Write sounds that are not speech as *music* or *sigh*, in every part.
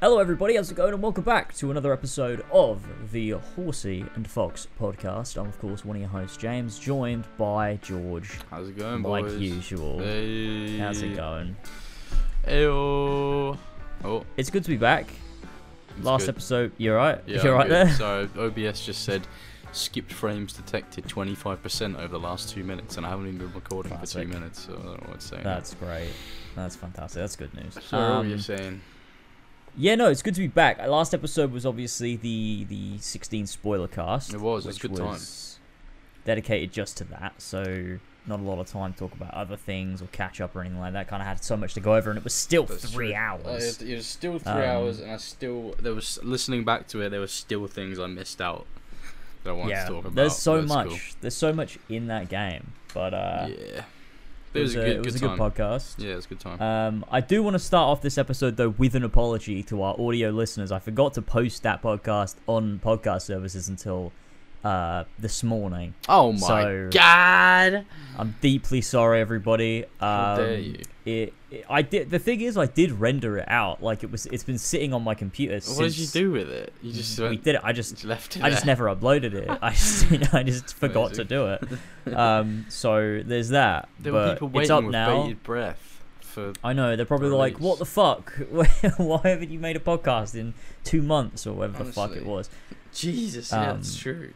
Hello, everybody. How's it going? And welcome back to another episode of the Horsey and Fox podcast. I'm, of course, one of your hosts, James, joined by George, How's it going, like boys? usual. Hey. How's it going? Ayo. Oh, It's good to be back. it's Last good. episode, you alright? Yeah, you're right good. there? So OBS just said skipped frames detected 25% over the last two minutes, and I haven't even been recording for Classic. two minutes, so I don't know what's saying. That's great. That's fantastic. That's good news. so what Um, you saying? Yeah, no, it's good to be back. Uh, Last episode was obviously the the 16 spoiler cast. It was, it was good time. was dedicated just to that. So not a lot of time to talk about other things or catch up or anything like that. Kind of had so much to go over, and it was still That's three true. Uh, hours. it, it was still three Um, hours, and I still there was listening back to it. There were still things I missed out that I wanted yeah, to talk about. there's so much. that's There's so much in that game, but uh, Yeah, it was, a, good, it was good a good podcast. Yeah, it was a good time. Um, I do want to start off this episode though with an apology to our audio listeners. I forgot to post that podcast on podcast services until uh, this morning. oh my so- god! I'm deeply sorry, everybody. Um, How dare you. It, it- I did. The thing is, I did render it out. Like it was. It's been sitting on my computer. What did you do with it? You just We went, did it. I just. just left it. I just never uploaded it. I *laughs* just. *laughs* I just forgot to do it. Um. So there's that. There were but people it's waiting up with now. bated breath for. I know they're probably like, "What the fuck? *laughs* Why haven't you made a podcast in two months or whatever the fuck it was?" Jesus, yeah, that's Um, true.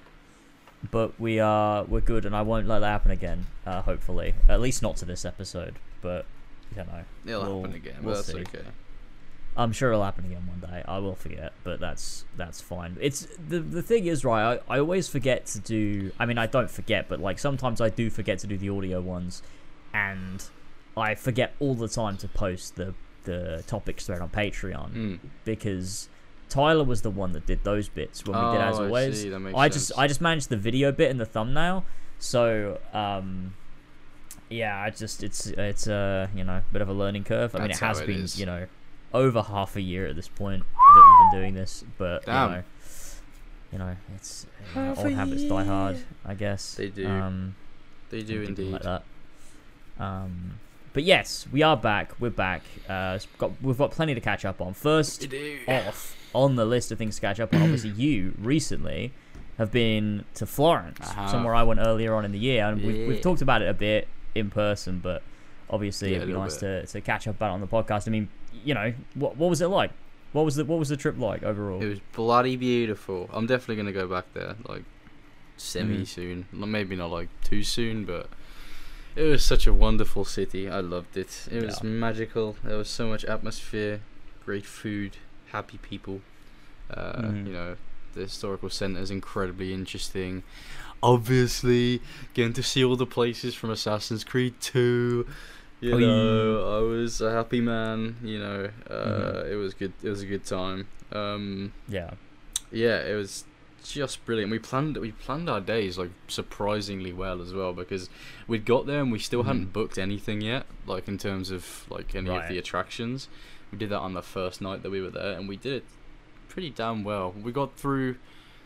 But we are we're good, and I won't let that happen again. Uh, hopefully, at least not to this episode. But you know, It'll we'll- happen again, we'll that's see. okay. I'm sure it'll happen again one day. I will forget, but that's that's fine. It's the the thing is right. I, I always forget to do. I mean, I don't forget, but like sometimes I do forget to do the audio ones, and I forget all the time to post the the topics thread on Patreon Mm. because Tyler was the one that did those bits when we did as Oh, I always. see, that makes I just sense. I just managed the video bit and the thumbnail. So um yeah, I just it's it's uh you know a bit of a learning curve. I mean, it has it been is. you know over half a year at this point that we've been doing this, but Damn. you know you know it's uh, Half old a habits die hard. I guess. They do. Um, They do indeed. like that. Um, but yes, we are back. We're back. Uh, it's got we've got plenty to catch up on. First off on the list of things to catch up on. Obviously, *clears throat* you recently have been to Florence, have. somewhere I went earlier on in the year, and we've, we've talked about it a bit in person, but obviously Yeah, it'd be nice to, to catch up about it on the podcast. I mean, you know, what what was it like? What was the what was the trip like overall? It was bloody beautiful. I'm definitely gonna go back there, like semi Mhm. soon. L- Maybe not like too soon, but it was such a wonderful city. I loved it. It was Yeah. magical. There was so much atmosphere, great food, happy people. Uh, Mhm. You know, the historical centre is incredibly interesting. Obviously, getting to see all the places from Assassin's Creed 2. You Oh, know, I was a happy man. You know, uh, Mhm. it was good. It was a good time. Um, yeah, yeah, it was just brilliant. We planned we planned our days like surprisingly well as well because we'd got there and we still Mhm. hadn't booked anything yet, like in terms of like any of the attractions. We did that on the first night that we were there, and we did it pretty damn well. We got through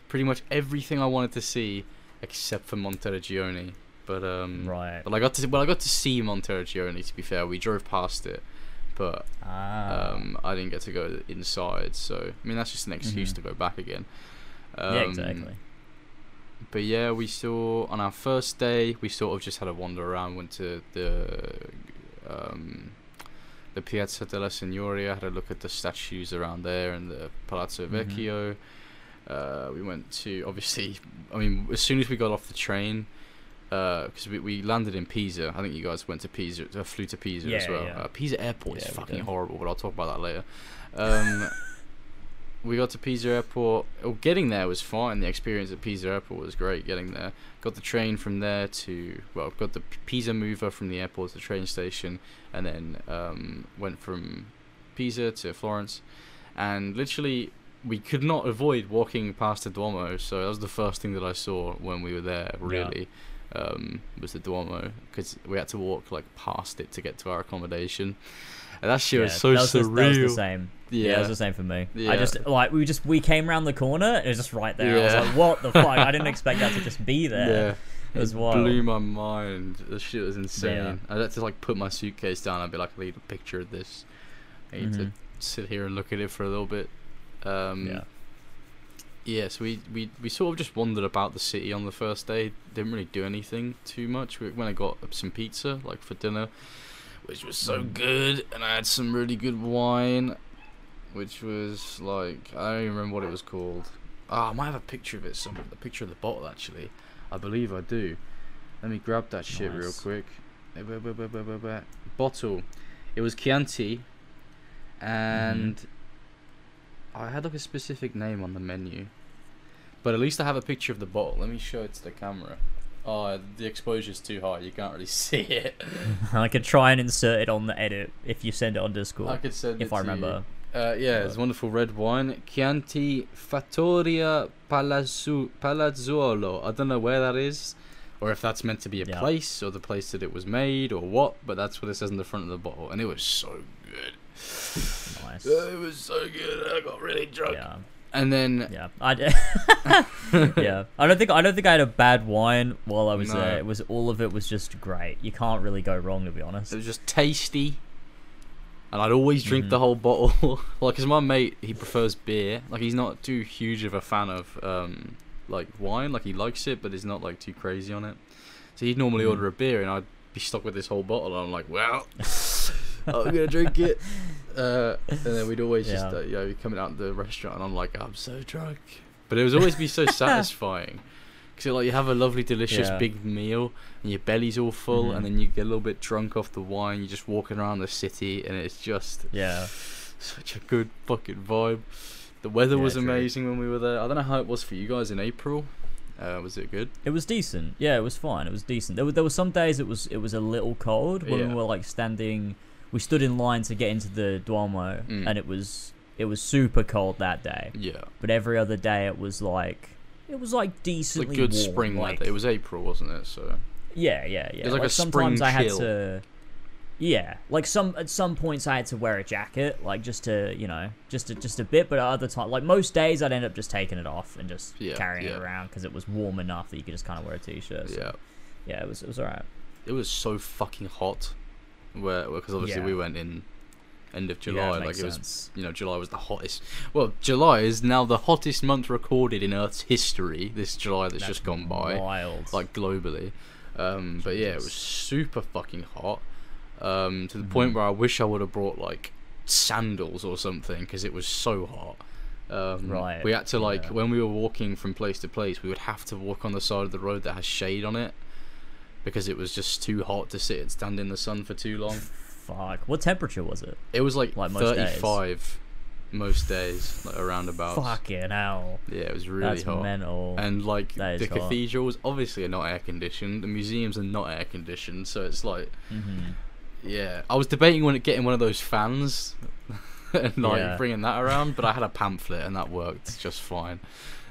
pretty much everything I wanted to see except for Monteriggioni. But um, right. Well, I got to well, I got to see Monteriggioni. To be fair, we drove past it, but Ah, um, I didn't get to go inside, so I mean that's just an excuse Mhm. to go back again. Um, yeah, exactly. But yeah, we saw on our first day, we sort of just had a wander around. Went to the um, the Piazza della Signoria, had a look at the statues around there and the Palazzo Mhm. Vecchio. Uh, we went to obviously. I mean, as soon as we got off the train, because we, we landed in Pisa. I think you guys went to Pisa, uh, flew to Pisa as well. yeah. Uh, Pisa Airport Yeah, is fucking horrible, but I'll talk about that later. Um, *laughs* we got to Pisa Airport. Oh, getting there was fine. The experience at Pisa Airport was great. Getting there, got the train from there to well, got the Pisa mover from the airport to the train station, and then um, went from Pisa to Florence, and literally we could not avoid walking past the Duomo. So that was the first thing that I saw when we were there. Really, um, was the Duomo because we had to walk like past it to get to our accommodation. And that shit was so that was the- surreal. that was the same. Yeah, it was the same for me. I just like we just we came around the corner. It was just right there. I was Yeah. like, what the fuck? I didn't *laughs* expect that to just be there. Yeah, It was it wild. blew my mind. The shit was insane. Yeah. I had to like put my suitcase down and be like, I need a picture of this. I need to Mhm. sit here and look at it for a little bit. Um, yeah. Yeah, so we, we, we sort of just wandered about the city on the first day. Didn't really do anything too much. We went and got some pizza, like for dinner, which was so Mm. good. And I had some really good wine, which was like I don't even remember what it was called. Ah, I might have a picture of it somewhere. The picture of the bottle, actually. I believe I do. Let me grab that shit real quick. Eh. Bottle. It was Chianti, and I had like a specific name on the menu. But at least I have a picture of the bottle. Let me show it to the camera. Oh, the exposure's too high. You can't really *laughs* see it. *laughs* I could try and insert it on the edit if you send it on Discord. I could send if I remember. Uh, yeah, it's wonderful red wine. Chianti Fattoria Palazzu- Palazzuolo. I don't know where that is, or if that's meant to be a Yeah. place, or the place that it was made, or what, but that's what it says in the front of the bottle. And it was so good. Nice. Uh, it was so good. I got really drunk. Yeah. And then, Yeah. I d- *laughs* yeah. I don't think I don't think I had a bad wine while I was No. there. It was all of it was just great. You can't really go wrong to be honest. it was just tasty. And I'd always drink Mhm. the whole bottle. *laughs* like, cause my mate, he prefers beer. Like, he's not too huge of a fan of um, like wine. Like, he likes it, but he's not like too crazy on it. So he'd normally Mhm. order a beer, and I'd be stuck with this whole bottle. And I'm like, well, I'm gonna drink it. *laughs* Uh, and then we'd always just, Yeah. uh, you know, be coming out of the restaurant, and I'm like, I'm so drunk. But it would always be so *laughs* satisfying. Because like you have a lovely, delicious Yeah. big meal, and your belly's all full, Mhm. and then you get a little bit drunk off the wine. You're just walking around the city, and it's just Yeah. such a good fucking vibe. The weather Yeah, was true. amazing when we were there. I don't know how it was for you guys in April. Uh, was it good? It was decent. Yeah, it was fine. It was decent. There were there were some days it was it was a little cold when Yeah. we were like standing. We stood in line to get into the Duomo, Mm. and it was it was super cold that day. Yeah, But every other day it was like it was like decently good warm, spring like, weather. It was April, wasn't it? So Yeah, yeah, yeah. was like a sometimes spring I had chill. to. Yeah, like some at some points I had to wear a jacket, like just to you know, just to, just a bit. But at other time, like most days, I'd end up just taking it off and just Yeah, carrying yeah. it around because it was warm enough that you could just kind of wear a t-shirt. So, yeah, yeah, it was it was alright. it was so fucking hot. Where because obviously Yeah. we went in end of July, it like it was you know, July was the hottest. Well, July is now the hottest month recorded in Earth's history. This July that's, just gone by, Wild. like globally. Um, but yeah, it was super fucking hot. Um, to the point Mhm. where I wish I would have brought like sandals or something because it was so hot. Um, Right, We had to like yeah. when we were walking from place to place, we would have to walk on the side of the road that has shade on it because it was just too hot to sit and stand in the sun for too long. Fuck. What temperature was it? It was like, Like most days. 35 most days, like around about. Fucking hell. Yeah, it was really That's hot. mental. And like the hot. cathedrals, obviously are not air conditioned. The museums are not air conditioned, so it's like, hmm yeah. I was debating when getting one of those fans *laughs* and like Yeah. bringing that around, but I had a pamphlet and that worked just fine.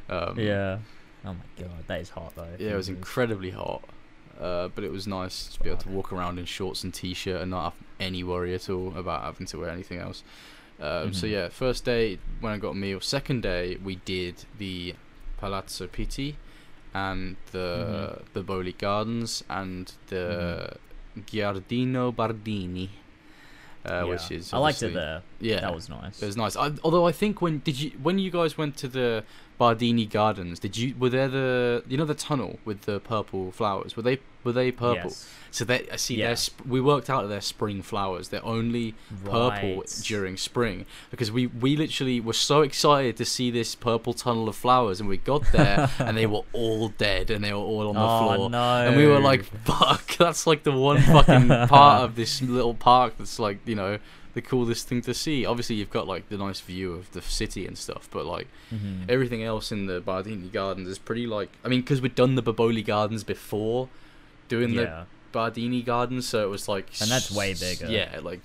Um, Yeah. Oh my god, that is hot though. yeah, it was incredibly hot. Uh, but it was nice to be able to walk around in shorts and t-shirt and not have any worry at all about having to wear anything else. Um, So Mhm. yeah, first day when I got a meal. Second day we did the Palazzo Pitti and the Boboli Gardens and the Giardino Bardini, uh, which is I liked it there. Yeah, That was nice. it was nice. I, although I think when did you when you guys went to the Bardini Gardens, did you were there the you know the tunnel with the purple flowers? Were they were they purple? Yes. So they I see Yeah. they're sp- we worked out their spring flowers. They're only purple Right. during spring because we we literally were so excited to see this purple tunnel of flowers and we got there *laughs* and they were all dead and they were all on the oh, floor. no. And we were like, "Fuck! *laughs* That's like the one fucking *laughs* part of this little park that's like, you know, the coolest thing to see. Obviously, you've got like the nice view of the city and stuff, but like Mhm. everything else in the Bardini Gardens is pretty like. I mean, because we'd done the Boboli Gardens before, doing the yeah. Bardini Gardens, so it was like. And that's way bigger. Yeah, like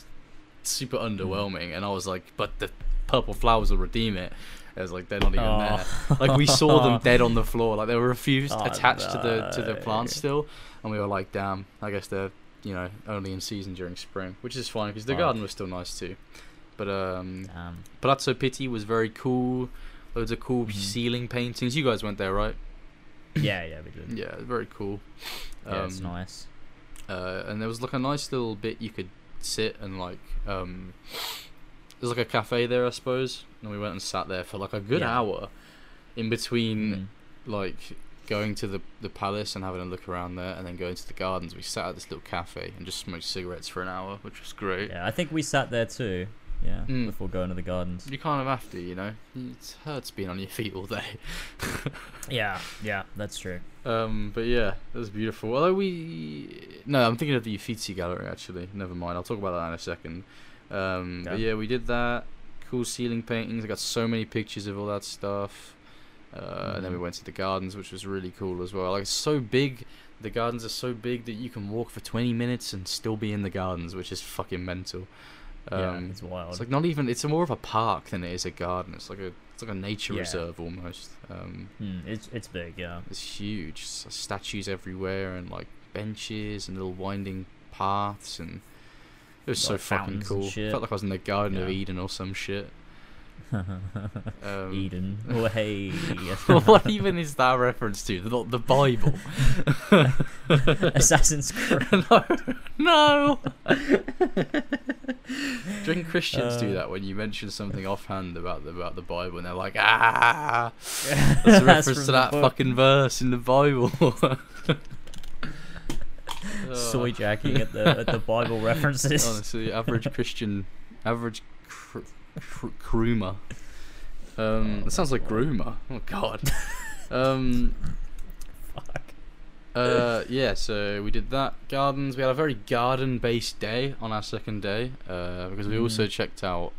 super underwhelming, and I was like, but the purple flowers will redeem it. I was like, they're not even Oh. there. Like we saw them *laughs* dead on the floor. Like they were refused Oh, attached to the to the no. plants still, and we were like, damn. I guess they're you know only in season during spring, which is fine because the Fuck. garden was still nice too. But um, Damn. Palazzo Pitti was very cool. Loads of cool Mhm. ceiling paintings. You guys went there, right? *coughs* Yeah, yeah, we did. Yeah, very cool. Yeah, it's Um, nice. uh, and there was like a nice little bit you could sit and like um there's like a cafe there, I suppose, and we went and sat there for like a good Yeah. hour, in between Mm. like going to the the palace and having a look around there, and then going to the gardens. We sat at this little cafe and just smoked cigarettes for an hour, which was great. Yeah, I think we sat there too. Yeah, Mm. before going to the gardens. You kind of have to, you know. It hurts being on your feet all day. *laughs* Yeah, yeah, that's true. Um, but yeah, it was beautiful. Although we, no, I'm thinking of the Uffizi Gallery actually. Never mind. I'll talk about that in a second. Um, but yeah, we did that. Cool ceiling paintings. I got so many pictures of all that stuff. Uh, And then we Mhm. went to the gardens, which was really cool as well. Like it's so big. The gardens are so big that you can walk for 20 minutes and still be in the gardens, which is fucking mental. yeah, Um, it's wild. it's like not even. It's more of a park than it is a garden. It's like a. It's like a nature Yeah. reserve almost. Um, Mm, it's it's big. Yeah. it's huge. Statues everywhere and like benches and little winding paths and it was so fucking cool. Felt like I was in the Garden of Eden or some shit. Um, Eden. *laughs* Oh hey. *laughs* what even is that reference to? The, the Bible? *laughs* Assassin's Creed. no, no. Do think Christians do Uh, that when you mention something offhand about the about the Bible and they're like, ah, that's a reference from to that fucking verse in the Bible. Soy jacking at the at the Bible references. Honestly, average Christian, average cr- groomer. Um, that sounds like groomer. Oh God. *laughs* Um, Fuck. uh, yeah. So we did that gardens. We had a very garden-based day on our second day uh, because we also Mhm. checked out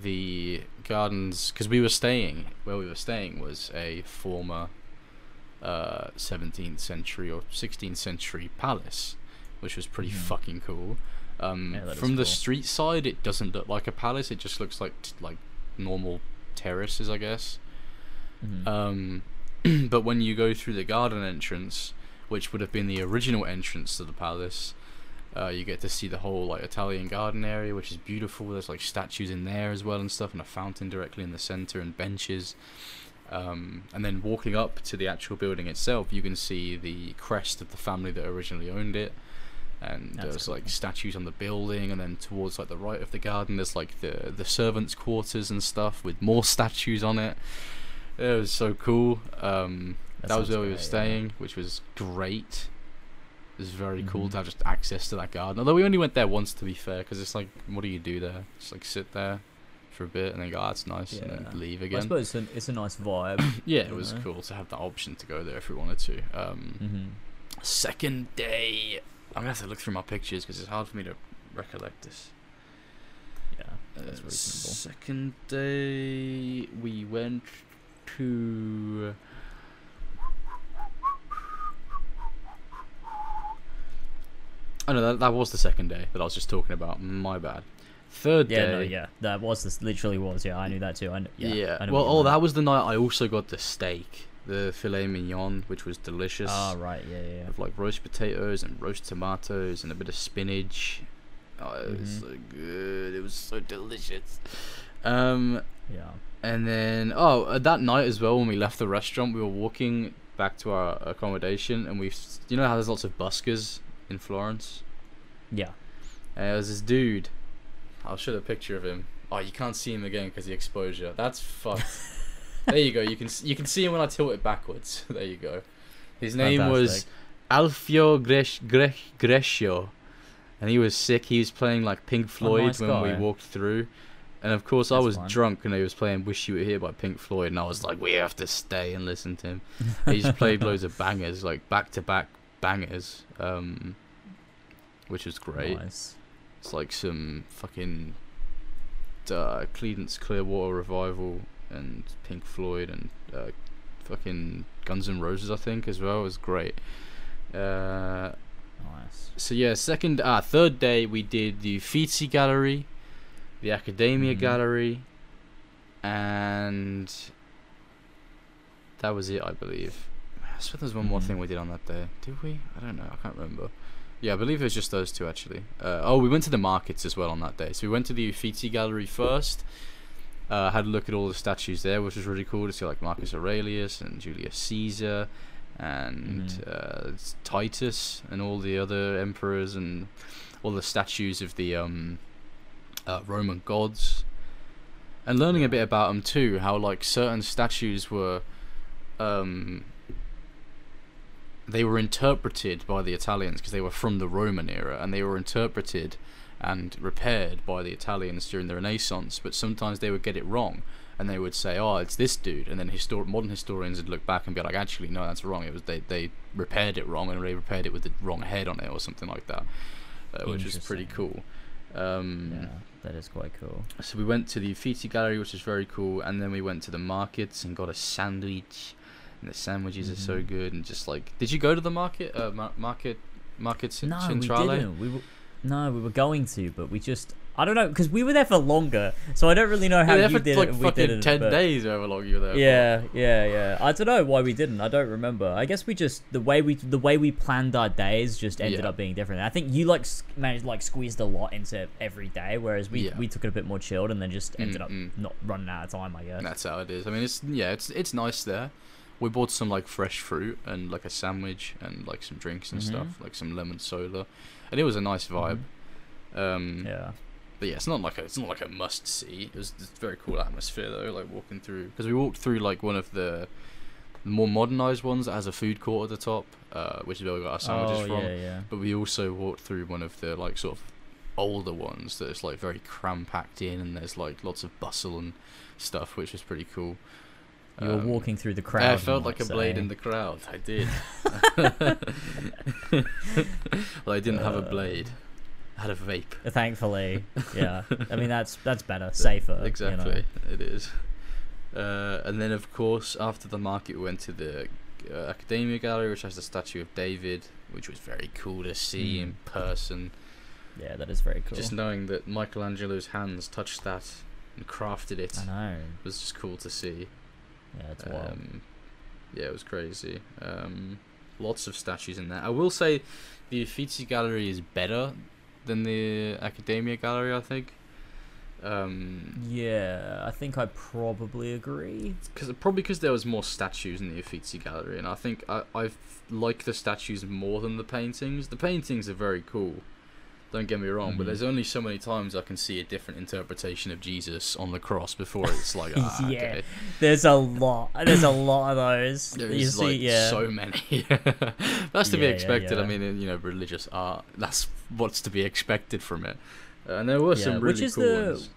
the gardens because we were staying where we were staying was a former uh, 17th century or 16th century palace, which was pretty Mhm. fucking cool. Um, Yeah, from the cool. street side, it doesn't look like a palace. It just looks like t- like normal terraces, I guess. Mhm. Um, *clears throat* but when you go through the garden entrance, which would have been the original entrance to the palace, uh, you get to see the whole like Italian garden area, which is beautiful. There's like statues in there as well and stuff, and a fountain directly in the center and benches. Um, and then walking up to the actual building itself, you can see the crest of the family that originally owned it. And That's there's like statues on the building, and then towards like the right of the garden, there's like the the servants' quarters and stuff with more statues on it. It was so cool. Um, That that, was where we were great, yeah. staying, which was great. It was very cool Mhm. to have just access to that garden. Although we only went there once, to be fair, because it's like, what do you do there? Just like sit there for a bit and then go, oh, that's nice, and then leave again. I suppose it's a, it's a nice vibe. *coughs* yeah, it was know? cool to have that option to go there if we wanted to. Um, hmm Second day, I'm gonna have to look through my pictures because it's hard for me to recollect this. Yeah, Uh, that's reasonable. second day, we went to. Oh no, that, that was the second day that I was just talking about. My bad. Third Yeah, day. no, yeah, that was this. Literally was. Yeah, I knew that too. I kn- yeah. Yeah. I well, oh, that was the night I also got the steak, the filet mignon, which was delicious. Ah, right. Yeah, yeah. With like roast potatoes and roast tomatoes and a bit of spinach. Oh, it was Mhm. so good. It was so delicious. Um, Yeah. and then oh, uh, that night as well when we left the restaurant, we were walking back to our accommodation, and we, you know how there's lots of buskers in Florence. Yeah. And there was this dude. I'll show the picture of him. Oh, you can't see him again because the exposure. That's fucked. *laughs* there you go. You can you can see him when I tilt it backwards. *laughs* there you go. His name was Alfio Gres- Gre- Grescio, and he was sick. He was playing like Pink Floyd nice when we guy. walked through, and of course I was fun. drunk and he was playing "Wish You Were Here" by Pink Floyd, and I was like, "We have to stay and listen to him." *laughs* he just played loads of bangers, like back to back bangers, um, which was great. Nice. It's like some fucking uh, Creedence Clearwater Revival and Pink Floyd and uh, fucking Guns N' Roses, I think, as well. It was great. Uh, Nice. so yeah, second, ah, third day we did the Uffizi Gallery, the Academia Mhm. Gallery, and that was it, I believe. I swear there's one more Mhm. thing we did on that day. Did we? I don't know. I can't remember. Yeah, I believe it was just those two actually. Uh, oh, we went to the markets as well on that day. So we went to the Uffizi Gallery first. Uh, had a look at all the statues there, which was really cool to see like Marcus Aurelius and Julius Caesar and Mhm. uh, Titus and all the other emperors and all the statues of the um, uh, Roman gods. and learning a bit about them too. How like certain statues were, um, they were interpreted by the Italians because they were from the Roman era, and they were interpreted and repaired by the Italians during the Renaissance. But sometimes they would get it wrong, and they would say, "Oh, it's this dude," and then histor- modern historians would look back and be like, "Actually, no, that's wrong. It was they they repaired it wrong, and they repaired it with the wrong head on it, or something like that," uh, which is pretty cool. Um, Yeah, that is quite cool. so we went to the Uffizi Gallery, which is very cool, and then we went to the markets and got a sandwich. And the sandwiches are so Mhm. good, and just like, did you go to the market? Uh, mar- market, market No, Centrale? we didn't. We were, no, we were going to, but we just I don't know because we were there for longer, so I don't really know how Yeah, you did like it. we fucking didn't, ten but- days, however long you were there. for. Yeah, yeah, yeah. I don't know why we didn't. I don't remember. I guess we just the way we the way we planned our days just ended Yeah. up being different. I think you like managed like squeezed a lot into every day, whereas we Yeah. we took it a bit more chilled and then just ended up Mm-mm. not running out of time. I guess. That's how it is. I mean, it's yeah, it's it's nice there. We bought some like fresh fruit and like a sandwich and like some drinks and Mhm. stuff, like some lemon soda, and it was a nice vibe. Um, Yeah. But yeah, it's not like a it's not like a must see. It was a very cool atmosphere though, like walking through because we walked through like one of the more modernized ones that has a food court at the top, uh, which is where we got our sandwiches oh from. yeah, yeah. But we also walked through one of the like sort of older ones that is like very cram packed in, and there's like lots of bustle and stuff, which was pretty cool. You were Um, walking through the crowd. I felt like a blade in the crowd. I did. *laughs* *laughs* well, I didn't have a Uh, blade. I had a vape. Thankfully, yeah. I mean that's that's better, *laughs* safer. you know. Exactly, it is. Uh, and then, of course, after the market, we went to the uh, Academia Gallery, which has the statue of David, which was very cool to see Mm. in person. Yeah, that is very cool. Just knowing that Michelangelo's hands touched that and crafted it I know. was just cool to see. Yeah, it's wild. Um, yeah, it was crazy. Um, lots of statues in there. I will say the Uffizi Gallery is better than the Academia Gallery, I think. Um, Yeah, I think I probably agree. cause, probably because there was more statues in the Uffizi Gallery, and I think I I like the statues more than the paintings. The paintings are very cool. Don't get me wrong, but Mhm. there's only so many times I can see a different interpretation of Jesus on the cross before it's like, *laughs* ah, Yeah. okay. There's a lot. There's a lot of those. There you see, like yeah. so many. *laughs* that's to be Yeah, yeah, expected. I mean, you know, religious art. That's what's to be expected from it. Uh, and there were Yeah, some which really is cool the- ones.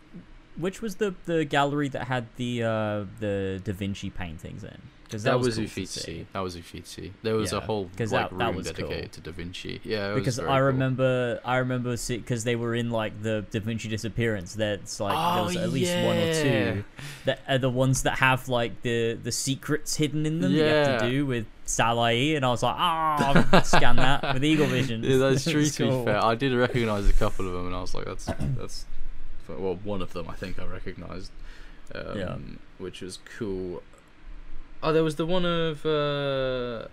Which was the the gallery that had the uh the Da Vinci paintings in? Because That, was cool Uffizi. That was Uffizi. There was a whole like that- that room was dedicated cool. to Da Vinci. Yeah, Because I cool. remember, I remember because they were in like the Da Vinci disappearance. That's like there Oh, was at least one or two that are the ones that have like the the secrets hidden in them that you have Yeah. to do with Salai, and I was like, ah, *laughs* oh, scan that with Eagle Vision. Yeah, that's *laughs* true. It's To be fair, I did recognize a couple of them, and I was like, "That's that's." Well, one of them I think I recognized, um, Yeah. which was cool. Oh, there was the one of uh,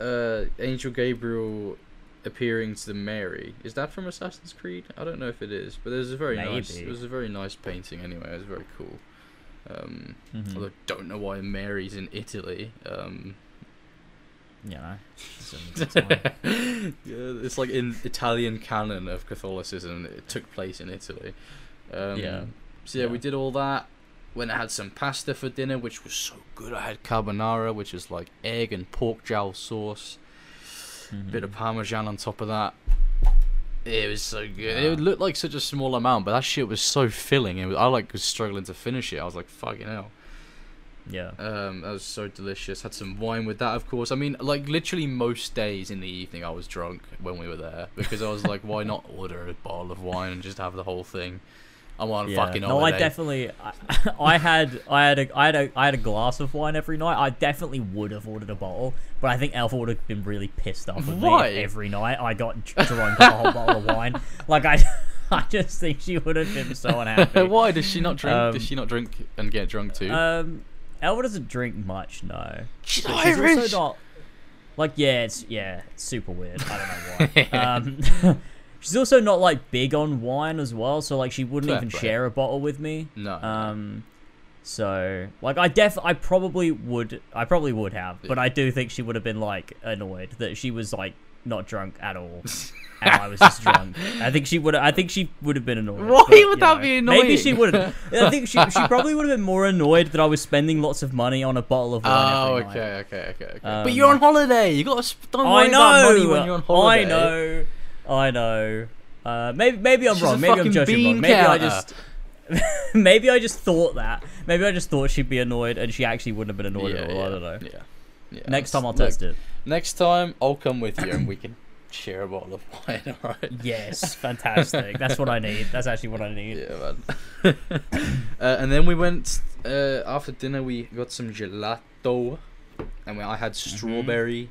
uh, Angel Gabriel appearing to Mary. Is that from Assassin's Creed? I don't know if it is, but there's a very nice. It was a very nice painting. Anyway, it was very cool. Um, Mhm. Although I don't know why Mary's in Italy. Um, You know, it's a *laughs* good time. yeah, it's like in Italian canon of Catholicism. It took place in Italy. Um, Yeah. So yeah, we did all that. When I had some pasta for dinner, which was so good. I had carbonara, which is like egg and pork jowl sauce, bit of parmesan on top of that. It was so good. Ah. It looked like such a small amount, but that shit was so filling. It was, I like was struggling to finish it. I was like, fucking hell. Yeah. Um, that was so delicious. Had some wine with that, of course. I mean, like literally most days in the evening, I was drunk when we were there because I was like, why not *laughs* order a bottle of wine and just have the whole thing? I'm on Yeah. fucking no. I definitely, I, *laughs* I had, I had a, I had a, I had a glass of wine every night. I definitely would have ordered a bottle, but I think Alpha would have been really pissed off with Why? me every night I got dr- drunk a whole bottle of wine. *laughs* Like I, I just think she would have been so unhappy. why does she not drink? Um, does she not drink and get drunk too? Um, Alva doesn't drink much, no. She's But she's also not like yeah, it's yeah, it's super weird. I don't know why. *laughs* um, *laughs* she's also not like big on wine as well, so like she wouldn't Fair even play. share a bottle with me. no. Um, so like I def I probably would I probably would have, but I do think she would have been like annoyed that she was like not drunk at all. *laughs* and I was just drunk. I think she would. I think she would have been annoyed. Why but, you would that know, be Maybe she annoying? would. I think she she probably would have been more annoyed that I was spending lots of money on a bottle of wine. Oh, every night. okay, okay, okay, okay. Um, but you're on holiday. You gotta sp- don't worry I about money know. when you're on holiday. I know. I know. Uh, maybe maybe I'm She's wrong. a Maybe I'm judging wrong. bean Maybe I just. *laughs* maybe I just thought that. Maybe I just thought she'd be annoyed, and she actually wouldn't have been annoyed yeah, at all. yeah, I don't know. Yeah. yeah Next time I'll that's- test it. Next time I'll come with you and we can share a bottle of wine. All *laughs* right. Yes, fantastic. That's what I need. That's actually what I need. Yeah, man. *laughs* uh, and then we went uh, after dinner. We got some gelato, and we, I had Mm-hmm. strawberry.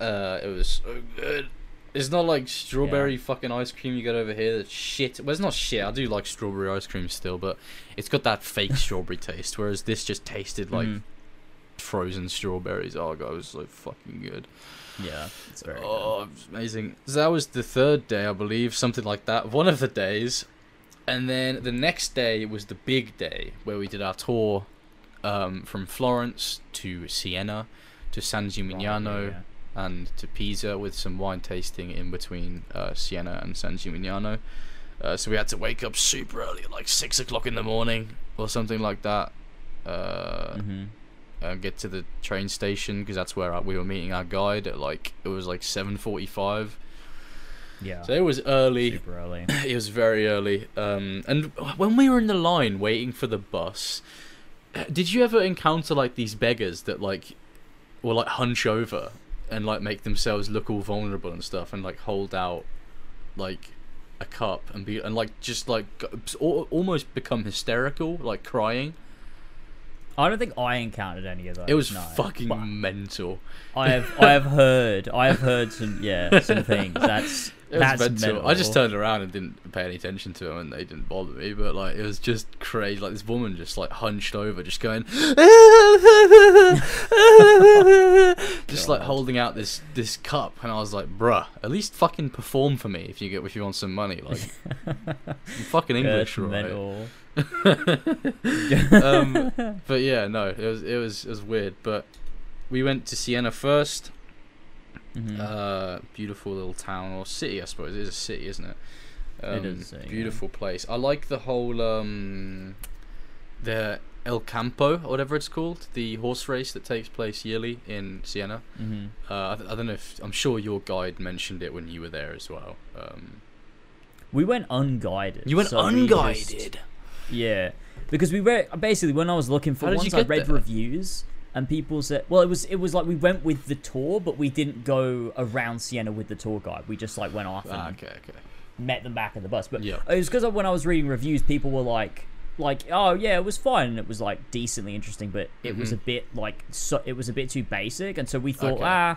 Uh, it was so good. It's not like strawberry fucking ice cream you get over here. That's shit. Well, it's not shit. I do like strawberry ice cream still, but it's got that fake *laughs* strawberry taste. Whereas this just tasted like Mhm. frozen strawberries. Oh god, it was so fucking good. Yeah, it's very. Oh, was amazing. So that was the third day, I believe, something like that. One of the days, and then the next day was the big day where we did our tour um, from Florence to Siena to San Gimignano Yeah. and to Pisa with some wine tasting in between uh, Siena and San Gimignano. Uh, so we had to wake up super early, at like six o'clock in the morning or something like that. Uh, Mhm. Uh, get to the train station because that's where uh, we were meeting our guide at like it was like 7:45. Yeah. So it was early. Super early. *clears throat* It was very early. Um, and when we were in the line waiting for the bus, did you ever encounter like these beggars that like will like hunch over and like make themselves look all vulnerable and stuff and like hold out like a cup and be and like just like almost become hysterical like crying I don't think I encountered any of those. it was no. fucking But mental I have I have heard I have heard some yeah some things. *laughs* That's It was that's mental. I just turned around and didn't pay any attention to them, and they didn't bother me. But like, it was just crazy. Like this woman just like hunched over, just going, *laughs* just like holding out this this cup, and I was like, bruh, at least fucking perform for me if you get if you want some money. Like, *laughs* fucking English, right? mental. *laughs* um, but yeah, no, it was it was it was weird. But we went to Siena first. Mhm. Uh, beautiful little town or city, I suppose. It is a city, isn't it? Um, It is a city, yeah. Beautiful place. I like the whole um, the El Campo, or whatever it's called, the horse race that takes place yearly in Siena. Mhm. Uh, I, th- I don't know if I'm sure your guide mentioned it when you were there as well. Um, We went unguided. you went so we just- unguided. Yeah, because we read basically when I was looking for How ones, I read there? reviews and people said, well, it was it was like we went with the tour, but we didn't go around Siena with the tour guide. We just like went off and Ah, okay, okay. met them back at the bus. But Yeah. it was because when I was reading reviews, people were like, like, oh yeah, it was fine, and it was like decently interesting, but it was Mhm. a bit like so it was a bit too basic, and so we thought, Okay. ah.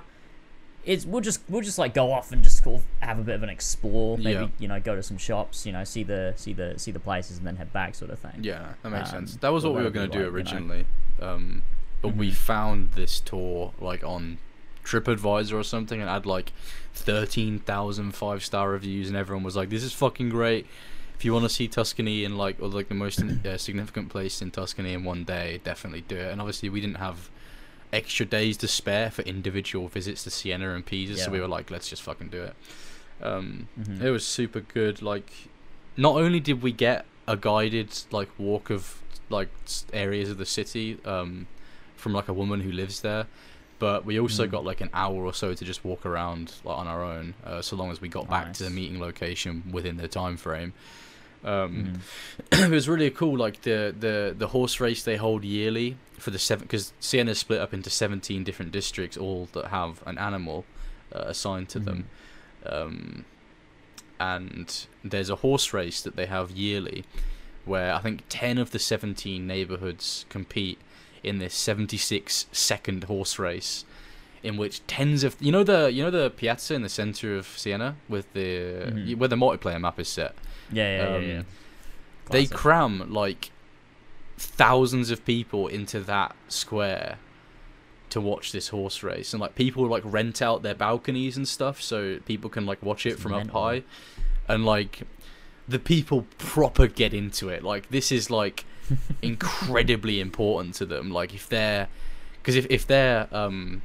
It's we'll just we'll just like go off and just of have a bit of an explore. Maybe Yeah. you know go to some shops, you know see the see the see the places and then head back sort of thing. Yeah, that makes Um, sense. That was what we were going to do like, you know. originally. Um, but we Mhm. found this tour like on TripAdvisor or something and had like 13,000 five star reviews and everyone was like this is fucking great. If you want to see Tuscany in like or like the most uh, significant place in Tuscany in one day, definitely do it. And obviously we didn't have extra days to spare for individual visits to Siena and Pisa, so we were like let's just fucking do it. Um, Mhm. it was super good. Like, not only did we get a guided like walk of like areas of the city um, from like a woman who lives there, but we also Mhm. got like an hour or so to just walk around like on our own, uh, so long as we got back to the meeting location within the time frame. Um, Mhm. *clears throat* it was really cool. Like the the the horse race they hold yearly for the seven because Siena's split up into seventeen different districts, all that have an animal uh, assigned to them. Um, and there's a horse race that they have yearly, where I think ten of the seventeen neighborhoods compete in this seventy-six second horse race. In which tens of you know the you know the piazza in the center of Siena with the Mhm. where the multiplayer map is set Yeah, yeah, um, yeah. yeah. they cram like thousands of people into that square to watch this horse race and like people like rent out their balconies and stuff so people can like watch it It's from mental. up high and like the people proper get into it like this is like incredibly important to them like if they're because if, if they're um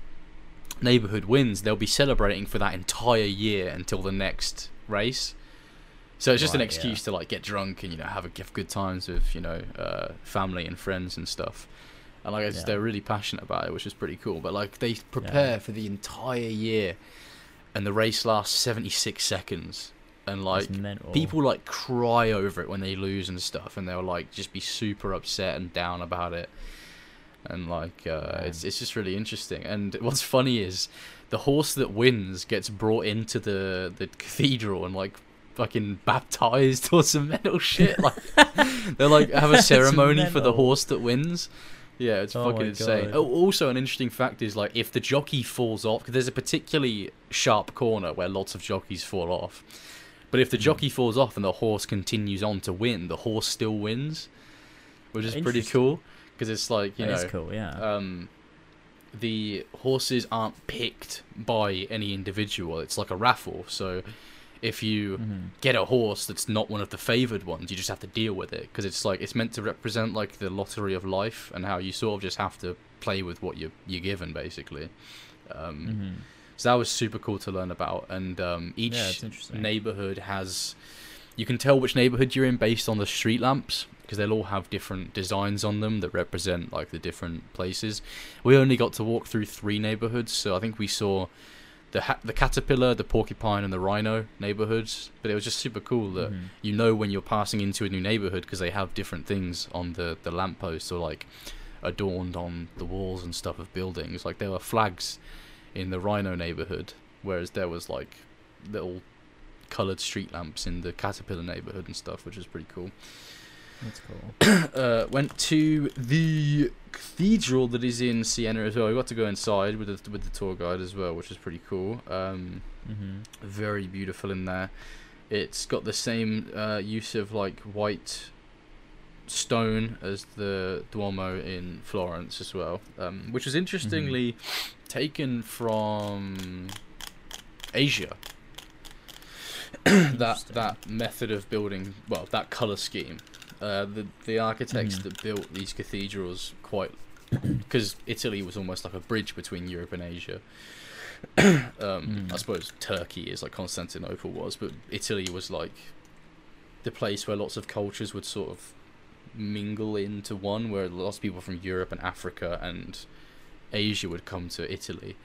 neighborhood wins, they'll be celebrating for that entire year until the next race. So it's just an excuse yeah. to like get drunk and you know have a have good times with you know uh, family and friends and stuff. And like Yeah. they're really passionate about it, which is pretty cool. But like they prepare Yeah. for the entire year, and the race lasts seventy six seconds, and like people like cry over it when they lose and stuff, and they'll like just be super upset and down about it. And like uh, it's it's just really interesting. And what's funny is the horse that wins gets brought into the the cathedral and like fucking baptized or some metal shit. Like *laughs* they like have a ceremony for the horse that wins. Yeah, it's Oh fucking insane. Oh, also an interesting fact is like if the jockey falls off, because there's a particularly sharp corner where lots of jockeys fall off. But if the Hmm. jockey falls off and the horse continues on to win, the horse still wins, which is pretty cool. Because it's like you That know, cool. Yeah. um, the horses aren't picked by any individual. It's like a raffle. So if you Mhm. get a horse that's not one of the favored ones, you just have to deal with it because it's like it's meant to represent like the lottery of life and how you sort of just have to play with what you you're given basically. Um, Mhm. So that was super cool to learn about, and um, each Yeah, neighborhood has. You can tell which neighborhood you're in based on the street lamps because they'll all have different designs on them that represent like the different places. We only got to walk through three neighborhoods, so I think we saw the ha- the caterpillar, the porcupine, and the rhino neighborhoods. But it was just super cool that Mhm. you know when you're passing into a new neighborhood because they have different things on the the lampposts or like adorned on the walls and stuff of buildings. Like there were flags in the Rhino neighborhood, whereas there was like little colored street lamps in the Caterpillar neighborhood and stuff, which was pretty cool. That's cool. *clears throat* Uh, went to the cathedral that is in Siena as well. We got to go inside with the with the tour guide as well, which was pretty cool. Um, Mhm. very beautiful in there. It's got the same uh, use of like white stone as the Duomo in Florence as well, um, which was interestingly taken from Asia. *coughs* that that method of building, well, that color scheme. Uh, the the architects Mhm. that built these cathedrals quite *coughs* because Italy was almost like a bridge between Europe and Asia. *coughs* um, I Mm. suppose Turkey is like Constantinople was, but Italy was like the place where lots of cultures would sort of mingle into one, where lots of people from Europe and Africa and Asia would come to Italy.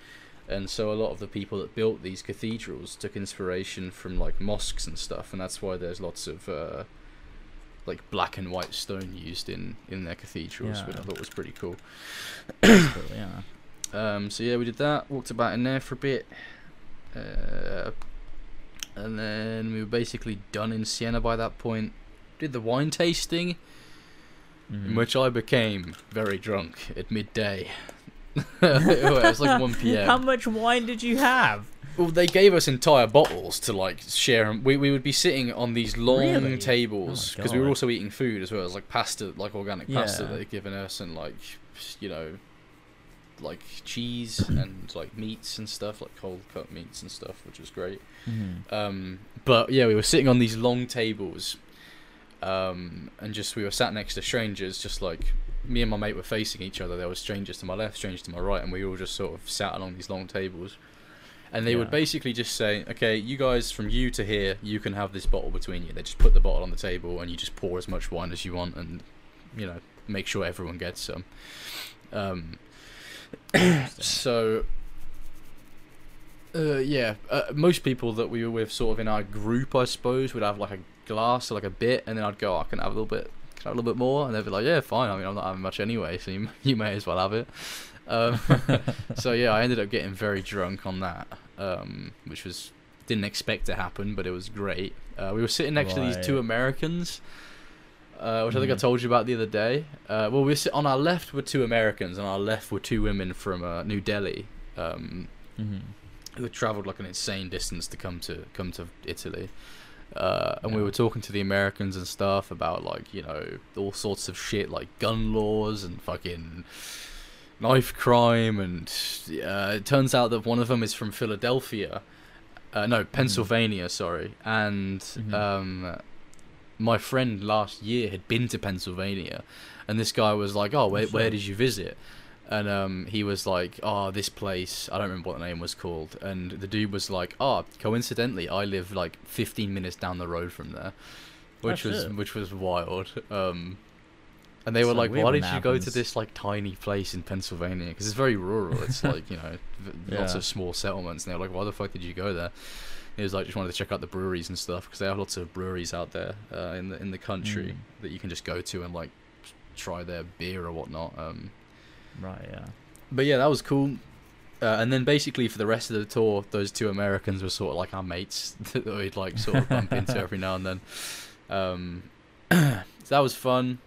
And so a lot of the people that built these cathedrals took inspiration from like mosques and stuff, and that's why there's lots of uh, like black and white stone used in in their cathedrals, which I thought was pretty cool. Cool. Yeah. *coughs* Um, so yeah, we did that. Walked about in there for a bit, uh, and then we were basically done in Siena by that point. Did the wine tasting, in Mhm. which I became very drunk at midday. *laughs* it was like one p.m. How much wine did you have? Well, they gave us entire bottles to like share. 'em. We we would be sitting on these long Really? tables Oh because we were also eating food as well as like pasta, like organic pasta Yeah. they'd given us, and like you know, like cheese and like meats and stuff, like cold cut meats and stuff, which was great. Mhm. Um, but yeah, we were sitting on these long tables, um, and just we were sat next to strangers, just like me and my mate were facing each other. There were strangers to my left, strangers to my right, and we all just sort of sat along these long tables. And they would basically just say, "Okay, you guys from you to here, you can have this bottle between you." They just put the bottle on the table, and you just pour as much wine as you want, and you know, make sure everyone gets some. Um, *coughs* so uh, yeah, uh, most people that we were with, sort of in our group, I suppose, would have like a glass or like a bit, and then I'd go, "Oh, "I can have a little bit, can I have a little bit more," and they'd be like, "Yeah, fine. I mean, I'm not having much anyway, so you, *laughs* you may as well have it." Um, *laughs* so yeah, I ended up getting very drunk on that, um, which was didn't expect to happen, but it was great. Uh, we were sitting next to these two Americans, uh, which I think I Mhm. told you about the other day. Uh, well, we were sit- on our left were two Americans, and on our left were two women from uh, New Delhi. Um, Mhm. who had travelled like an insane distance to come to come to Italy. Uh, and we were talking to the Americans and stuff about like you know all sorts of shit like gun laws and fucking knife crime and uh, it turns out that one of them is from Philadelphia, uh, no Pennsylvania, sorry, and Mhm. um, my friend last year had been to Pennsylvania, and this guy was like, "Oh, where, Oh, where did you visit?" And um, he was like, "Oh, this place. I don't remember what the name was called." And the dude was like, "Oh, coincidentally, I live like 15 minutes down the road from there," which Oh, was shit. which was wild. Um, and they were So like, "Why did you go to this like tiny place in Pennsylvania? Because it's very rural. It's *laughs* like you know, v- lots of small settlements." And they were like, "Why the fuck did you go there?" He was like, "Just wanted to check out the breweries and stuff because they have lots of breweries out there uh, in the in the country Mm. that you can just go to and like try their beer or whatnot." Um, Right. Yeah. but yeah, that was cool. Uh, and then basically for the rest of the tour, those two Americans were sort of like our mates *laughs* that we'd like sort of bump into *laughs* every now and then. Um, *clears throat* so that was fun.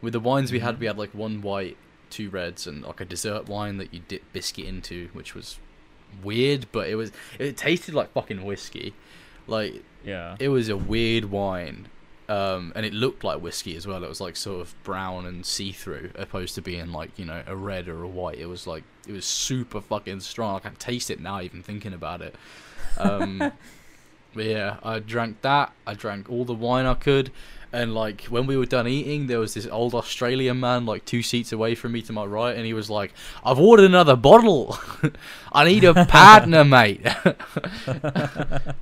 With the wines we had, we had like one white, two reds, and like a dessert wine that you dip biscuit into, which was weird, but it was it tasted like fucking whiskey. Like Yeah. it was a weird wine um, and it looked like whiskey as well. It was like sort of brown and see-through opposed to being like you know a red or a white. It was like it was super fucking strong. I can taste it now even thinking about it. Um, *laughs* but yeah i drank that i drank all the wine i could and like when we were done eating there was this old australian man like two seats away from me to my right and he was like i've ordered another bottle *laughs* i need a *laughs* partner mate *laughs*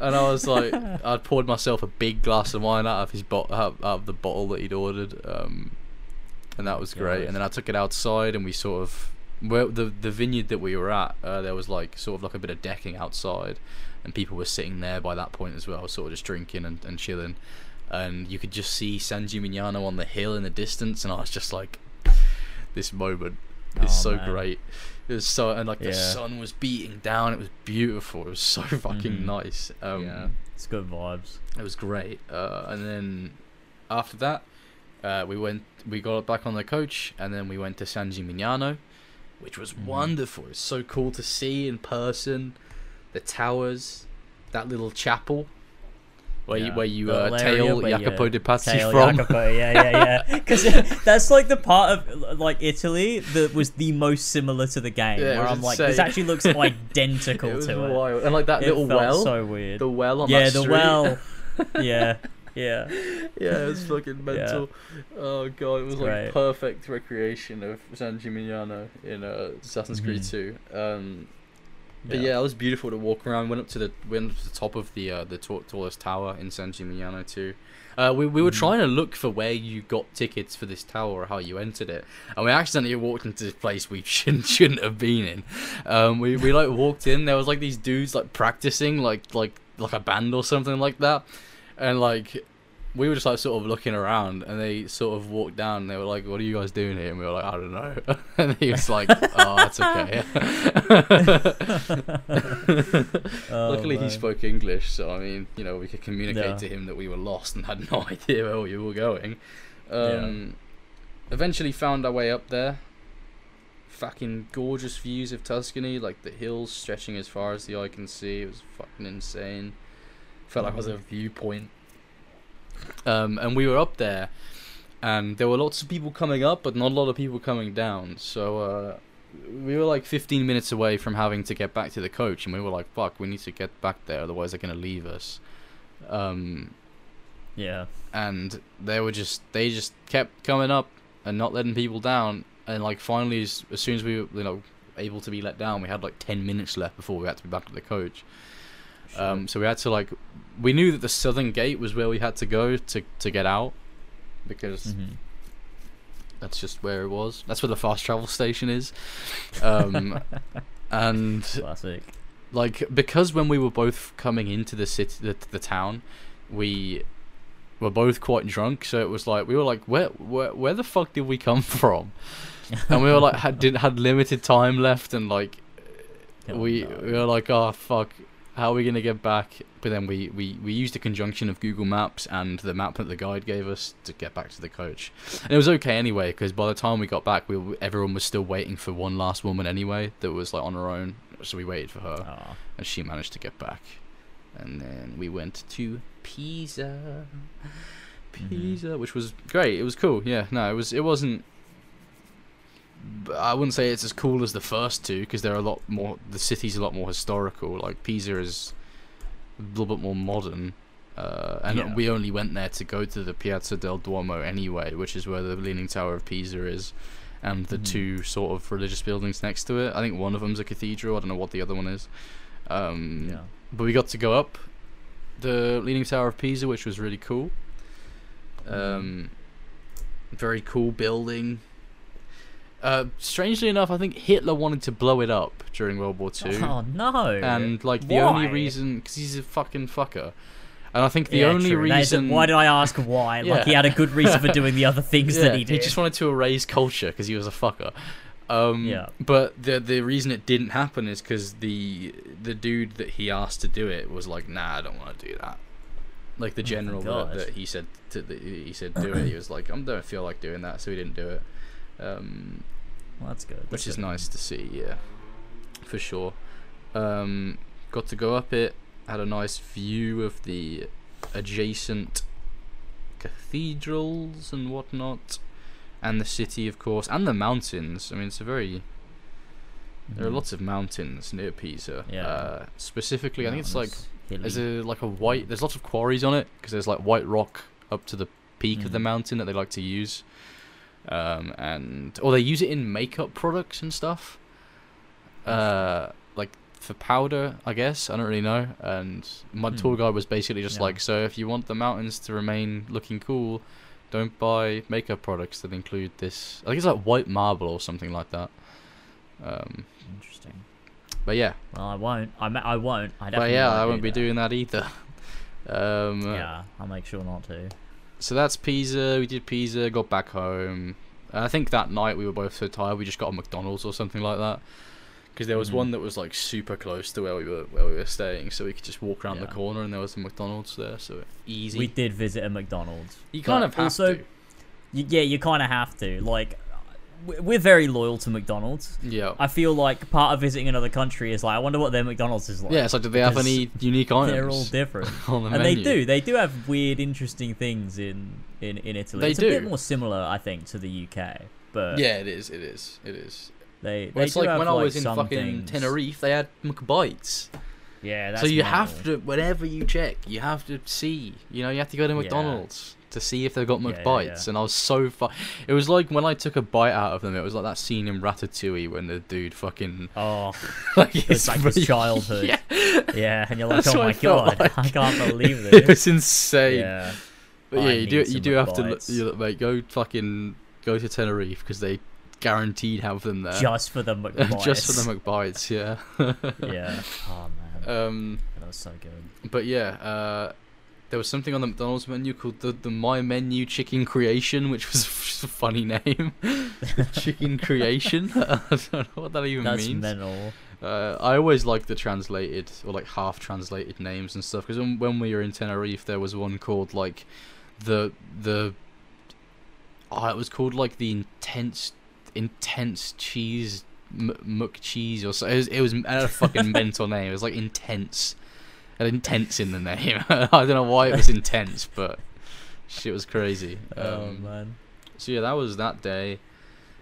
and I was like, I'd poured myself a big glass of wine out of his bot out, of the bottle that he'd ordered, um, and that was great. Nice. And then I took it outside, and we sort of, well, the the vineyard that we were at, uh, there was like sort of like a bit of decking outside, and people were sitting there by that point as well, sort of just drinking and, and chilling, and you could just see San Gimignano on the hill in the distance, and I was just like, this moment is Oh, so man. great. It was so and like the sun was beating down. It was beautiful. It was so fucking Mhm. nice. Um, yeah. It's good vibes. it was great. Uh, and then after that, uh, we went. We got back on the coach, and then we went to San Gimignano, which was Mhm. wonderful. It's so cool to see in person, the towers, that little chapel. Where you where you uh, tail Jacopo de Pazzi from. Jacopo, yeah, yeah, yeah. *laughs* Because that's like the part of like Italy that was the most similar to the game. Yeah, where I'm like, this actually looks *laughs* identical it to it. And like that It little well, so weird. the well on yeah, the street. well. *laughs* yeah, yeah. yeah, it was fucking mental. Oh god, it was like Great. perfect recreation of San Gimignano in uh, Assassin's Creed Mhm. 2. Um, but yeah. it was beautiful to walk around. Went up to the went up to the top of the uh, the ta- tallest tower in San Gimignano too. Uh, we we were Mhm. trying to look for where you got tickets for this tower or how you entered it, and we accidentally walked into this place we *laughs* shouldn't shouldn't have been in. Um, we we like walked in. There was like these dudes like practicing like like like a band or something like that, and like we were just like sort of looking around, and they sort of walked down. and They were like, "What are you guys doing here?" And we were like, "I don't know." *laughs* and he was like, "Oh, that's okay." *laughs* *laughs* Oh, Luckily, he spoke English, so I mean, you know, we could communicate Yeah. to him that we were lost and had no idea where we were going. Um, Eventually, found our way up there. Fucking gorgeous views of Tuscany, like the hills stretching as far as the eye can see. It was fucking insane. Felt like I was at a viewpoint. Um, and we were up there, and there were lots of people coming up, but not a lot of people coming down. So uh, we were like 15 minutes away from having to get back to the coach, and we were like, "Fuck, we need to get back there, otherwise they're gonna leave us." Um, Yeah. and they were just they just kept coming up and not letting people down. And like finally, as, as soon as we were you know able to be let down, we had like 10 minutes left before we had to be back at the coach. Um, so we had to like, we knew that the southern gate was where we had to go to to get out, because Mhm. that's just where it was. That's where the fast travel station is. Um, *laughs* and Classic. like because when we were both coming into the city, the, the town, we were both quite drunk. So it was like we were like, where where where the fuck did we come *laughs* from? And we were like had did had limited time left, and like *laughs* Oh, we no. we were like, oh fuck, how are we gonna get back? But then we, we, we used a conjunction of Google Maps and the map that the guide gave us to get back to the coach, and it was okay anyway because by the time we got back, we were- everyone was still waiting for one last woman anyway that was like on her own, so we waited for her, Aw. and she managed to get back, and then we went to Pisa, Mhm. Pisa, which was great. It was cool. Yeah, no, it was it wasn't. I wouldn't say it's as cool as the first two because they're a lot more. The city's a lot more historical. Like Pisa is a little bit more modern, uh, and Yeah. we only went there to go to the Piazza del Duomo anyway, which is where the Leaning Tower of Pisa is. and the Mhm. two sort of religious buildings next to it. I think one of them's a cathedral. I don't know what the other one is. Um, Yeah. But we got to go up the Leaning Tower of Pisa, which was really cool. Mm-hmm. Um, very cool building. Uh, strangely enough, I think Hitler wanted to blow it up during World War Two, Oh no. and like the only reason, because he's a fucking fucker, and I think the Yeah, only true. Reason Why did I ask why? *laughs* Like he had a good reason for doing the other things yeah, that he did. He just wanted to erase culture because he was a fucker. Um, Yeah. But the the reason it didn't happen is because the the dude that he asked to do it was like, nah, I don't want to do that. Like the Oh general that, that he said to, that he said do it. He was like, I don't feel like doing that, so he didn't do it. Um, Well, that's good. which That's is good. nice to see, yeah, for sure. Um, got to go up it, had a nice view of the adjacent cathedrals and whatnot, and the city, of course, and the mountains. I mean, it's a very there are Mhm. lots of mountains near Pisa. Yeah. Uh, specifically, I think it's like Mountainous, there's a like a white. There's lots of quarries on it because there's like white rock up to the peak of the Mhm. mountain that they like to use, um, and or they use it in makeup products and stuff. Uh, like for powder, I guess. I don't really know. And my Hmm. tour guide was basically just Yeah. like, so if you want the mountains to remain looking cool, don't buy makeup products that include this. I think it's like white marble or something like that. Um, Interesting. but yeah, Well, I won't. I, ma- I won't. I but definitely yeah, won't I won't be that. doing that either. *laughs* Um, Yeah, I'll make sure not to. So that's Pisa. We did Pisa. Got back home. I think that night we were both so tired we just got a McDonald's or something like that. Because there was Mhm. one that was like super close to where we were where we were staying, so we could just walk around the corner and there was a McDonald's there, so easy. We did visit a McDonald's. you kind of have also, to. Y- yeah, you kind of have to. Like, we're very loyal to McDonald's. Yeah. I feel like part of visiting another country is like, I wonder what their McDonald's is like. yeah. So do they have any unique items? They're all different. *laughs* on the and menu? they do. They do have weird, interesting things in in, in Italy. They it's a bit do. more similar, I think, to the UK. But Yeah, it is. It is. It is. they, they it's do like when I was in fucking things- Tenerife, they had McBites. Yeah, that's so you have to, whenever you check, you have to see. You know, you have to go to Yeah. To see if they've got Yeah, yeah, McBites. yeah. And I was so fu- It was like when I took a bite out of them. It was like that scene in Ratatouille when the dude fucking Oh, *laughs* like it's like his childhood. Yeah, Yeah, and you're like, That's oh my it felt god, like. I can't believe *laughs* it this. was insane. yeah, But I yeah, you do you do have to l- McBites. you, like go fucking go to Tenerife because they guaranteed have them there just for the *laughs* McBites. just for the McBites. Yeah. yeah. Oh man, um. that was so good. But yeah, uh, there was something on the McDonald's menu called the, the My Menu Chicken Creation, which was *laughs* just a funny name. *laughs* chicken Creation. *laughs* I don't know what that even That's means. mental. Uh, I always like the translated or like half translated names and stuff because when, when we were in Tenerife, there was one called like the the. Oh, it was called like the intense intense cheese m- muck cheese or so. It was, it was it had a fucking mental name. It was like intense, had intense in the name. *laughs* I don't know why it was intense, but shit was crazy. oh Um, man. so yeah, that was that day,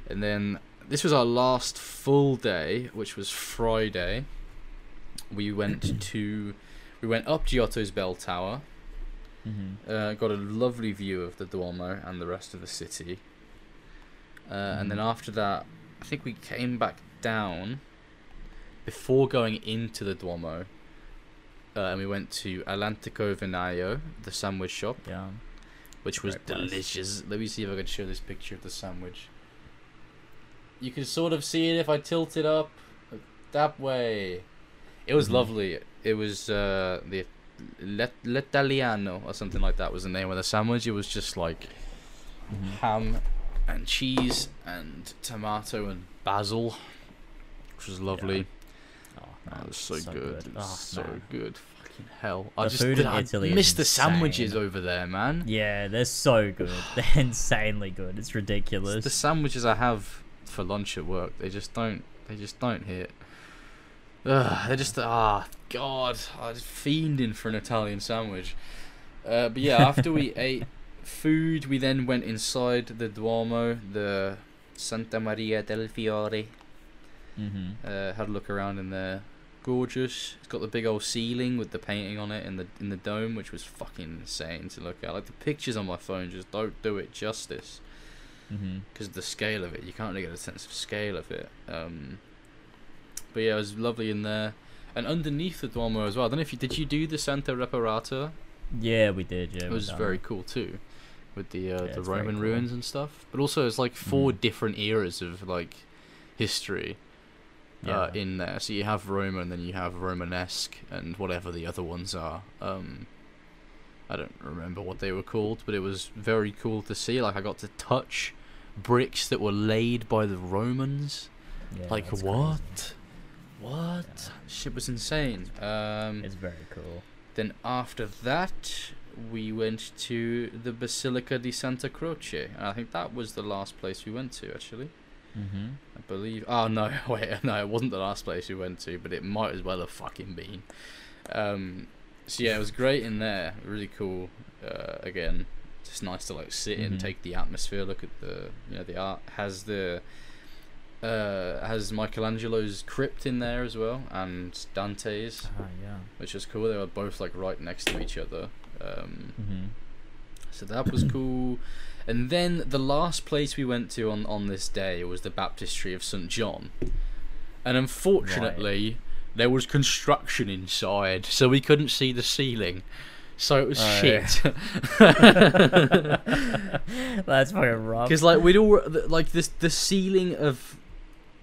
and then this was our last full day, which was Friday. We went *clears throat* to, we went up Giotto's bell tower. hmm Uh, got a lovely view of the Duomo and the rest of the city. Uh, And then Mhm. after that, I think we came back down before going into the Duomo. Uh, and we went to All'Antico Vinaio, the sandwich shop, Yeah. which was delicious. Let me see if I can show this picture of the sandwich. You can sort of see it if I tilt it up that way. It was Mhm. lovely. It was uh, the Let L'Italiano or something like that was the name of the sandwich. It was just like Mhm. ham and cheese and tomato and basil, which was lovely. Oh, Oh, man, it was so, good. It was Oh, so man. good. Fucking hell. I The just food in I Italy is missed the sandwiches over there, man. Yeah, they're so good. *laughs* They're insanely good. It's ridiculous. The sandwiches I have for lunch at work, they just don't. They just don't hit. Ugh, they're just ah god, I was fiending for an Italian sandwich. Uh, but yeah, after we *laughs* ate food, we then went inside the Duomo, the Santa Maria del Fiore. hmm Uh, had a look around in there. Gorgeous. It's got the big old ceiling with the painting on it in the in the dome, which was fucking insane to look at. Like the pictures on my phone just don't do it justice. Mm-hmm. because of the scale of it. You can't really get a sense of scale of it. Um, but yeah, it was lovely in there, and underneath the Duomo as well. I don't know if you did you do the Santa Reparata. Yeah, we did. Yeah, it was very cool too, with the uh, Yeah, the Roman cool. ruins and stuff. But also, it's like 4 Mhm. different eras of like history. Uh, Yeah. in there, so you have Roman, then you have Romanesque, and whatever the other ones are. Um, I don't remember what they were called, but it was very cool to see. Like I got to touch bricks that were laid by the Romans. Yeah, like what? crazy. What? Shit was insane. Um, It's very cool. then after that, we went to the Basilica di Santa Croce, and I think that was the last place we went to actually. Mm-hmm. I believe. Oh no, *laughs* wait, no, it wasn't the last place we went to, but it might as well have fucking been. Um, so yeah, it was great in there. Really cool. Uh, again, just nice to like sit and Mhm. take the atmosphere. Look at the you know the art has the uh has Michelangelo's crypt in there as well and Dante's, Ah, yeah. which was cool. They were both like right next to each other. Um, Mm-hmm. so that was cool. And then the last place we went to on, on this day was the baptistry of St. John. And unfortunately, there was construction inside, so we couldn't see the ceiling. So it was Oh, shit. *laughs* *laughs* That's fucking rough. Because like we'd all like this the ceiling of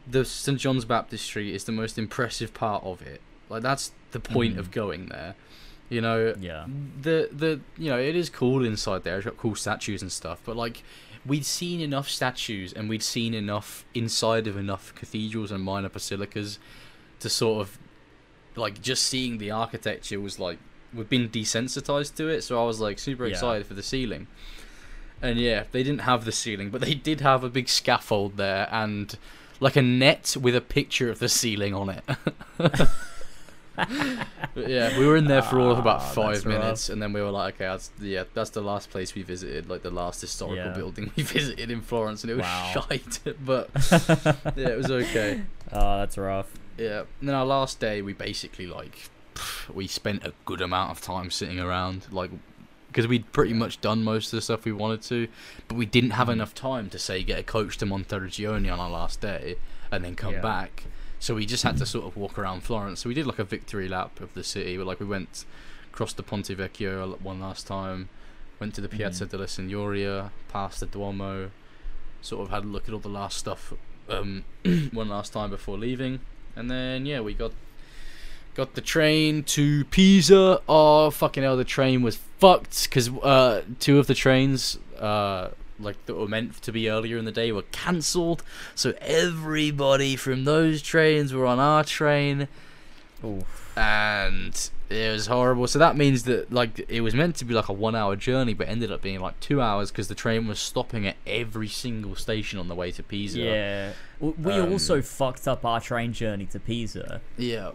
the St John's Baptistry is the most impressive part of it. Like that's the point Mhm. of going there. You know, Yeah. the the you know it is cool inside there. It's got cool statues and stuff, but like we'd seen enough statues and we'd seen enough inside of enough cathedrals and minor basilicas to sort of like just seeing the architecture was like we've been desensitized to it. So I was like super Yeah. excited for the ceiling. And yeah, they didn't have the ceiling, but they did have a big scaffold there and like a net with a picture of the ceiling on it. *laughs* Yeah, we were in there for all of about Ah, five that's rough. minutes, and then we were like, okay, that's yeah, that's the last place we visited, like the last historical Yeah. building we *laughs* visited in Florence, and it was Wow. shite, *laughs* but *laughs* yeah, it was okay. Oh, that's rough. Yeah, and then our last day, we basically like we spent a good amount of time sitting around, like because we'd pretty much done most of the stuff we wanted to, but we didn't have Mhm. enough time to say get a coach to Monteriggioni on our last day and then come Yeah. back. So we just had to sort of walk around Florence. So we did like a victory lap of the city. But like we went across the Ponte Vecchio one last time, went to the Piazza Mhm. della Signoria, past the Duomo, sort of had a look at all the last stuff um, *clears throat* one last time before leaving, and then yeah, we got got the train to Pisa. Oh fucking hell, the train was fucked because uh, two of the trains uh, like that were meant to be earlier in the day were cancelled. So everybody from those trains were on our train Oof. and it was horrible. So that means that like it was meant to be like a one-hour journey, but ended up being like two hours because the train was stopping at every single station on the way to Pisa. Yeah. We Um, also fucked up our train journey to Pisa. yeah,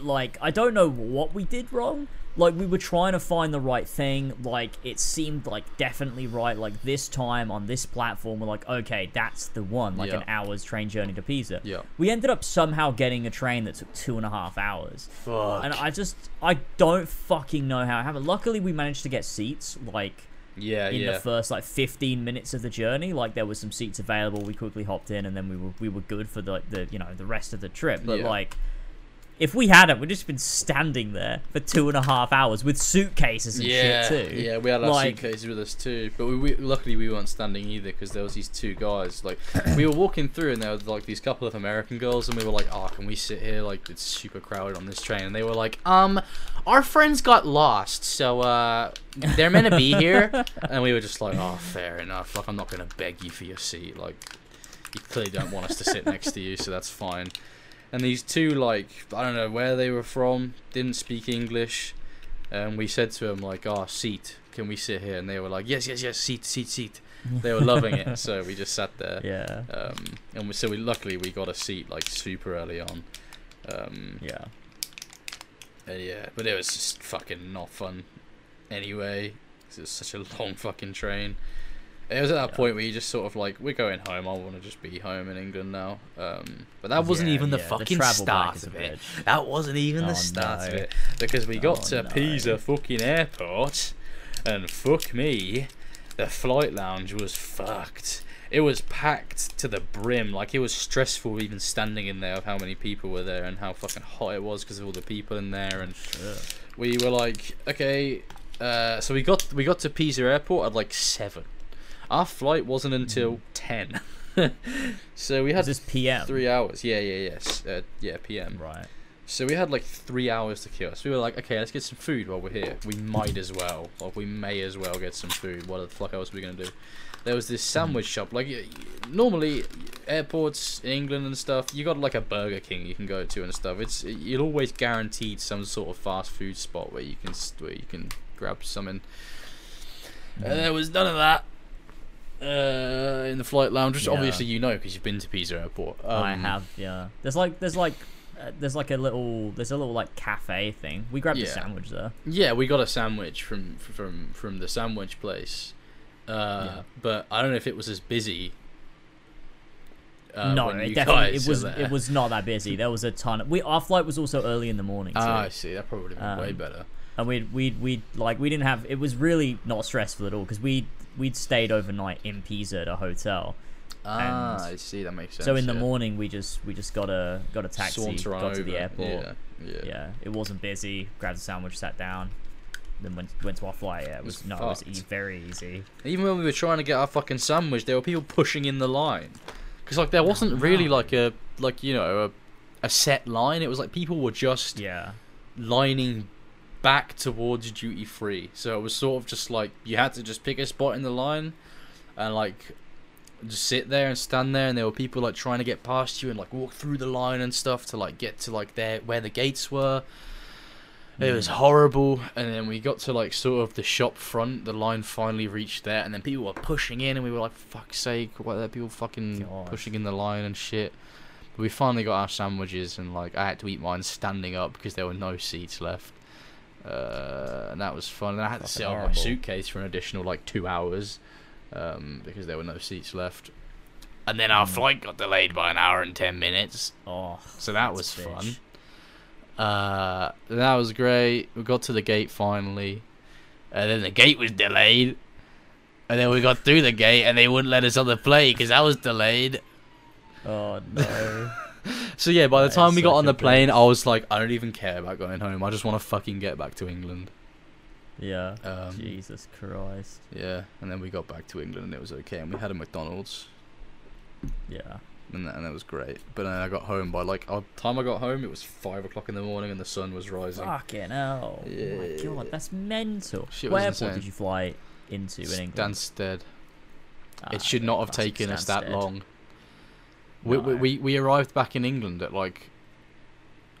like I don't know what we did wrong. Like we were trying to find the right thing. Like it seemed like definitely right. Like this time on this platform, we're like, okay, that's the one. Like an hour's train journey to Pisa. yeah. We ended up somehow getting a train that took two and a half hours. Fuck. And I just I don't fucking know how it happened. Luckily, we managed to get seats like yeah, in yeah. the first like 15 minutes of the journey. Like there was some seats available. We quickly hopped in, and then we were we were good for the the you know the rest of the trip. But Yeah. like. If we hadn't, we'd just been standing there for two and a half hours with suitcases and yeah, shit too. yeah, we had our Like- suitcases with us too, but we, we luckily we weren't standing either because there was these two guys. Like *coughs* we were walking through, and there were like these couple of American girls, and we were like, "Oh, can we sit here? Like it's super crowded on this train." And they were like, "Um, our friends got lost, so uh, they're meant to be here." *laughs* and we were just like, "Oh, fair enough. Like I'm not gonna beg you for your seat. Like you clearly don't want us to sit next to you, so that's fine." And these two, like, I don't know where they were from, didn't speak English. And we said to them, like, oh, seat, can we sit here? And they were like, yes, yes, yes, seat, seat, seat. They were loving it, so we just sat there. *laughs* Yeah. Um, and we, so we luckily we got a seat like super early on. Um, Yeah. and yeah, but it was just fucking not fun. Anyway, 'cause it was such a long fucking train. It was at that Yeah. point where you just sort of like, we're going home. I want to just be home in England now. Um, but that wasn't Yeah, even the yeah, fucking back start of it. That wasn't even Oh, the start of it because we got Oh, to no. Pisa fucking airport, and fuck me, the flight lounge was fucked. it was packed to the brim. Like it was stressful even standing in there of how many people were there and how fucking hot it was because of all the people in there. And we were like, okay, uh, so we got we got to Pisa airport at like seven. Our flight wasn't until hmm. ten. *laughs* so we had Is this PM? three hours. Yeah, yeah, yes, uh, yeah, PM. Right. So we had like three hours to kill. So we were like, okay, let's get some food while we're here. We might as well, like we may as well get some food. What the fuck else are we gonna do? There was this hmm. sandwich shop. Like normally, airports in England and stuff, you got like a Burger King you can go to and stuff. It's you're always guaranteed some sort of fast food spot where you can where you can grab something. And hmm. there was none of that. Uh, in the flight lounge, which Yeah. obviously you know because you've been to Pisa Airport. I Um, have, yeah. There's like, there's like, uh, there's like a little, there's a little like cafe thing. We grabbed a sandwich there. Yeah, we got a sandwich from from from the sandwich place, uh, Yeah. but I don't know if it was as busy. Uh, no, it definitely it was it was not that busy. There was a ton. Of, we our flight was also early in the morning too, Ah, I see. That probably would have been way Um, better. and we we we like we didn't have. It was really not stressful at all because we we'd stayed overnight in Pisa at a hotel. Ah, and I see. That makes sense. so in the yeah. morning we just we just got a got a taxi, Saunter got to the airport. Yeah, yeah. Yeah, it wasn't busy. Grabbed a sandwich, sat down, then went went to our flight. Yeah, it was, was no, it was e- very easy. Even when we were trying to get our fucking sandwich, there were people pushing in the line, because like there wasn't Oh, really no. like a like you know a a set line. It was like people were just Yeah, lining back towards duty free. So it was sort of just like you had to just pick a spot in the line and like just sit there and stand there and there were people like trying to get past you and like walk through the line and stuff to like get to like there where the gates were. It was Mm. horrible and then we got to like sort of the shop front, the line finally reached there and then people were pushing in and we were like fuck's sake, what are people fucking pushing in the line and shit. But we finally got our sandwiches and like I had to eat mine standing up because there were no seats left. Uh, and that was fun. And I had to Fucking sit on my suitcase for an additional like two hours um, because there were no seats left. And then our Mm. flight got delayed by an hour and ten minutes, oh, so that was a fun. Uh, that was great. We got to the gate finally, and then the gate was delayed. And then we got through the gate, and they wouldn't let us on the plane because that was delayed. Oh no. *laughs* So yeah, by the That time we got on the plane, bitch. I was like, I don't even care about going home. I just want to fucking get back to England. yeah. Um, Jesus Christ. Yeah, and then we got back to England and it was okay, and we had a McDonald's, Yeah. and that, and that was great. But then I got home by like, the time I got home, it was five o'clock in the morning and the sun was rising. Fucking hell. Oh my god, that's mental. Shit was airport did you fly into in England? Stansted. Ah, it should not have taken us that long. We, we No. we we arrived back in England at like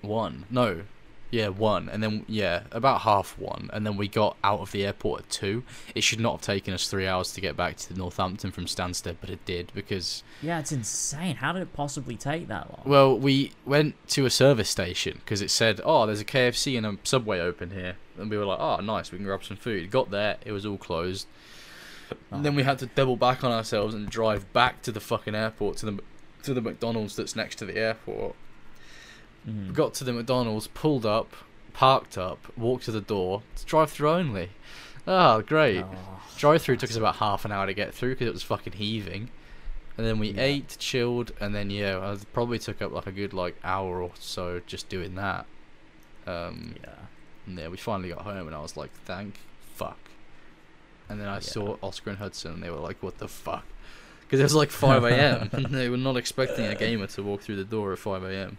one. No, yeah, one, and then yeah, about half one, and then we got out of the airport at two. It should not have taken us three hours to get back to Northampton from Stansted, but it did because Yeah, it's insane. How did it possibly take that long? well, we went to a service station because it said, "Oh, there's a KFC and a Subway open here," and we were like, "Oh, nice, we can grab some food." Got there, it was all closed. And then we had to double back on ourselves and drive back to the fucking airport to the to the McDonald's that's next to the airport. Mhm. Got to the McDonald's, pulled up, parked up, walked to the door. It's drive through only. Oh, great. Oh, Drive through took us about half an hour to get through because it was fucking heaving. And then we Yeah. ate, chilled, and then yeah, I probably took up like a good like hour or so just doing that. Um, yeah. and yeah, we finally got home, and I was like, thank fuck. And then I Yeah. saw Oscar and Hudson, and they were like, what the fuck? Because it was like 5 a.m. and *laughs* *laughs* they were not expecting a gamer to walk through the door at 5 a.m.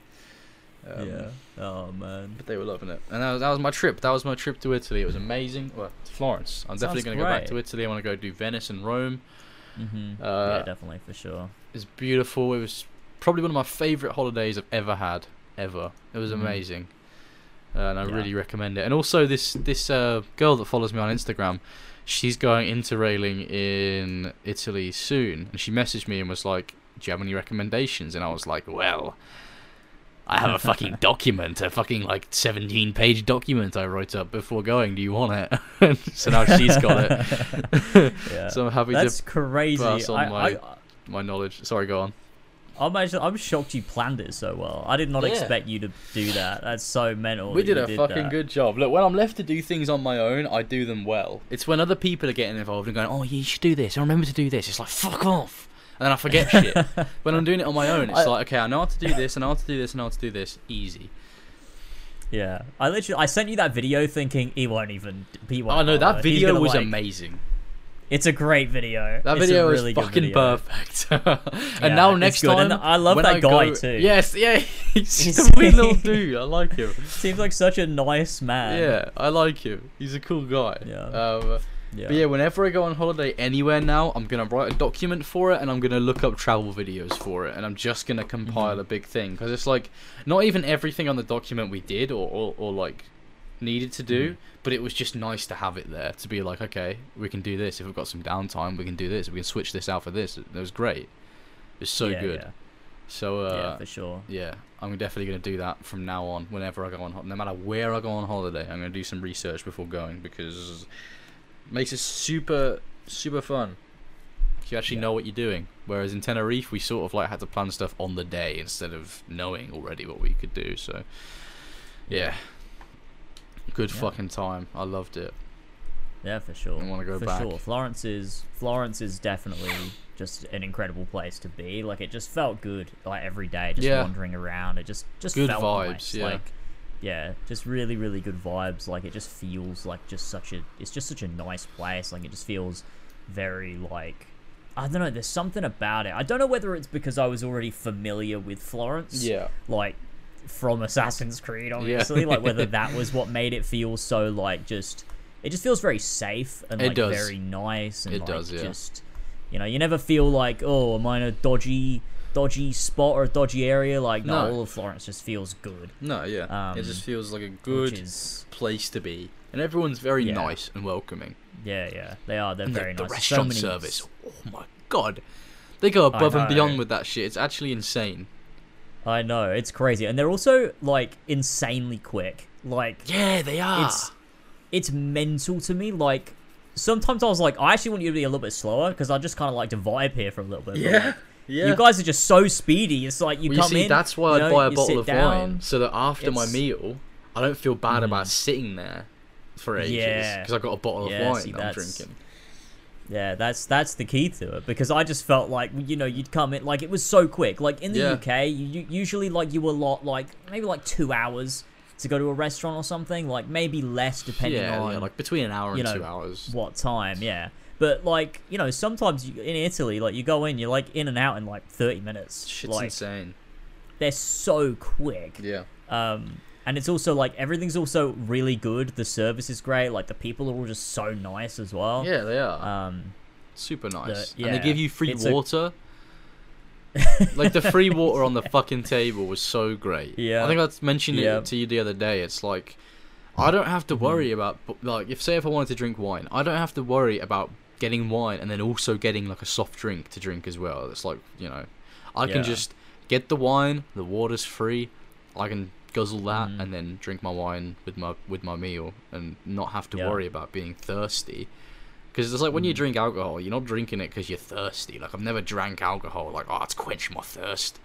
Um, yeah. Oh man. But they were loving it, and that was, that was my trip. That was my trip to Italy. It was amazing. Well, to Florence. I'm definitely going to go back to. Italy. I want to go do Venice and Rome. Mhm. Uh, yeah, definitely for sure. It's beautiful. It was probably one of my favorite holidays I've ever had. Ever. It was Mhm. amazing, uh, and I Yeah. really recommend it. And also this this uh, girl that follows me on Instagram, she's going interrailing in Italy soon, and she messaged me and was like, "Do you have any recommendations?" And I was like, "Well." I have a fucking *laughs* document, a fucking like 17 page document I wrote up before going. Do you want it? *laughs* so now she's got it. *laughs* Yeah. so I'm happy That's to crazy. pass on I, my- I, my knowledge. Sorry, go on. I'm actually, I'm shocked you planned it so well. I did not Yeah. expect you to do that. That's so mental. We did a fucking that. good job. Look, when I'm left to do things on my own, I do them well. It's when other people are getting involved and going, "Oh, you should do this. I remember to do this." It's like, "Fuck off! And then I forget *laughs* shit. When I'm doing it on my own, it's I- like, okay, I know how to do this, and I know how to do this, and I know how to do this. Easy. Yeah, I literally I sent you that video thinking he won't even. He won't Oh no, that video was like- amazing. It's a great video. That It's video really is fucking video. perfect. *laughs* Yeah, and now next time, and I love that I guy go- too. Yes, yeah, *laughs* he's just a weird little *laughs* dude. I like him. Seems like such a nice man. Yeah, I like him. He's a cool guy. Yeah. Um, Yeah. But yeah, whenever I go on holiday anywhere now, I'm gonna write a document for it, and I'm gonna look up travel videos for it, and I'm just gonna compile Mm-hmm. a big thing because it's like not even everything on the document we did or or, or like needed to do, Mhm. But it was just nice to have it there to be like, okay, we can do this if we've got some downtime, we can do this, we can switch this out for this. It was great. It's so yeah, good. Yeah, So uh, yeah, for sure. yeah, I'm definitely gonna do that from now on. Whenever I go on, no matter where I go on holiday, I'm gonna do some research before going because it makes it super, super fun. You actually Yeah. know what you're doing. Whereas in Tenerife, we sort of like had to plan stuff on the day instead of knowing already what we could do. So, yeah, good Yeah. fucking time. I loved it. Yeah, for sure. I wanna go for back. sure. Florence is Florence is definitely just an incredible place to be. Like it just felt good. Like every day, just Yeah. wandering around. It just just Good felt vibes, nice. yeah. Like yeah, just really really good vibes. Like it just feels like just such a. It's just such a nice place. Like it just feels very like. I don't know. There's something about it. I don't know whether it's because I was already familiar with Florence. Yeah. like from Assassin's Creed, obviously. like whether *laughs* that was what made it feel so like just it just feels very safe and It like does. very nice and It like does, yeah. just you know, you never feel like, oh, am I in a dodgy dodgy spot or a dodgy area? Like no, No. all of Florence just feels good. No, yeah. it Um, just feels like a good is place to be, and everyone's very Yeah. nice and welcoming. yeah, yeah. They are, they're And very the, nice. the So restaurant many- service. Oh my god, they go above and beyond with that shit. It's actually insane. I know, it's crazy. And they're also like insanely quick. Like Yeah, they are. it's it's mental to me. Like sometimes I was like, I actually want you to be a little bit slower because I just kind of like to vibe here for a little bit. but, like, yeah. You guys are just so speedy. It's like you well, you come see, in. that's why you I'd know, buy a bottle of down. wine so that after my meal, I don't feel bad about Mm. sitting there for ages Yeah. because I got a bottle Yeah, of wine see, that I'm drinking. Yeah, that's that's the key to it because I just felt like you know you'd come in like it was so quick. Like in the Yeah. UK, you, you usually like you were lot like maybe like two hours to go to a restaurant or something. Like maybe less depending Yeah, on yeah, like between an hour and you know, two hours. what time. Yeah, but like you know sometimes you, in Italy, like you go in, you're like in and out in like thirty minutes. Shit's like insane. they're so quick. Yeah. Um, and it's also like everything's also really good. The service is great. Like the people are all just so nice as well. Yeah, they are. Um, Super nice. the- And they give you free it's a- water. *laughs* like the free water on the fucking table was so great. Yeah. I think I mentioned Yeah. it to you the other day. It's like I don't have to worry about like if say if I wanted to drink wine, I don't have to worry about getting wine and then also getting like a soft drink to drink as well. It's like, you know, I Yeah. can just get the wine, the water's free. I can guzzle that Mhm. and then drink my wine with my with my meal and not have to Yeah. worry about being thirsty. Because it's like when you Mm. drink alcohol, you're not drinking it because you're thirsty. Like I've never drank alcohol like oh it's quench my thirst.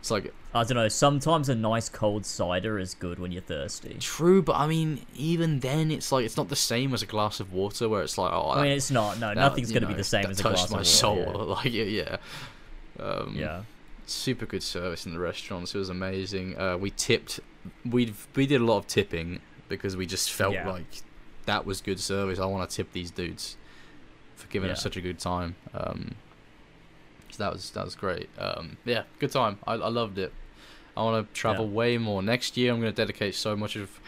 It's like I don't know. Sometimes a nice cold cider is good when you're thirsty. true, but I mean even then it's like it's not the same as a glass of water where it's like oh I mean, it's not. No, that, nothing's gonna be the same as a touched glass my of soul. water. *laughs* Like yeah, yeah. Um, Yeah. Yeah. super good service in the restaurants. It was amazing. Uh, we tipped. We we did a lot of tipping because we just felt Yeah. like that was good service. I want to tip these dudes for giving us such a good time. Um, so that was that was great. Um, yeah, good time. I I loved it. I want to travel Yeah. way more next year. I'm going to dedicate so much of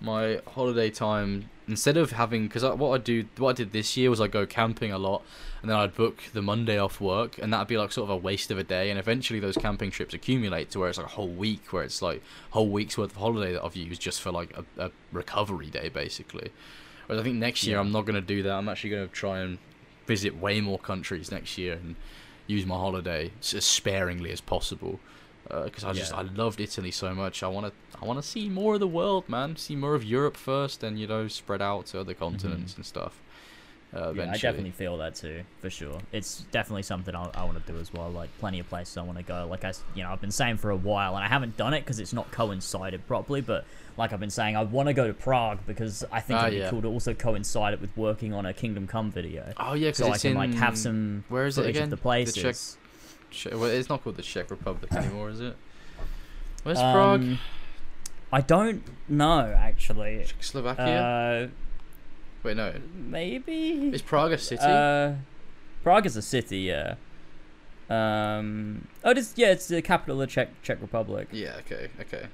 my holiday time instead of having because what I do what I did this year was I go camping a lot and then I'd book the Monday off work and that'd be like sort of a waste of a day and eventually those camping trips accumulate to where it's like a whole week where it's like whole week's worth of holiday that I've used just for like a, a recovery day basically. But I think next year Yeah. I'm not going to do that. I'm actually going to try and visit way more countries next year and use my holiday as sparingly as possible because I just Yeah. I loved Italy so much. I want to I want to see more of the world, man. See more of Europe first, and you know spread out to other continents and stuff. Uh, Yeah. I definitely feel that too, for sure. It's definitely something I, I want to do as well. Like plenty of places I want to go. Like I, you know, I've been saying for a while, and I haven't done it because it's not coincided properly. But like I've been saying, I want to go to Prague because I think Ah, it'd be yeah. cool to also coincide it with working on a Kingdom Come video. Oh yeah, because so I it's can in like have some where is it again? of the The places. Czech- Czech, well, it's not called the Czech Republic *coughs* anymore, is it? Where's Prague? Um, I don't know actually. Czechoslovakia. Uh, Wait, no. maybe. Is Prague a city? Uh, Prague is a city, yeah. Um. Oh, it is. Yeah, it's the capital of the Czech Czech Republic. yeah. Okay. Okay.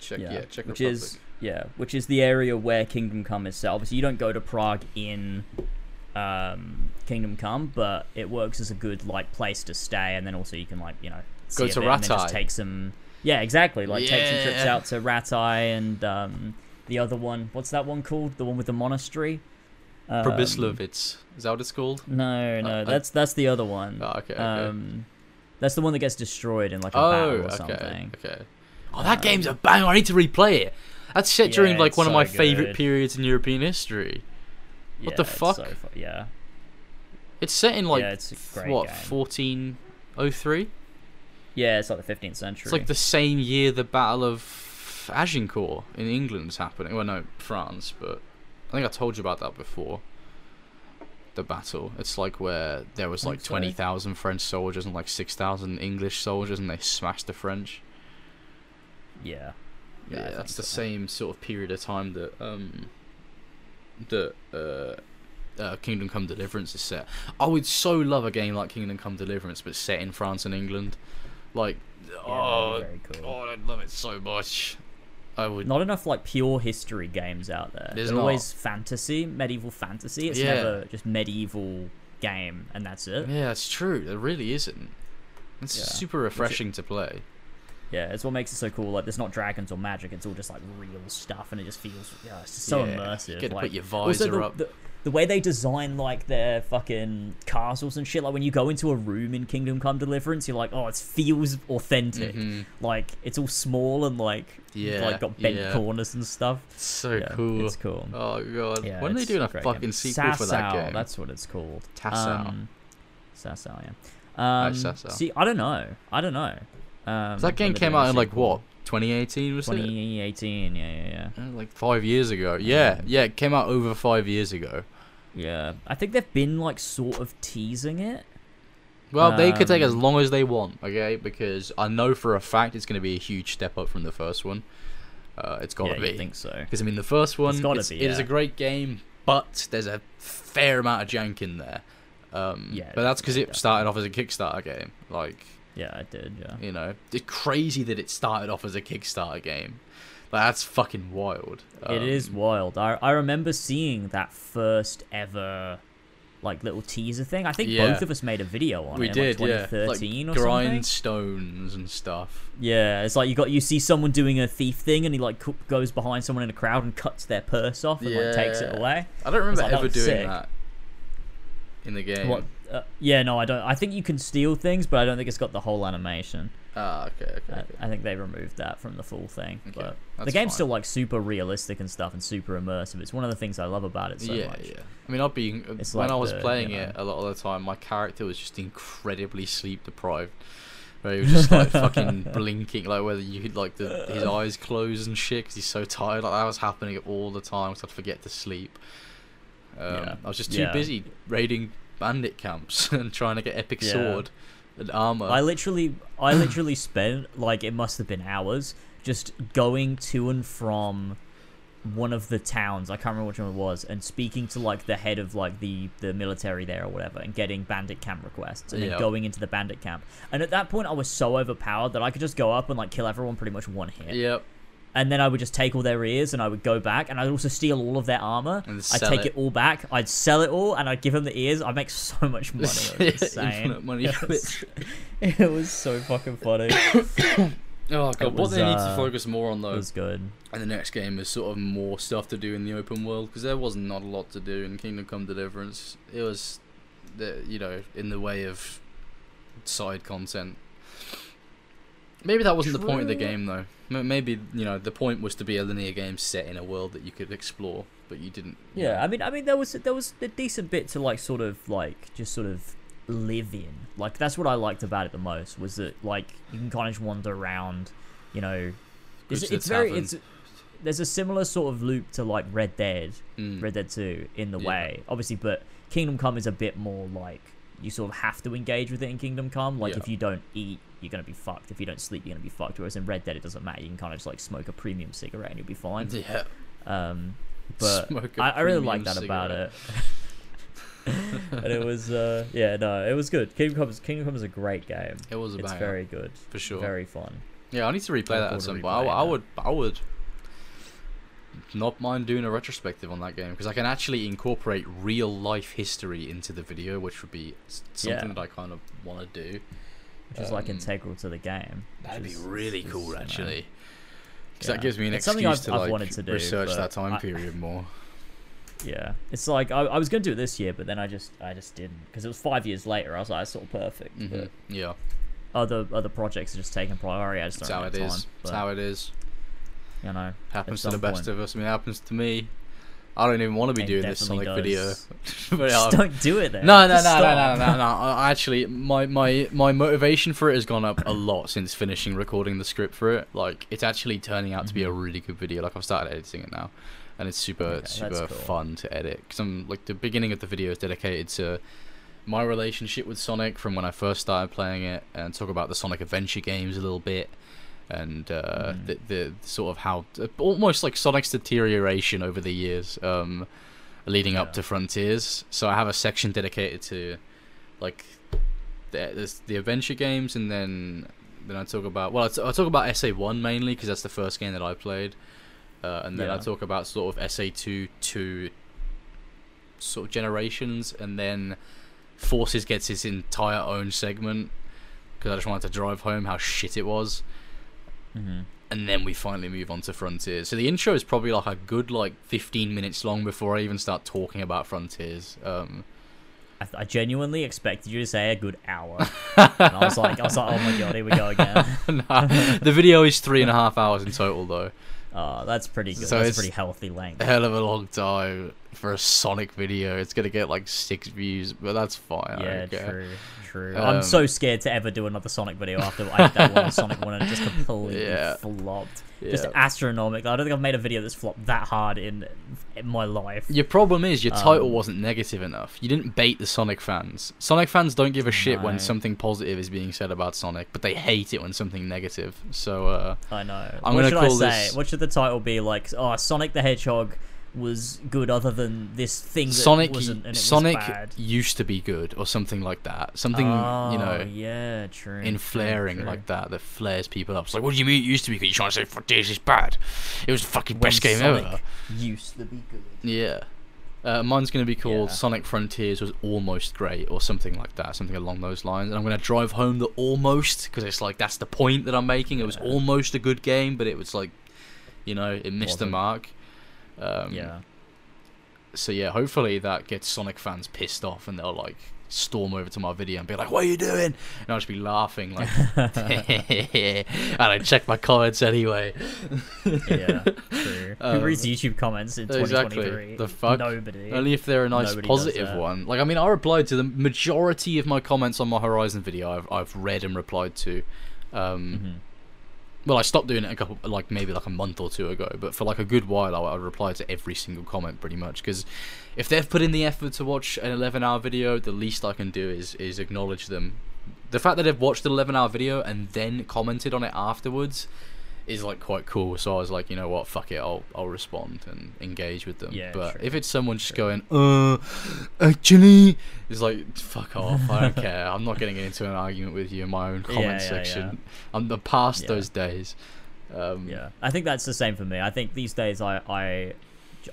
Czech. Yeah. Czech which Republic. is yeah, which is the area where Kingdom Come is set. Obviously, you don't go to Prague in um, Kingdom Come, but it works as a good like place to stay, and then also you can like you know Go to bit and just take some yeah exactly like take some trips out to Rattay and um, the other one. What's that one called? The one with the monastery. Um, Probislovitz. Is that what it's called? No, no, Uh, that's that's the other one. Oh, okay. okay. Um, that's the one that gets destroyed in like a oh, battle or okay. something. Okay. Oh, that game's a bang! I need to replay it. That's set during Yeah, like it's one of so my favorite periods in European history. What the Yeah, fuck? so fu- yeah, It's set in like yeah, it's what game. fourteen oh three? Yeah, it's like the 15th century. It's like the same year the Battle of Agincourt in England is happening. Well, no, France, but I think I told you about that before. The battle. It's like where there was like twenty thousand French soldiers and like six thousand English soldiers, and they smashed the French. yeah. Yeah, think that's the so. same sort of period of time that um that uh, uh Kingdom Come Deliverance is set. I would so love a game like Kingdom Come Deliverance, but set in France and England. Like, Yeah, oh, cool. God, I'd love it so much. I would. Not enough like pure history games out there. There's not. always fantasy, medieval fantasy. It's Yeah. never just medieval game and that's it. Yeah, it's true. There really isn't. It's Yeah. super refreshing to play. Yeah, it's what makes it so cool. Like, there's not dragons or magic. It's all just like real stuff, and it just feels yeah, it's just so Yeah, immersive. You get to like, put your visor the, up. The, the way they design like their fucking castles and shit. Like when you go into a room in Kingdom Come Deliverance, you're like, oh, it feels authentic. Mhm. Like it's all small and like Yeah, like got bent yeah. corners and stuff. So yeah, cool. It's cool. Oh god. Yeah, when are they doing a fucking game. sequel for that game? That's what it's called. Tassau. Um, Sasau, yeah. Um, Sasau. See, I don't know. I don't know. Um, that game came out in like what? 2018 was it? 2018. Yeah, yeah, yeah. Like five years ago. Yeah, Um, yeah. It came out over five years ago. Yeah, I think they've been like sort of teasing it. Well, they could take as Um, long as they want, okay? Because I know for a fact it's going to be a huge step up from the first one. Uh, it's got to yeah, be. I think so? Because I mean, the first one, gotta it's, be, it is a great game, but there's a fair amount of jank in there. Um, Yeah, but that's because it started off as a Kickstarter game. Like, Yeah, I did. Yeah. you know, it's crazy that it started off as a Kickstarter game. Like, that's fucking wild. it is Um, wild. I I remember seeing that first ever like little teaser thing. I think Yeah. both of us made a video on We it. in, did, like yeah. Like or grindstones and stuff. Yeah, it's like you got you see someone doing a thief thing, and he like co- goes behind someone in a crowd and cuts their purse off and like takes it away. I don't remember like, ever doing sick. that in the game. What? Uh, yeah, no, I don't. I think you can steal things, but I don't think it's got the whole animation. Ah, okay, okay. I, okay. I think they removed that from the full thing. Okay, But the game's fine. still like super realistic and stuff, and super immersive. It's one of the things I love about it so yeah, much. yeah. yeah. I mean, I'll be It's when like I was the, playing you know- it a lot of the time. My character was just incredibly sleep deprived. Where he was just like fucking *laughs* blinking, like whether you could like the his eyes close and shit because he's so tired. Like that was happening all the time. So I'd forget to sleep. Um, Yeah. I was just too Yeah. busy raiding bandit camps *laughs* and trying to get epic Yeah. sword and armor. I literally, I literally spent like it must have been hours just going to and from one of the towns. I can't remember which one it was, and speaking to like the head of like the the military there or whatever, and getting bandit camp requests, and then going into the bandit camp. And at that point, I was so overpowered that I could just go up and like kill everyone pretty much one hit. Yep. And then I would just take all their ears, and I would go back, and I'd also steal all of their armor. And I'd take it. it. all back. I'd sell it all, and I'd give them the ears. I'd make *laughs* so much money. It was *laughs* insane. Money It was- *laughs* it was so fucking funny. *coughs* Oh god, what was, they need to uh, focus more on It though was good. And the next game is sort of more stuff to do in the open world because there was not a lot to do in Kingdom Come Deliverance. It was, the you know, in the way of side content. Maybe that wasn't the point of the game though. Maybe you know the point was to be a linear game set in a world that you could explore, but you didn't. you Yeah, know. I mean, I mean, there was there was a decent bit to like sort of like just sort of live in. Like that's what I liked about it the most was that like you can kind of just wander around, you know. It's, it's very it's there's a similar sort of loop to like Red Dead, Mm. Red Dead Two in the Yeah. way, obviously, but Kingdom Come is a bit more like you sort of have to engage with it in Kingdom Come. Like Yeah. if you don't eat, you're gonna be fucked. If you don't sleep, you're gonna be fucked. Whereas in Red Dead, it doesn't matter. You can kind of just like smoke a premium cigarette and you'll be fine. Yeah. Um, *laughs* but I, I, really like that about it. *laughs* and it was uh, yeah no it was good Kingdom Come Kingdom Come is a great game It was a it's banger, very good for sure. very fun Yeah, I need to replay that at some point. I, I would, I would not mind doing a retrospective on that game because I can actually incorporate real life history into the video, which would be something Yeah. that I kind of want to do. Which is like Um, integral to the game That'd be really is, cool, actually. Because yeah. that gives me an It's excuse I've- to I've like wanted to do, research that time I- period more. *laughs* yeah it's like I, I was gonna do it this year but then I just I just didn't because it was five years later I was like it's sort of perfect hmm but Yeah, other other projects are just taking priority I just that's don't how have it time is. That's how it is. you know Happens to the best point. of us. I mean, it happens to me. I don't even want to be It doing this Sonic video. does. but *laughs* just don't do it then No, no, no, Just no, no, no, no. Actually, my, my, my motivation for it has gone up a lot since finishing recording the script for it. Like, it's actually turning out to be a mm-hmm. really good video. Like, I've started editing it now, and it's super, Okay, super cool. fun to edit. Because I'm like the beginning of the video is dedicated to my relationship with Sonic from when I first started playing it, and talk about the Sonic Adventure games a little bit. And uh, Mhm. the, the sort of how almost like Sonic's deterioration over the years, um, leading up to Frontiers. So I have a section dedicated to like the the adventure games, and then then I talk about well I t- I talk about SA one mainly because that's the first game that I played, uh, and then I talk about sort of SA two to sort of generations, and then Forces gets its entire own segment because I just wanted to drive home how shit it was Mhm. and then we finally move on to Frontiers. So the intro is probably like a good like 15 minutes long before I even start talking about Frontiers. Um, I, I genuinely expected you to say a good hour *laughs* and I was like I was like oh my god here we go again *laughs* nah, the video is three and a half hours in total though. *laughs* Oh, that's pretty good. So that's a it's- pretty healthy length. A hell of a long time for a Sonic video. It's gonna get like six views, but that's fine. Yeah, true, true. Um, I'm so scared to ever do another Sonic video after I did that one on Sonic One and it just completely *laughs* Yeah. flopped. Just astronomical. I don't think I've made a video that's flopped that hard in, in my life. Your problem is your title Um, wasn't negative enough. You didn't bait the Sonic fans. Sonic fans don't give a shit when something positive is being said about Sonic, but they hate it when something negative. So uh, I know. I'm what gonna should I call say? this- What should the title be? Like, oh, Sonic the Hedgehog was good, other than this thing that Sonic wasn't, and it Sonic used to be good or something like that. Something oh, you know yeah, true. in flaring true. like that that flares people up. It's like, what do you mean it used to be good? You're trying to say Frontiers is bad? It was the fucking When best game Sonic ever. Used to be good. Yeah. Uh, mine's going to be called Yeah. Sonic Frontiers was almost great or something like that, something along those lines. And I'm going to drive home the almost because it's like that's the point that I'm making. It was almost a good game, but it was like, you know, it missed the mark. Um, yeah. so yeah, hopefully that gets Sonic fans pissed off and they'll like storm over to my video and be like, "What are you doing?" And I'll just be laughing like, *laughs* and I check my comments anyway. yeah, true. Um, Who reads YouTube comments in exactly. 2023? The fuck? Nobody. Only if they're a nice Nobody positive one. Like I mean, I replied to the majority of my comments on my Horizon video. I've I've read and replied to. Um, Mhm. Well, I stopped doing it a couple, like maybe like a month or two ago. But for like a good while, I, I reply to every single comment pretty much because if they've put in the effort to watch an 11-hour video, the least I can do is is acknowledge them. The fact that they've watched an 11-hour video and then commented on it afterwards is like quite cool. So I was like, you know what, fuck it, I'll I'll respond and engage with them. Yeah, but true. if it's someone just going, uh, actually, it's like fuck off. I don't *laughs* care. I'm not getting into an argument with you in my own comment yeah, section. I'm I'm past those days. Um, Yeah, I think that's the same for me. I think these days I I,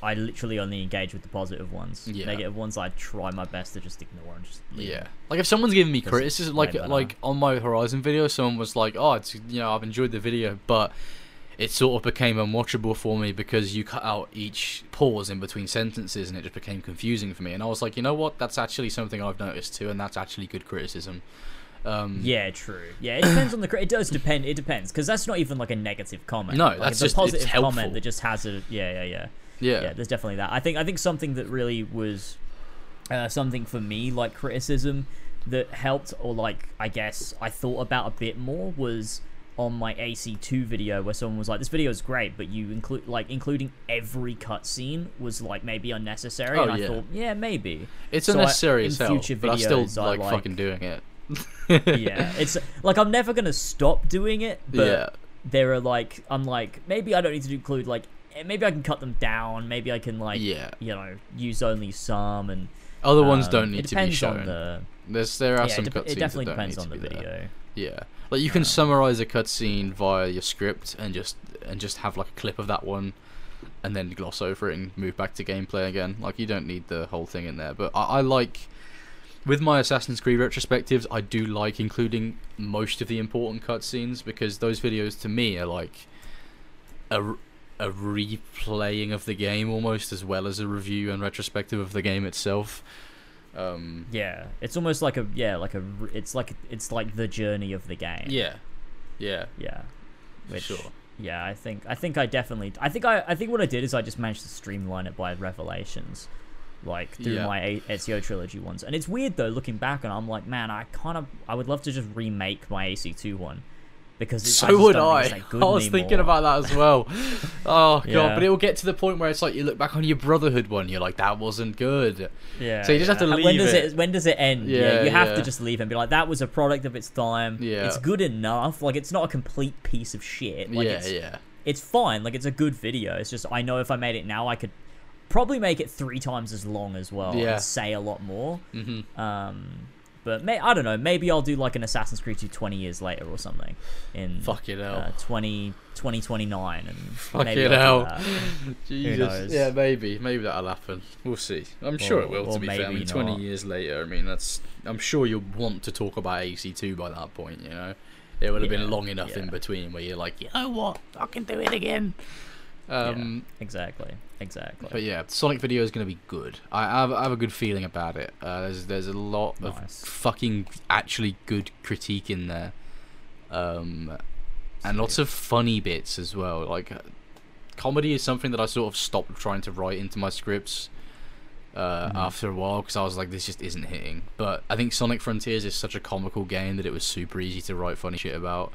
I literally only engage with the positive ones. Yeah. Negative ones I try my best to just ignore and just leave. Yeah, like if someone's giving me criticism, like like on my Horizon video, someone was like, "Oh, it's you know I've enjoyed the video, but it sort of became unwatchable for me because you cut out each pause in between sentences, and it just became confusing for me." And I was like, "You know what? That's actually something I've noticed too, and that's actually good criticism." Um, Yeah, true. Yeah, it depends on the. It does depend. It depends because that's not even like a negative comment. No, Like, that's it's just- a positive comment that just has a. Yeah, yeah, yeah. Yeah, yeah, there's definitely that. I think I think something that really was uh, something for me like criticism that helped or like I guess I thought about a bit more was on my AC2 video where someone was like, "This video is great, but you include like including every cutscene was like maybe unnecessary." Oh, and I yeah. thought, yeah, maybe. It's So I- unnecessary in as hell, future but I'm still I like, like- fucking doing it. yeah, it's like I'm never gonna stop doing it, but yeah. there are like I'm like maybe I don't need to include like maybe I can cut them down. Maybe I can like Yeah. you know use only some and Other ones um, don't need to be shown. on the There's there are yeah, some cutscenes it definitely that don't depends need on to the be there. Yeah, like you can Um, summarize a cutscene via your script and just and just have like a clip of that one, and then gloss over it and move back to gameplay again. Like you don't need the whole thing in there. But I, I like with my Assassin's Creed retrospectives, I do like including most of the important cutscenes because those videos to me are like a a replaying of the game almost as well as a review and retrospective of the game itself. Um, Yeah, it's almost like a yeah like a it's like it's like the journey of the game. yeah, yeah, yeah. Which, sure. Yeah, I think I think I definitely I think I I think what I did is I just managed to streamline it by revelations, like through Yeah. my Ezio trilogy ones. And it's weird though looking back and I'm like, man, I kind of I would love to just remake my AC2 one because it, So I would I. I was thinking about that as well. *laughs* Oh god, Yeah. but it will get to the point where it's like you look back on your Brotherhood one, you're like, that wasn't good. Yeah. So you just have to yeah. And leave when does it. When does it end? Yeah, Yeah, you have yeah. to just leave and be like, that was a product of its time. Yeah. It's good enough. Like it's not a complete piece of shit. Like yeah, it's, yeah, it's fine. Like it's a good video. It's just I know if I made it now, I could probably make it three times as long as well Yeah. and say a lot more. hmm Um, but may, I don't know. Maybe I'll do like an Assassin's Creed 2 20 years later or something in Fuck it hell. uh, 20, 2029 and Fuck maybe it I'll hell. that. *laughs* Jesus. knows? Yeah, maybe, maybe that'll happen. We'll see. I'm sure it will. or To be fair, I maybe mean, 20 not. years later, I mean, that's. I'm sure you'll want to talk about AC2 by that point. You know, it would have Yeah, been long enough in between where you're like, you know what, I can do it again. Um, yeah, exactly, exactly. But yeah, Sonic video is going to be good. I have, I have a good feeling about it. Uh, there's there's a lot of fucking actually good critique in there, um, and lots of funny bits as well. Like uh, comedy is something that I sort of stopped trying to write into my scripts uh, Mhm. after a while because I was like, this just isn't hitting. But I think Sonic Frontiers is such a comical game that it was super easy to write funny shit about.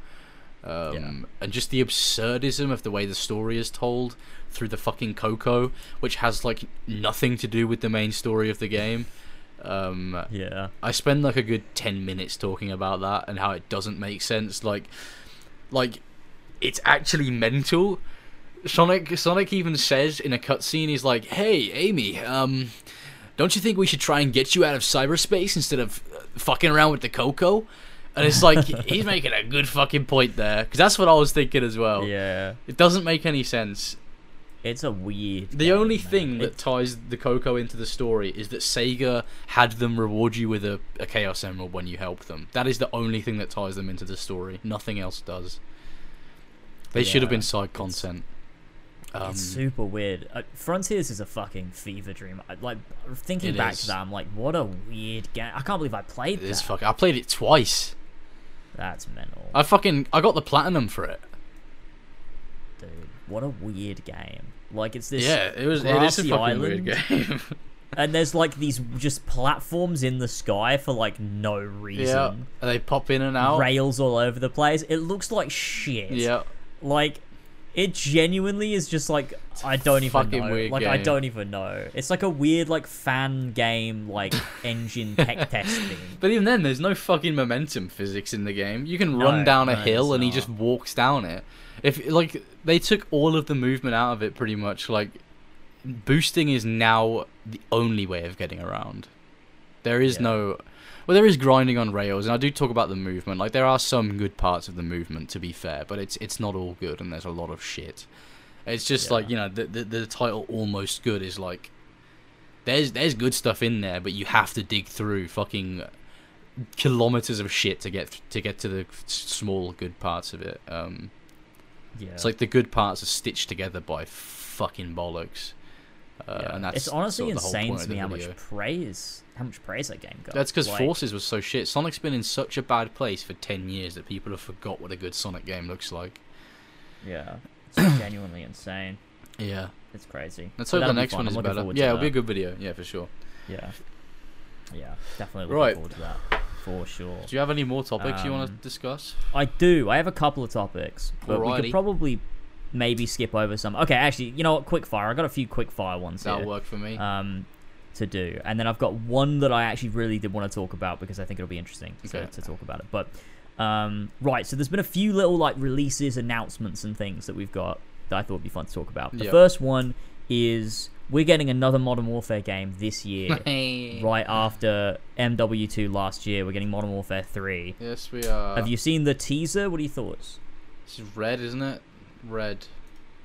Um, And just the absurdism of the way the story is told through the fucking Koco, which has like nothing to do with the main story of the game. Um, yeah, I spend like a good ten minutes talking about that and how it doesn't make sense. Like, like it's actually mental. Sonic Sonic even says in a cutscene, he's like, "Hey, Amy, um, don't you think we should try and get you out of cyberspace instead of uh, fucking around with the Koco?" And it's like he's making a good fucking point there because that's what I was thinking as well. yeah. It doesn't make any sense. It's a weird. The game, only man. thing that ties the Koco into the story is that Sega had them reward you with a, a Chaos Emerald when you helped them. That is the only thing that ties them into the story. Nothing else does. They should have been side it's- content. Um, it's super weird. Uh, Frontiers is a fucking fever dream. I, like thinking back is. to that, I'm like, what a weird game. I can't believe I played it that. fuck. I played it twice. That's mental, I fucking I got the platinum for it. dude. What a weird game. Like it's this. yeah, it was. It is a fucking island, weird game. *laughs* and there's like these just platforms in the sky for like no reason. yeah, they pop in and out. Rails all over the place. It looks like shit. Yeah, Like it genuinely is just like I don't even know. weird like I don't even know. It's like a weird like fan game like *laughs* engine tech testing. but even then, there's no fucking momentum physics in the game. You can No, run down a no, hill and he just walks down it. If like they took all of the movement out of it, pretty much. Like boosting is now the only way of getting around. There is Yeah. no. Well, there is grinding on rails, and I do talk about the movement. Like there are some good parts of the movement, to be fair, but it's it's not all good, and there's a lot of shit. It's just Yeah. like you know the, the the title almost good is like there's there's good stuff in there, but you have to dig through fucking kilometers of shit to get to get to the small good parts of it. Um, Yeah. it's like the good parts are stitched together by fucking bollocks. Uh, Yeah. and that's it's honestly sort of insane to me how much praise how much praise that game got. That's because Like, Forces was so shit. Sonic's been in such a bad place for ten years that people have forgot what a good Sonic game looks like. Yeah. It's *coughs* genuinely insane. Yeah, It's crazy. let's But hope the next one is better. Yeah, it'll be a good video. Yeah, for sure. Yeah. Yeah. Definitely looking Right. forward to that. for sure. Do you have any more topics you want to Um, discuss? I do. I have a couple of topics, but we could probably maybe skip over some. Okay, actually, you know what? Quick fire. I got a few quick fire ones That'll here. work for me. um, to do. And then I've got one that I actually really did want to talk about because I think it'll be interesting to, Okay. to talk about it. But um, right, so there's been a few little like releases, announcements, and things that we've got that I thought would be fun to talk about. The Yeah. first one is we're getting another Modern Warfare game this year. *laughs* right after MW2 last year, we're getting Modern Warfare 3. Yes, we are. Have you seen the teaser? What are your thoughts? This is red, isn't it? Red.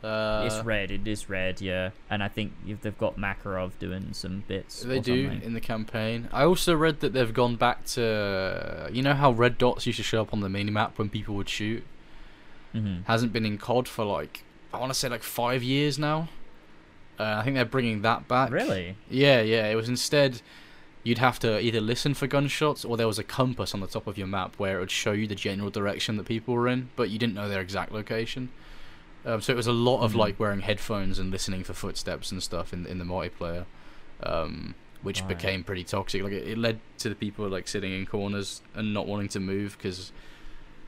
Uh, it's red. It is red, yeah. And I think they've got Makarov doing some bits. They do something. in the campaign. I also read that they've gone back to you know how red dots used to show up on the minimap when people would shoot. Mhm. Hasn't been in COD for like I want to say like five years now. Uh, I think they're bringing that back. Really? Yeah, yeah. It was instead you'd have to either listen for gunshots or there was a compass on the top of your map where it would show you the general direction that people were in, but you didn't know their exact location. Um, so it was a lot of Mhm. like wearing headphones and listening for footsteps and stuff in in the multiplayer, um, which Right. became pretty toxic. Like it, it led to the people like sitting in corners and not wanting to move because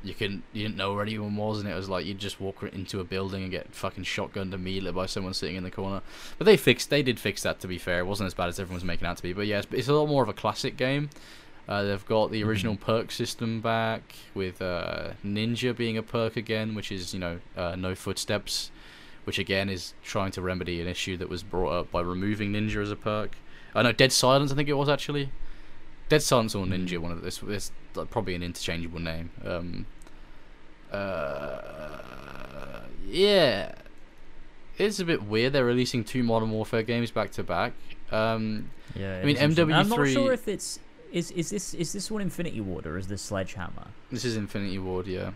you can you didn't know where anyone was, and it was like you'd just walk into a building and get fucking shotgunned immediately by someone sitting in the corner. But they fixed, they did fix that. To be fair, it wasn't as bad as everyone was making out to be. But yeah, it's, it's a lot more of a classic game. Uh, they've got the original Mhm. perk system back with uh, Ninja being a perk again, which is you know uh, no footsteps, which again is trying to remedy an issue that was brought up by removing Ninja as a perk. I know Dead Silence, I think it was actually. Dead Silence or Ninja, Mhm. one of this. Like, probably an interchangeable name. Um, uh, yeah, it's a bit weird. They're releasing two Modern Warfare games back to back. Um, Yeah. I mean, it is interesting. I'm not sure if it's. Is, is this is this one Infinity Ward or is this Sledgehammer? this is Infinity Ward, yeah,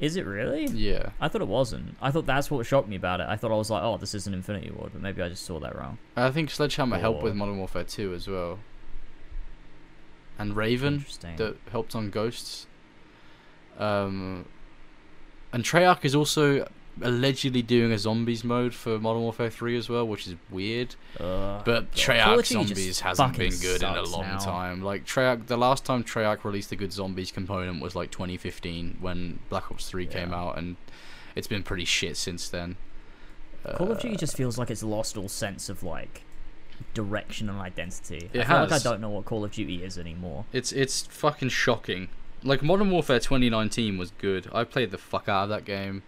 Is it really? yeah. I thought it wasn't. I thought that's what shocked me about it. I thought I was like, oh, this is an Infinity Ward, but maybe I just saw that wrong. I think Sledgehammer helped with Modern Warfare 2 as well. And Raven that helped on Ghosts. Um, and Treyarch is also allegedly doing a zombies mode for Modern Warfare 3 as well, which is weird. Ugh, But God. Call of Treyarch Duty Zombies hasn't been good in a long now. time. Like Treyarch, the last time Treyarch released a good zombies component was like 2015 when Black Ops 3 came out, and it's been pretty shit since then. Call of Duty Uh, just feels like it's lost all sense of like direction and identity. It I feel like I don't know what Call of Duty is anymore. It's it's fucking shocking. Like Modern Warfare 2019 was good. I played the fuck out of that game.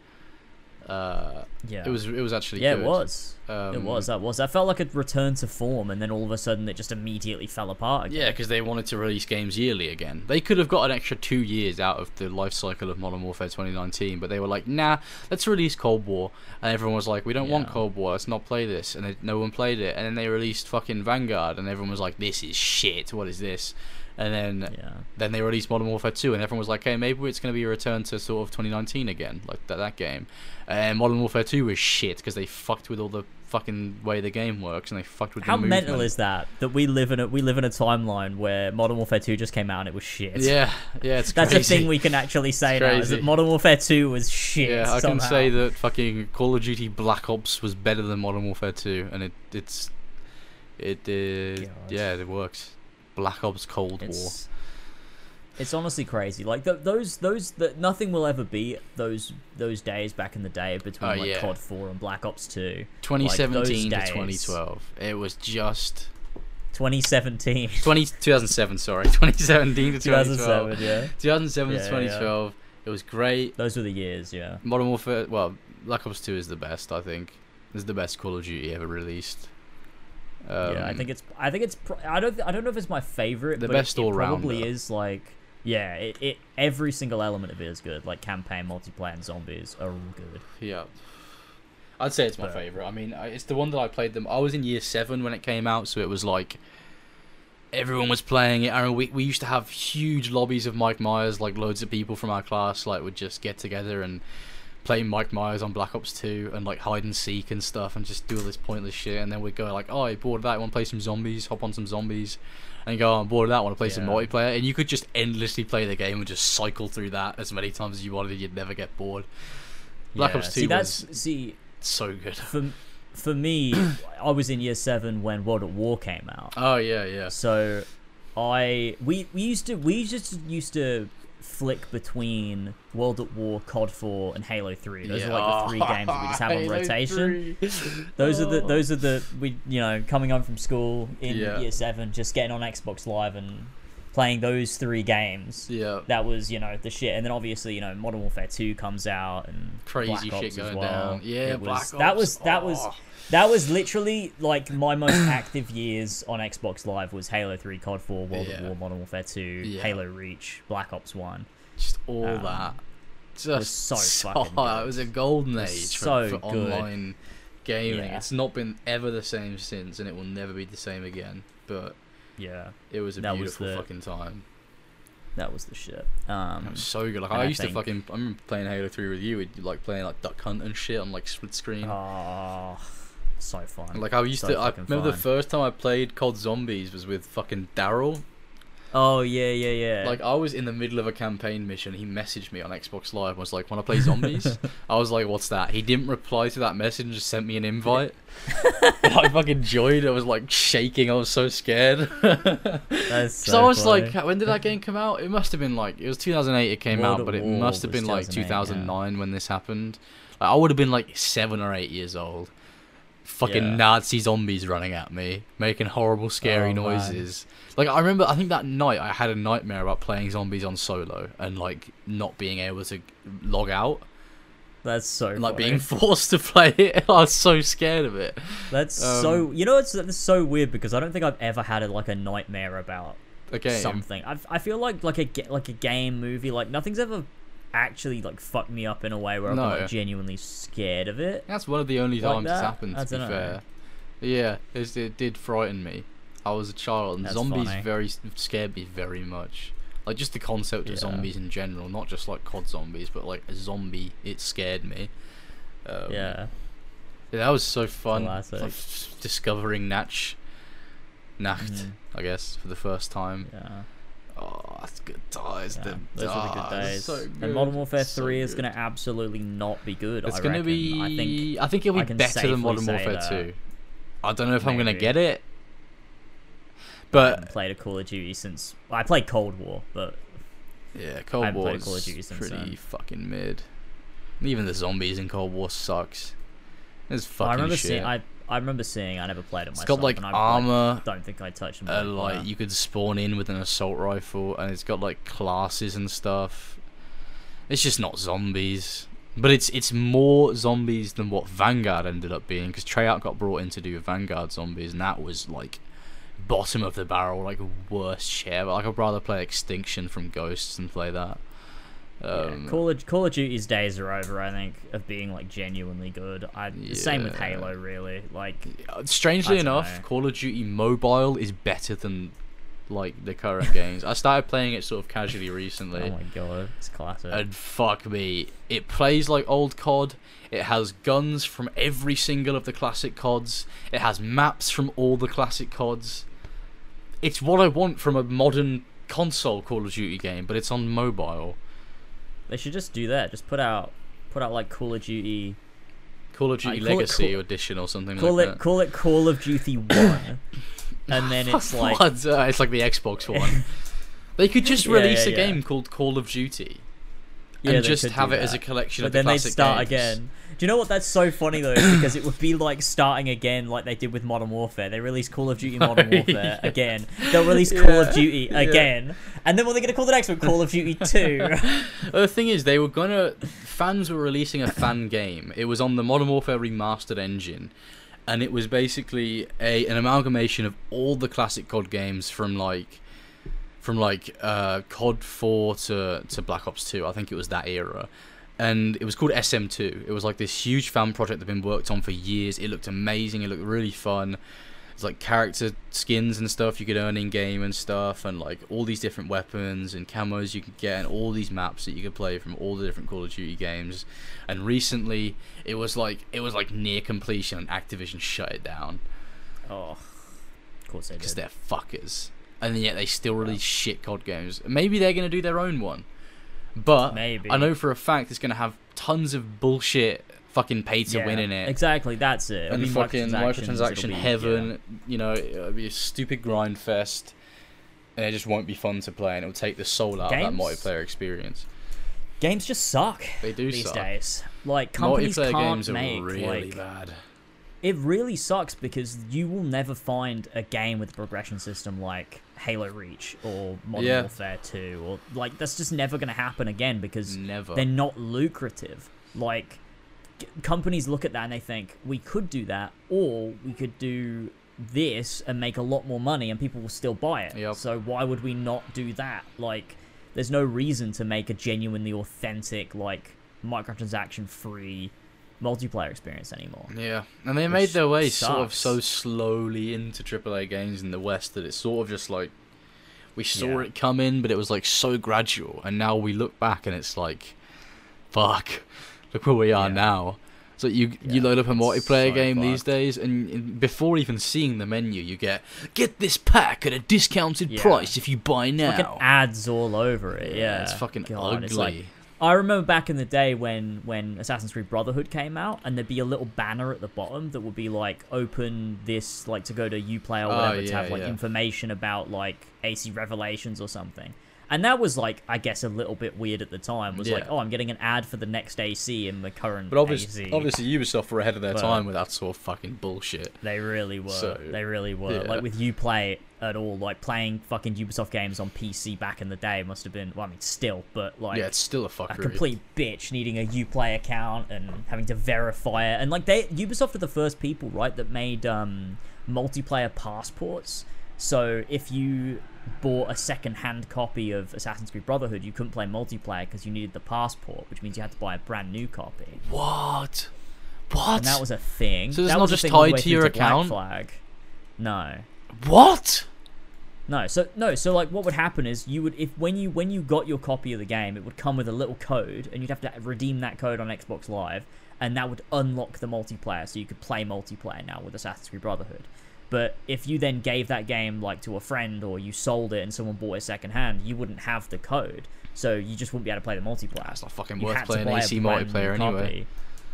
Uh, Yeah. it was it was actually yeah, good. it was. Um, it was. That was. That felt like a return to form, and then all of a sudden it just immediately fell apart. Again. Yeah, because they wanted to release games yearly again. They could have got an extra two years out of the life cycle of Modern Warfare 2019, but they were like, "Nah, let's release Cold War." And everyone was like, "We don't want Cold War. Let's not play this." And they, no one played it. And then they released fucking Vanguard, and everyone was like, "This is shit. What is this?" And then Yeah. then they released Modern Warfare 2, and everyone was like, "Hey, maybe it's going to be a return to sort of 2019 again, like that that game." And Modern Warfare 2 was shit because they fucked with all the fucking way the game works, and they fucked with the How the mental is that? That we live in a we live in a timeline where Modern Warfare Two just came out and it was shit. Yeah, yeah, it's That's crazy. a thing we can actually say now. Is that. Modern Warfare Two was shit. Yeah, I can say that fucking Call of Duty Black Ops was better than Modern Warfare 2, and it it's it uh, yeah it works. Black Ops Cold War. It's it's honestly crazy. Like th- those those that nothing will ever be those those days back in the day between Oh, like yeah. COD Four and Black Ops Two. 2017 days. to 2012. It was just 2017. 20 *laughs* 2007. Sorry, *laughs* 2017 to *laughs* 2012. 2007, yeah. 2007 Yeah, to yeah. 2012. It was great. Those were the years, yeah. Modern Warfare. Well, Black Ops 2 is the best. I think. Is the best Call of Duty ever released. Um, yeah, I think it's. I think it's. I don't. I don't know if it's my favorite. The but best it, it all-rounder. Probably is like. Yeah, it, it. Every single element of it is good. Like campaign, multiplayer, and zombies are all good. Yeah. I'd say it's my But- favorite. I mean, it's the one that I played them. I was in year seven when it came out, so it was like everyone was playing it. I remember we we used to have huge lobbies of Mike Myers, like loads of people from our class, like would just get together and play Mike Myers on Black Ops Two and like hide and seek and stuff, and just do all this pointless shit. And then we'd go like, "Oh, I bored of that. Want to play some zombies? Hop on some zombies." And go, "Oh, I'm bored of that. Want to play some multiplayer?" And you could just endlessly play the game and just cycle through that as many times as you wanted. You'd never get bored. Black yeah. Ops See, 2 that's was see so good. for for me. *coughs* I was in year seven when World at War came out. Oh yeah, yeah. So I we we used to we just used to flick between World at War, COD 4, and Halo 3. Those are like the three games that we just have *laughs* on rotation. 3. Those are the Oh. those are the we you know coming home from school in Yeah. year seven, just getting on Xbox Live and playing those three games. Yeah. That was you know the shit, and then obviously you know Modern Warfare 2 comes out and Crazy Black Ops shit as going well. down. Yeah, was- Black That was that was Oh. That was literally like my most *clears throat* active years on Xbox Live was Halo 3, COD 4, World Yeah. at War, Modern Warfare 2, Yeah. Halo Reach, Black Ops 1. just all Um, that. was Just so *laughs* fucking good. It was a golden was age so for, for online gaming. Yeah. It's not been ever the same since, and it will never be the same again. But Yeah, it was a That was beautiful the- fucking time. that was the shit. Um, It was so good. Like I I used think- to fucking. I remember playing Halo Three with you. We'd like playing like Duck Hunt and shit on like split screen. oh, so fun. Like I used so to. I remember the first time I played COD Zombies was with fucking Daryl. Oh yeah, yeah, yeah. Like I was in the middle of a campaign mission. He messaged me on Xbox Live. and Was like, "Want to play zombies?" *laughs* I was like, "What's that?" He didn't reply to that message and just sent me an invite. *laughs* and I fucking joined. I was like shaking. I was so scared. That's *laughs* So, I was funny. like, when did that game come out? It must have been like it was 2008. It came World out, but it must have been like 2008, yeah. 2009 when this happened. Like, I would have been like seven or eight years old. Fucking Yeah. Nazi zombies running at me, making horrible, scary Oh, man. noises. Like I remember, I think that night I had a nightmare about playing zombies on solo and like not being able to log out, That's so and, like funny. being *laughs* forced to play it. *laughs* I was so scared of it. That's um, so. You know, it's that's so weird because I don't think I've ever had a, like a nightmare about Okay, something. I I feel like like a like a game movie. Like nothing's ever actually like fucked me up in a way where I'm No. like genuinely scared of it. That's one of the only Like times it's happened. To be dunno. fair, yeah, it did frighten me. I was a child, and That's zombies funny. very scared me very much. Like just the concept of Yeah. zombies in general, not just like COD zombies, but like a zombie, it scared me. Um, yeah. yeah, that was so fun. Like, discovering Natch, Nacht, Mhm. I guess, for the first time. Yeah. Oh, that's good times. yeah. Those are the good days. so and Modern Warfare so Three is gonna absolutely not be good. It's I gonna reckon. be. I think I think it'll be better than Modern Warfare that. Two. I don't know if I'm gonna get it, But I haven't played a Call of Duty since I played Cold War, but yeah, Cold War Call of is Duty since pretty then. fucking mid. Even the zombies in Cold War sucks. It's fucking I remember shit. seeing. I I remember seeing. I never played it it's myself. got like and I, armor, don't think I touched uh, and like you could spawn in with an assault rifle, and it's got like classes and stuff. It's just not zombies, but it's it's more zombies than what Vanguard ended up being. Because Treyarch got brought in to do Vanguard zombies, and that was like bottom of the barrel, like worst share. But like I'd rather play Extinction from Ghosts than play that. Um, yeah, Call of Call of Duty's days are over. I think of being like genuinely good. I the same with Halo, really. Like Uh, Strangely enough, Call of Duty Mobile is better than like the current *laughs* games. I started playing it sort of casually *laughs* recently. oh my god, it's classic. And fuck me, it plays like old COD. It has guns from every single of the classic CODs. It has maps from all the classic CODs. It's what I want from a modern console Call of Duty game, but it's on mobile. They should just do that. Just put out put out like Call of Duty. Call of Duty Legacy Call- Edition or something Call like it that. call it Call of Duty *coughs* One, and then it's like Uh, it's like the Xbox *laughs* one. they could just release yeah, a yeah. game called Call of Duty and they just have it as a collection But of the then classic start games. again. Do you know what? That's so funny though, *coughs* because it would be like starting again, like they did with Modern Warfare. They release Call of Duty Modern *laughs* Warfare Yeah. again. They'll release Call of Duty yeah. again, and then what are they gonna call the next one? Call of Duty *laughs* Two. Uh, The thing is, they were gonna. Fans were releasing a fan game. It was on the Modern Warfare remastered engine, and it was basically a an amalgamation of all the classic COD games from like, from like uh, COD Four to to Black Ops Two. I think it was that era. And it was called SM2. It was like this huge fan project that had been worked on for years. It looked amazing. It looked really fun. It's like character skins and stuff you could earn in game and stuff, and like all these different weapons and camos you could get, and all these maps that you could play from all the different Call of Duty games. And recently, it was like it was like near completion, and Activision shut it down oh, of course they did. because they're fuckers, and yet they still release shit COD games. Maybe they're gonna do their own one, but Maybe I know for a fact it's gonna have tons of bullshit fucking pay to Yeah, win in it. Exactly, that's it. It'll and fucking microtransaction be- heaven. yeah. You know, it'll be a stupid grind fest. and it just won't be fun to play, and it'll take the soul out Games- of that multiplayer experience. Games just suck They do these suck. days. Like companies Multiplayer can't games are make really like bad. It really sucks because you will never find a game with a progression system like Halo Reach or Modern Yeah. Warfare 2 or like that's just never going to happen again because Never. they're not lucrative. Like g- companies look at that and they think we could do that or we could do this and make a lot more money and people will still buy it. Yep. So why would we not do that? Like there's no reason to make a genuinely authentic like microtransaction free multiplayer experience anymore. Yeah, and they made their way sort of so slowly into AAA games in the West that it's sort of just like we saw Yeah. it come in, but it was like so gradual, and now we look back and it's like, fuck, look where we are Yeah. now. So you you load up a multiplayer so game these days, and, before even seeing the menu, you get get this pack at a discounted Yeah. price if you buy now. Fucking ads all over it. Yeah, it's fucking God, ugly. it's like- I remember back in the day when when Assassin's Creed Brotherhood came out, and there'd be a little banner at the bottom that would be like, "Open this," like to go to UPlay or Oh, whatever to have like yeah. information about like AC Revelations or something. And that was like, I guess, a little bit weird at the time. Was like, oh, I'm getting an ad for the next AC in the current but obviously, AC. obviously, Ubisoft were ahead of their But- time with that sort of fucking bullshit. They really were. So, they really were. yeah. Like with UPlay at all, like playing fucking Ubisoft games on PC back in the day must have been. Well, I mean, still, but like yeah, it's still a a complete bitch needing a Uplay account and having to verify it. And like they Ubisoft are the first people, right, that made um multiplayer passports. So if you bought a second-hand copy of Assassin's Creed Brotherhood, you couldn't play multiplayer because you needed the passport, which means you had to buy a brand new copy. What? What? And that was a thing. So it's that not just thing all the tied to your account? Flag. No. What? No, so no, so like what would happen is you would if when you when you got your copy of the game, it would come with a little code, and you'd have to redeem that code on Xbox Live, and that would unlock the multiplayer, so you could play multiplayer now with Assassin's Creed Brotherhood. But if you then gave that game like to a friend or you sold it and someone bought it secondhand, you wouldn't have the code, so you just wouldn't be able to play the multiplayer. That's not fucking You worth had playing buy a AC brand new multiplayer anyway.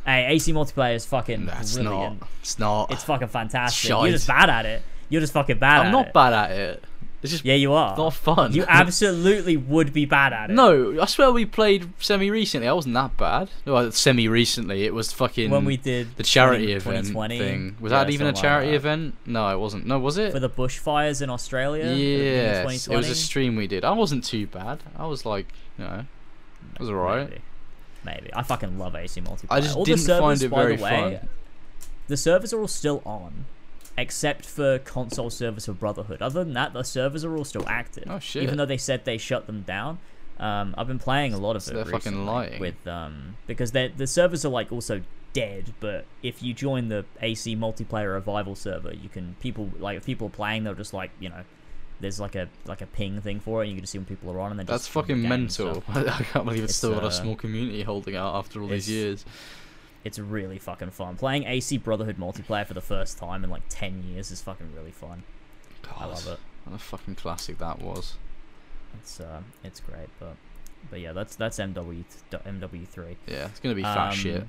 Hey, AC multiplayer is fucking That's brilliant. not. It's not. It's fucking fantastic. Shite. You're just bad at it. You're just fucking bad I'm not it. bad at it. It's just Yeah, you are. not fun. You *laughs* absolutely would be bad at it. no, I swear we played semi recently. I wasn't that bad. Well, semi recently. It was fucking when we did the charity event 2020, thing. Was yeah, that even a something like charity event? No, it wasn't. No, was it? for the bushfires in Australia? Yeah, the beginning of Yes, it was a stream we did. I wasn't too bad. I was like, you know, it was alright. Maybe. Maybe. I fucking love AC multiplayer. I just all didn't the servers, find it by very the way, fun. The servers are all still on, except for console servers for Brotherhood. Other than that, the servers are all still active. Oh, shit. Even though they said they shut them down. Um, I've been playing a lot of So it they're fucking lying. with um because the servers are like also dead. But if you join the AC multiplayer revival server, you can people like if people are playing, they'll just like you know. There's like a like a ping thing for it, and you can just see when people are on, and then That's just join the fucking mental. *laughs* I can't believe it's, It's, still got a uh, small community holding out after all these years. It's really fucking fun. Playing AC Brotherhood multiplayer for the first time in like 10 years is fucking really fun. I love it. What a fucking classic that was. It's uh it's great, but but yeah, that's that's MW MW3. Yeah, it's gonna be fat Um, shit.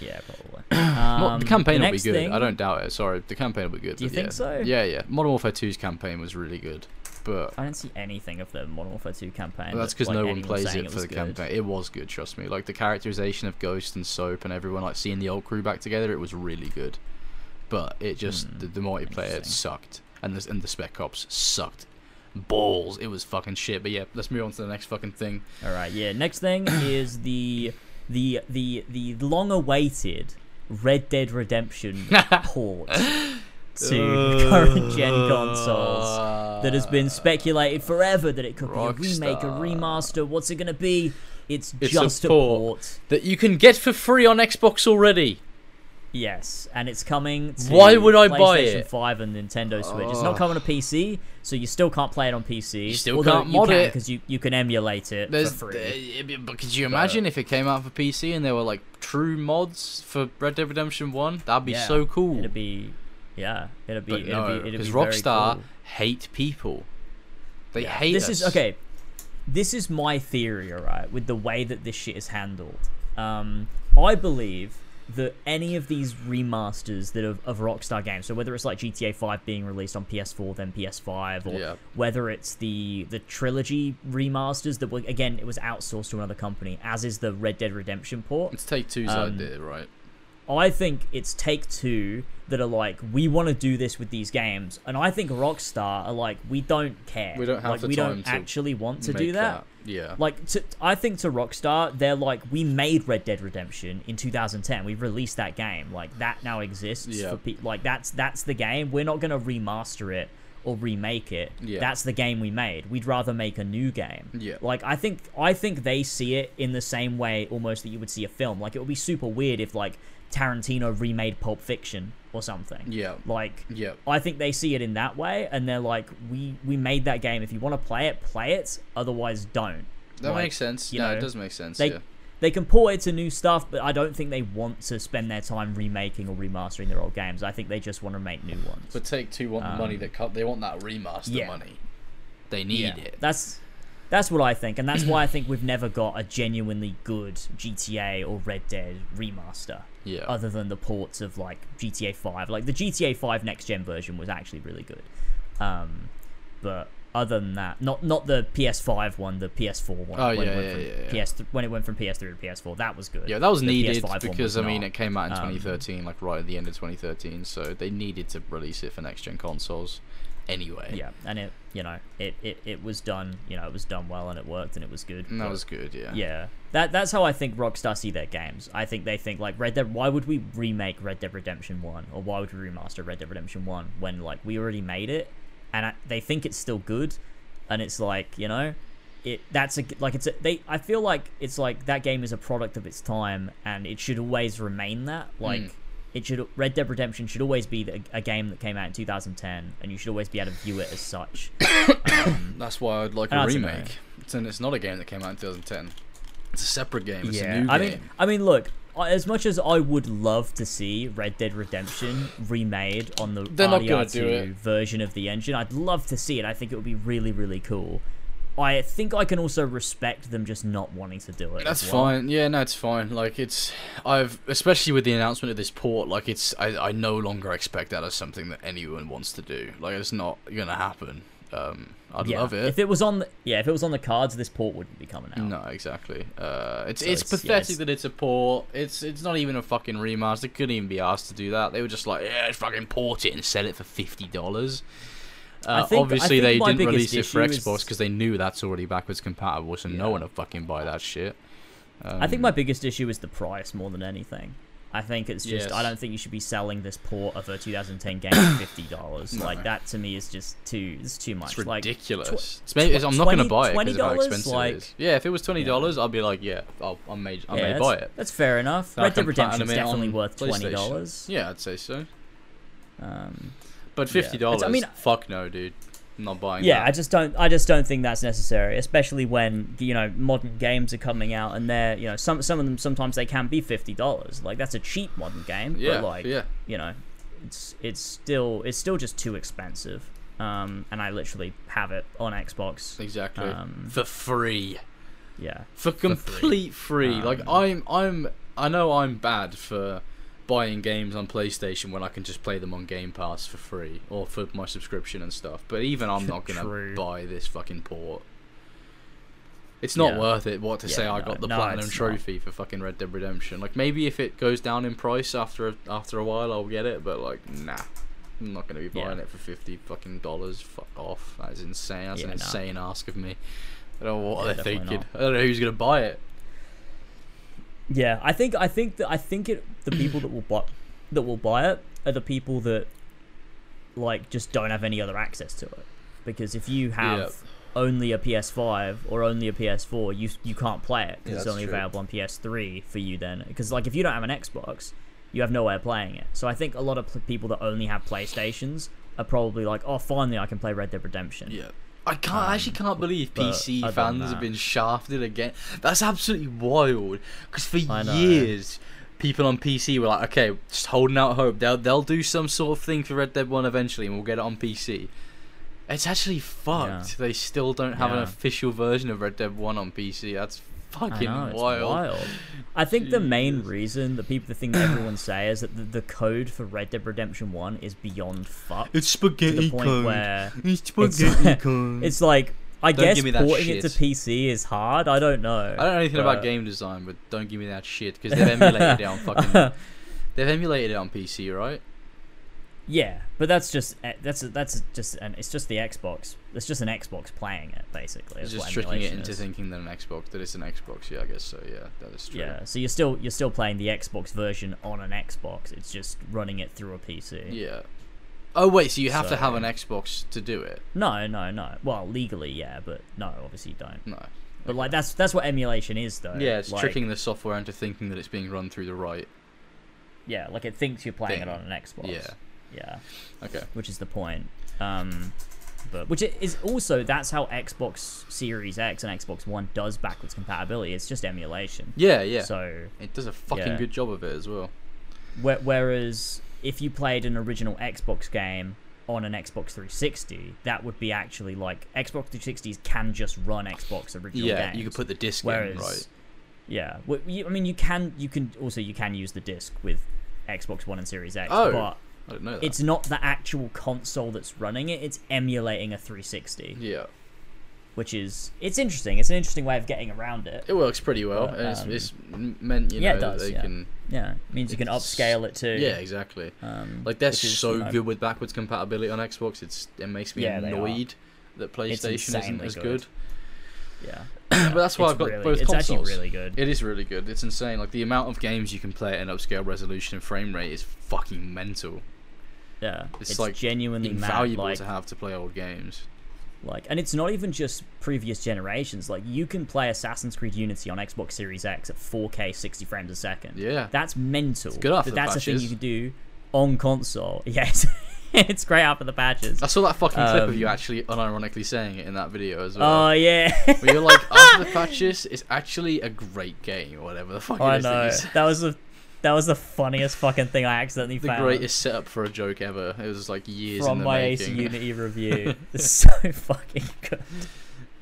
Yeah, probably. *coughs* Well, Um, the campaign will be good. thing- I don't doubt it. Sorry, the campaign will be good. Do you but think yeah. so? Yeah, yeah. Modern Warfare 2's campaign was really good, but I didn't see anything of the Modern Warfare 2 campaign. Well, that's that, because like, no one plays saying it for the good. campaign. It was good, trust me. Like the characterization of Ghost and Soap and everyone like seeing the old crew back together, it was really good. But it just Hmm, the, the multiplayer sucked, and the and the Spec Ops sucked. Balls, it was fucking shit. But yeah, let's move on to the next fucking thing. All right, yeah. Next thing is the the the the long-awaited Red Dead Redemption *laughs* port to *laughs* current gen consoles that has been speculated forever that it could be a remake, a remaster. What's it gonna be? It's, It's just a port. port. that you can get for free on Xbox already. Yes, and it's coming to Why would I buy it? 5 and Nintendo Switch. It's not coming to PC, so you still can't play it on PC. You still although can't mod you it. because you, you can emulate it There's, for free. uh, but could you imagine if it came out for PC and there were like true mods for Red Dead Redemption One? That'd be Yeah, so cool. It'd be, yeah, it'd be, but it'd no, be, it'd be Rockstar cool. hate people. They Yeah, hate this us. is okay. This is my theory, alright, with the way that this shit is handled. Um, I believe that any of these remasters that of, of Rockstar games, so whether it's like GTA 5 being released on PS4 then PS5, or Yeah. whether it's the the trilogy remasters that were again it was outsourced to another company, as is the Red Dead Redemption port. It's Take Two's Um, idea, right? I think it's Take Two that are like, we want to do this with these games, and I think Rockstar are like, we don't care. We don't have like, the we time don't to actually want to do that. Yeah. Like, to, I think to Rockstar, they're like, we made Red Dead Redemption in 2010. We released that game. Like that now exists. Yeah. For pe- like that's that's the game. We're not gonna remaster it or remake it. Yeah. That's the game we made. We'd rather make a new game. Yeah. Like I think I think they see it in the same way almost that you would see a film. Like it would be super weird if like Tarantino remade Pulp Fiction or something. Yeah. Like Yeah. I think they see it in that way, and they're like, "We we made that game. If you want to play it, play it. Otherwise, don't." That Like, makes sense. you Yeah, know, it does make sense. they yeah. they can port it to new stuff, but I don't think they want to spend their time remaking or remastering their old games. I think they just want to make new ones. But Take Two want the money Um, that cut. They want that remaster yeah. money. They need yeah, it. that's that's what I think, and that's why I *clears throat* think we've never got a genuinely good GTA or Red Dead remaster. Yeah. other than the ports of like GTA 5. Like the GTA 5 next gen version was actually really good. Um, but other than that, not not the PS5 one, the PS4 one. Oh, when yeah, it went yeah, from yeah, yeah. PS when it went from PS3 to PS4, that was good. Yeah, that was The needed PS5 because was I mean not. it came out in Um, 2013, like right at the end of 2013, so they needed to release it for next gen consoles. Anyway. Yeah, and it you know it, it it was done you know it was done well and it worked and it was good. And that was good. Yeah. Yeah, that that's how I think Rockstar see their games. I think they think like Red Dead. Why would we remake Red Dead Redemption One, or why would we remaster Red Dead Redemption One when like we already made it, and I, they think it's still good, and it's like you know, it that's a like it's a they. I feel like it's like that game is a product of its time, and it should always remain that. Like Mm. It should Red Dead Redemption should always be the, a game that came out in 2010, and you should always be able to view it as such. um, *coughs* *coughs* That's why I'd like a I don't know. remake. It's, and it's not a game that came out in 2010. It's a separate game. It's yeah, a new I game. mean, I mean, look. As much as I would love to see Red Dead Redemption remade on the They're RDR2 version of the engine, I'd love to see it. I think it would be really, really cool. I think I can also respect them just not wanting to do it. That's well. fine. Yeah, no, it's fine. Like it's, I've especially with the announcement of this port, like it's, I, I no longer expect that as something that anyone wants to do. Like it's not gonna happen. Um, I'd Yeah, love it. If it was on, the, yeah, if it was on the cards, this port wouldn't be coming out. No, exactly. Uh, it's So it's, it's- yeah, pathetic it's- that it's a port. It's it's not even a fucking remaster. They couldn't even be asked to do that. They were just like, yeah, fucking port it and sell it for fifty dollars. Uh, think- obviously, they didn't release it for Xbox because they knew that's already backwards compatible, so no one would fucking buy that shit. Um, I think my biggest issue is the price more than anything. I think it's just Yes. I don't think you should be selling this port of a 2010 game for *coughs* fifty dollars. No. Like that to me is just too it's too much. It's like ridiculous. It's maybe, I'm not going to buy it because of how $20, expensive like- it is. Yeah, if it was twenty dollars, I'd be like, yeah, I'll, I may, I yeah, may buy it. That's fair enough. Red Dead Redemption is definitely worth twenty dollars. Yeah, I'd say so. Um, But fifty dollars, I mean- fuck no, dude. I'm not buying that. yeah, that. I just don't. I just don't think that's necessary, especially when you know modern games are coming out and they're you know some some of them sometimes they can be fifty dollars. Like that's a cheap modern game, yeah, but like yeah. you know, it's it's still it's still just too expensive. Um, and I literally have it on Xbox. Exactly. Um, for free. Yeah, For complete free. Like Um, I'm I'm I know I'm bad for buying games on PlayStation when I can just play them on Game Pass for free or for my subscription and stuff. But even I'm *laughs* not gonna True. buy this fucking port. It's not Yeah. worth it. What to Yeah, say? I got the no, platinum it's not. trophy for fucking Red Dead Redemption. Like maybe if it goes down in price after a, after a while, I'll get it. But like, nah, I'm not gonna be buying Yeah. it for fifty fucking dollars. Fuck off. That is insane. That's an no. insane ask of me. I don't know what they're thinking. not. I don't know who's gonna buy it. Yeah. I think I think that I think it the people that will buy that will buy it are the people that like just don't have any other access to it. Because if you have Yep. only a PS5 or only a PS4, you you can't play it Yeah, because it's only true. available on PS3 for you. Then, because like if you don't have an Xbox, you have no way of playing it. So I think a lot of pl- people that only have PlayStations are probably like, oh, finally I can play Red Dead Redemption. Yeah. I can't. I actually can't believe Um, PC fans have been shafted again. That's absolutely wild. Because for years, people on PC were like, "Okay, just holding out hope. They'll they'll do some sort of thing for Red Dead One eventually, and we'll get it on PC." It's actually fucked. Yeah. They still don't have an official version of Red Dead One on PC. That's I fucking know, it's wild. wild. I think the main reason that people, the thing that everyone *coughs* say is that the, the code for Red Dead Redemption One is beyond fucked. It's to the spaghetti point code. where It's it's- spaghetti *laughs* code. it's like I Don't guess give me that porting it to. PC is hard. I don't know. I don't know anything but- about game design, but don't give me that shit because they've emulated it on fucking. *laughs* They've emulated it on PC, right? Yeah, but that's just eh, that's that's just an it's just the Xbox. It's just an Xbox playing it basically. It's just tricking it into is. thinking that an Xbox that it's an Xbox. Yeah, I guess so. Yeah, that is true. Yeah, so you're still you're still playing the Xbox version on an Xbox. It's just running it through a PC. Yeah. Oh wait, so you have to have an Xbox to do it? No, no, no. Well, legally, yeah, but no, obviously you don't. No. But like that's that's what emulation is though. Yeah, it's Like, tricking the software into thinking that it's being run through the right. Yeah, like it thinks you're playing thing. it on an Xbox. Yeah. Yeah, Okay. which is the point. Um, but which is also that's how Xbox Series X and Xbox One does backwards compatibility. It's just emulation. Yeah, yeah. So it does a fucking yeah. good job of it as well. Whe- Whereas if you played an original Xbox game on an Xbox 360, that would be actually like Xbox 360s can just run Xbox original Yeah, games. you could put the disc Whereas, in, right? yeah, I mean, you can you can also you can use the disc with Xbox One and Series X, Oh, but I didn't know that. it's not the actual console that's running it. It's emulating a 360, yeah, which is it's interesting. It's an interesting way of getting around it. it works pretty well. But, and it's, um, it's meant you yeah, know it does, that they yeah. can. Yeah, it means you can upscale it too. Yeah, exactly. um, Like they're is, so you know, good with backwards compatibility on Xbox. It's it makes me Yeah, annoyed that PlayStation isn't as good. good. Yeah, *clears throat* but that's why It's I've got really, both It's consoles. actually really good. It is really good. It's insane. Like the amount of games you can play at an upscale resolution and frame rate is fucking mental. Yeah, It's, it's, like, genuinely mad. Invaluable Like, to have to play old games. like, and it's not even just previous generations. Like, you can play Assassin's Creed Unity on Xbox Series X at 4K 60 frames a second. Yeah. That's mental. good after the that's a thing you can do on console. *laughs* Yes, it's great after the patches. I saw that fucking clip of you Um, actually unironically saying it in that video as well. Oh yeah, Where you're like, after the *laughs* patches, it's actually a great game, or whatever the fuck it I is that know. said. That was the that was the funniest fucking thing I accidentally The found greatest setup for a joke ever. It was like years from in the my making. AC Unity *laughs* review. *laughs* It's so fucking good.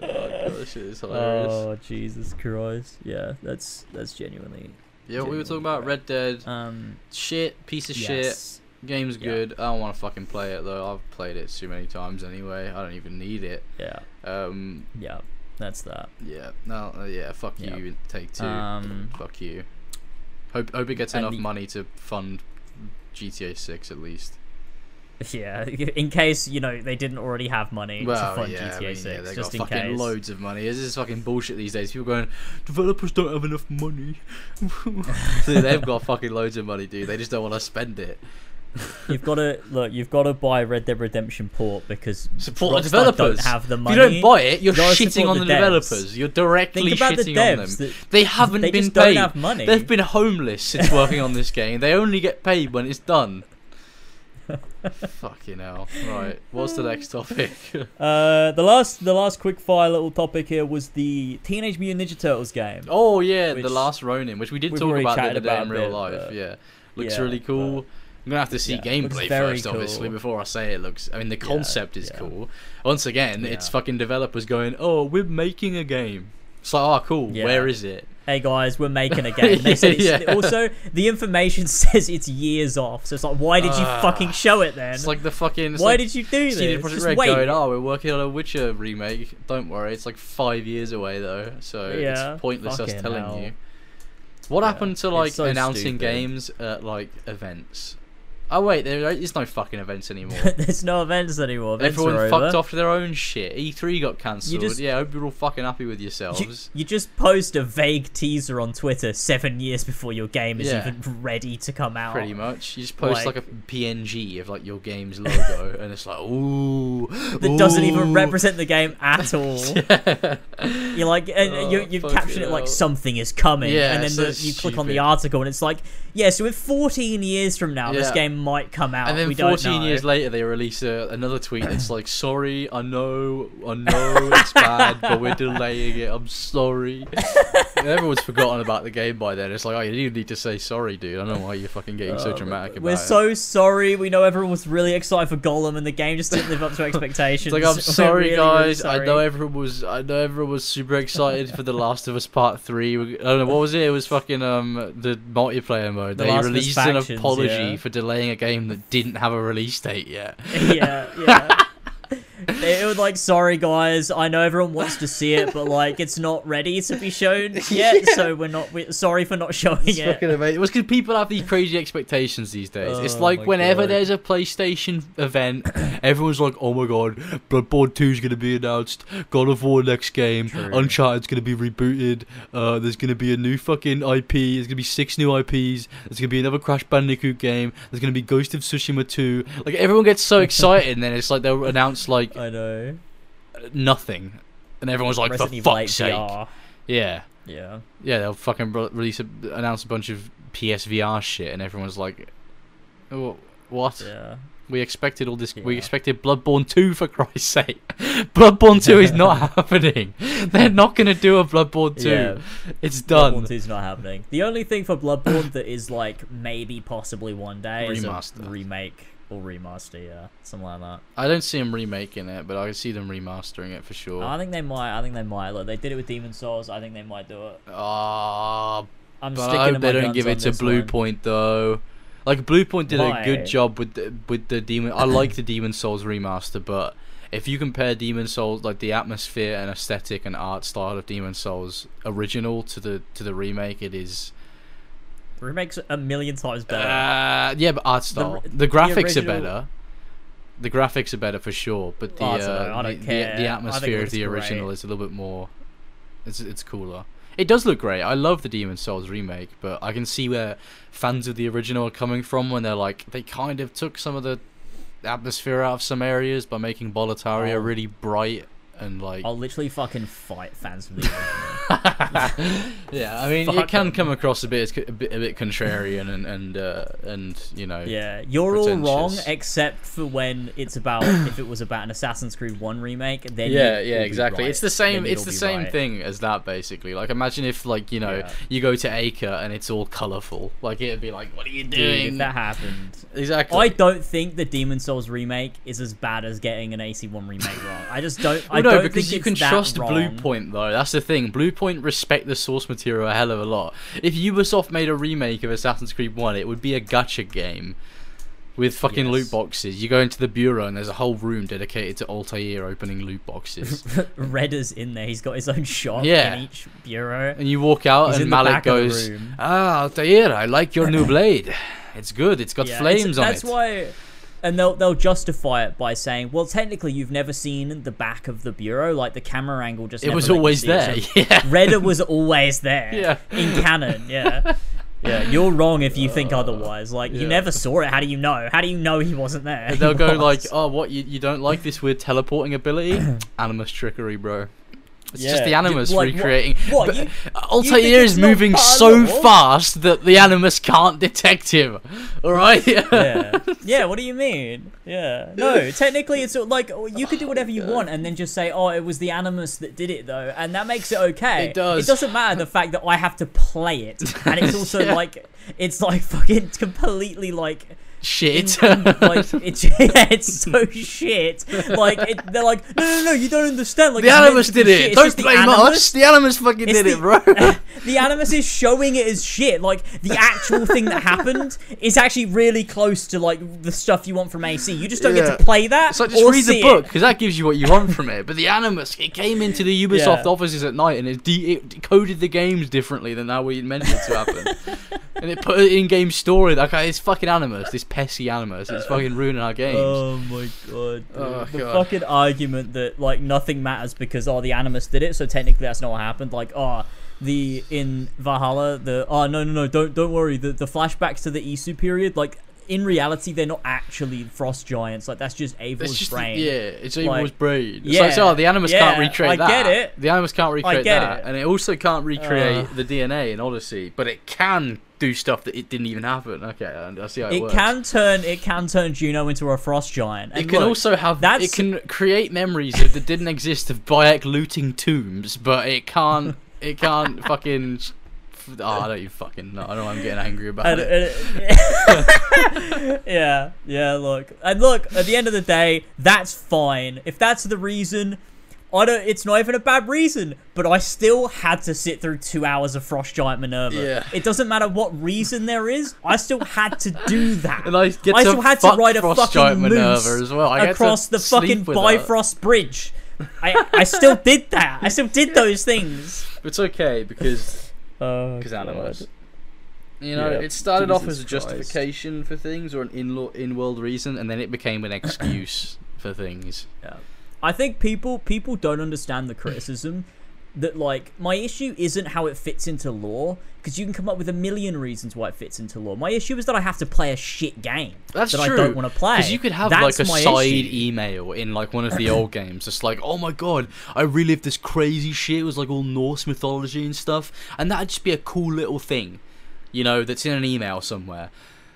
oh god, this is hilarious. Oh Jesus Christ! Yeah, that's that's genuinely. yeah, we were talking about. Red Dead. Um, Shit, piece of shit. yes. Game's Yeah. good. I don't want to fucking play it though. I've played it too many times anyway. I don't even need it. Yeah, Um, yeah, that's that. yeah, no, uh, yeah. Fuck Yeah. you, take two. Um, Fuck you. Hope hope it gets and enough the- money to fund GTA Six at least. Yeah, *laughs* in case you know they didn't already have money to Well, fund yeah, GTA I mean, 6, yeah, they just got in fucking case. loads of money. This is fucking bullshit these days. People going, developers don't have enough money. *laughs* *laughs* so they've got fucking loads of money, dude. They just don't want to spend it. You've got to look. You've got to buy Red Dead Redemption Port because Support the developers. don't have the money. If you don't buy it, you're You shitting on the, developers. You're directly about the shitting on them. that- They haven't they been paid. have money. They've been homeless since working on this game. They only get paid when it's done. *laughs* Fucking hell. Right. What's the next topic? *laughs* Uh, the last, the last quick fire little topic here was the Teenage Mutant Ninja Turtles game. oh yeah, the last Ronin, which we did talk about the other day in real bit, life. but- Yeah. Looks Yeah, really cool. I'm gonna have to see yeah, gameplay first, obviously, before I say it looks. I mean, the concept is yeah. cool. Once again, it's fucking developers going, "Oh, we're making a game." It's like, "Oh, cool. Yeah. Where is it?" Hey guys, we're making a *laughs* game. They said it's, Yeah. Also, the information *laughs* says it's years off, so it's like, why did you Ah. fucking show it then? It's like the fucking. Why like did you do CD this? Projekt Just Red wait. going, "Oh, we're working on a Witcher remake. Don't worry, it's like five years away though, so Yeah, it's pointless us telling hell. you." What Yeah, happened to like so announcing stupid. games at like events? Oh wait, there is no fucking events anymore. *laughs* There's no events anymore. Events Everyone fucked off to their own shit. E3 got cancelled. Yeah, I hope you're all fucking happy with yourselves. you just post a vague teaser on Twitter seven years before your game is Yeah. even ready to come out. Pretty much. You just post like, Like- a PNG of like your game's logo, *laughs* and it's like, ooh, That doesn't even represent the game at *laughs* all. You're like, and Oh, you you caption it like something is coming, Yeah, and then so the, you click on the article, and it's like, yeah, so if 14 years from now this game might come out, And then we 14 don't know. years later, they release a, another tweet that's like, "Sorry, I know, I know it's bad, but we're delaying it. I'm sorry." *laughs* Everyone's forgotten about the game by then. It's like, oh, you need to say sorry, dude. I don't know why you're fucking getting so Uh, dramatic about We're it. so sorry. We know everyone was really excited for Gollum, and the game just didn't live up to *laughs* expectations. It's like I'm *laughs* sorry, really, really guys. I know everyone was. I know everyone was super excited for The Last of Us Part Three. I don't know what was it. It was fucking um the multiplayer mode. The they Last of Us released an apology yeah. for delaying a game that didn't have a release date yet. yeah, yeah. *laughs* it was like, sorry guys, I know everyone wants to see it, but like, it's not ready to be shown *laughs* yet, so we're not. We're sorry for not showing It's it. fucking amazing. It was because people have these crazy expectations these days. it's Oh like whenever God. there's a PlayStation event, *clears throat* everyone's like, "Oh my god, Bloodborne 2 is gonna be announced. God of War next game. True. Uncharted's gonna be rebooted. Uh, there's gonna be a new fucking IP. There's gonna be six new IPs. There's gonna be another Crash Bandicoot game. There's gonna be Ghost of Tsushima 2. Like everyone gets so *laughs* excited, and then it's like they'll announce like I know. nothing, and everyone's like, Resident "For Evil 8 fuck's sake!" VR. Yeah. Yeah. Yeah, they'll fucking re- release a, announce a bunch of PSVR shit, and everyone's like, "Oh, "What? Yeah. We expected all this. We expected Bloodborne two for Christ's sake. *laughs* Bloodborne two is not *laughs* happening. They're not gonna do a Bloodborne two. Yeah. It's done. Bloodborne 2's not happening. The only thing for Bloodborne that is like maybe possibly one day is a remake or remaster, yeah, something like that. I don't see them remaking it, but I can see them remastering it for sure. I think they might. I think they might. Look, they did it with Demon Souls. I think they might do it. Ah, I'm but I hope they don't give it to Blue one. Point though. Like Bluepoint did a good job with the, with the Demon. I like the Demon Souls remaster, but if you compare Demon Souls, like the atmosphere and aesthetic and art style of Demon Souls original to the to the remake, it is. Remakes a million times better. Uh, yeah, but art style. The, the graphics original- are better. The graphics are better for sure, but the I don't uh, the, the, care. The atmosphere of the original great. is a little bit more. It's it's cooler. It does look great. I love the Demon Souls remake, but I can see where fans of the original are coming from when they're like they kind of took some of the atmosphere out of some areas by making Boletaria Oh. really bright and like I'll literally fucking fight fans of the *laughs* original. yeah. I mean, it can can 'em. come across a bit a bit, a bit contrarian and and uh, and you know Yeah, you're all wrong except for when it's about *coughs* if it was about an Assassin's Creed One remake. Then yeah yeah exactly right. it's the same Then it's the same right. thing as that basically like imagine if like you know Yeah. you go to acre and it's all colorful like it'd be like what are you doing if that happened, exactly I don't think the Demon Souls remake is as bad as getting an AC1 remake wrong. I just don't. I well, no don't because think you can trust wrong. bluepoint though that's the thing bluepoint respect the source material a hell of a lot if ubisoft made a remake of assassin's creed 1 it would be a gacha game with fucking Yes. loot boxes you go into the bureau and there's a whole room dedicated to altair opening loot boxes *laughs* Reda's in there. He's got his own shop Yeah. in each bureau. and you walk out He's and malik back of the goes ah altair i like your new *laughs* blade it's good it's got Yeah, flames it's- on that's it why, and they'll they'll justify it by saying, well, technically, you've never seen the back of the bureau, like the camera angle just. it was always it. there *laughs* yeah Reda was always there. *laughs* Yeah. In canon, yeah. *laughs* Yeah, you're wrong if you think otherwise. Like yeah. you never saw it. How do you know? How do you know he wasn't there? And they'll He go was. like, "Oh, what? You, you don't like this weird teleporting ability? *clears throat* Animus trickery, bro. It's just Yeah, the you- Animus like, recreating. what, But you- Altair is moving so fast that the Animus can't detect him. *laughs* All right. yeah. *laughs* Yeah, what do you mean? Yeah. No, technically it's like you could do whatever you oh, want and then just say, "Oh, it was the Animus that did it though." And that makes it okay. It does. It doesn't matter the fact that I have to play it. And it's *laughs* also Yeah. like it's like fucking completely like Shit. like *laughs* it's *laughs* yeah, it's so shit. Like it, they're like, "No, no, no, you don't understand." Like the Animus did it. shit. Don't the blame Animus us. The Animus fucking it's did it, bro. *laughs* the animus is showing it as shit. Like the actual thing that happened is actually really close to like the stuff you want from AC. You just don't Yeah. get to play that. So just read the book because that gives you what you want from it. But the Animus, it came into the Ubisoft Yeah. offices at night and it, de- it decoded the games differently than how we meant it to happen. and it put it in game story. Like, it's fucking Animus, this pesky Animus. It's uh, fucking ruining our games. Oh my god! Oh, the God. fucking argument that like nothing matters because oh the animus did it, so technically that's not what happened. Like oh the in Valhalla the oh no no no don't don't worry the the flashbacks to the Isu period like in reality they're not actually frost giants like that's just Eivor's just brain. yeah, it's Like, Eivor's brain. It's yeah, like, so, the Animus can't yeah, recreate I that. get it. The Animus can't recreate get that, it. and it also can't recreate Ugh. the DNA in Odyssey, but it can do stuff that it didn't even happen. Okay, I I see how it, It works. can turn it can turn Juno into a frost giant. And It can look, also have. that's- It can create memories that, that didn't exist of Bayek looting tombs, but it can't It can't *laughs* fucking. Oh, I don't even fucking know. I don't know. I'm getting angry about And- it. and- *laughs* yeah, yeah. Look, and look. At the end of the day, that's fine. If that's the reason, I don't. It's not even a bad reason. But I still had to sit through two hours of Frost Giant Minerva. Yeah. It doesn't matter what reason there is. I still had to do *laughs* that. And I get I to still had to ride a Frost fucking Giant moose Minerva as well. I across the fucking her. Bifrost Bridge. I I still did that. I still did *laughs* those things. It's okay because Oh, because God. animals. You know, Yeah, it started off as a Christ. justification for things or an in in-world reason, and then it became an excuse for things. Yeah. I think people people don't understand the criticism that like my issue isn't how it fits into lore because you can come up with a million reasons why it fits into lore. My issue is that I have to play a shit game That's that true. I don't want to play. Because you could have That's like a side issue. email in like one of the old games, just like, oh my god, I relived this crazy shit. It was like all Norse mythology and stuff, and that'd just be a cool little thing, you know, that's in an email somewhere.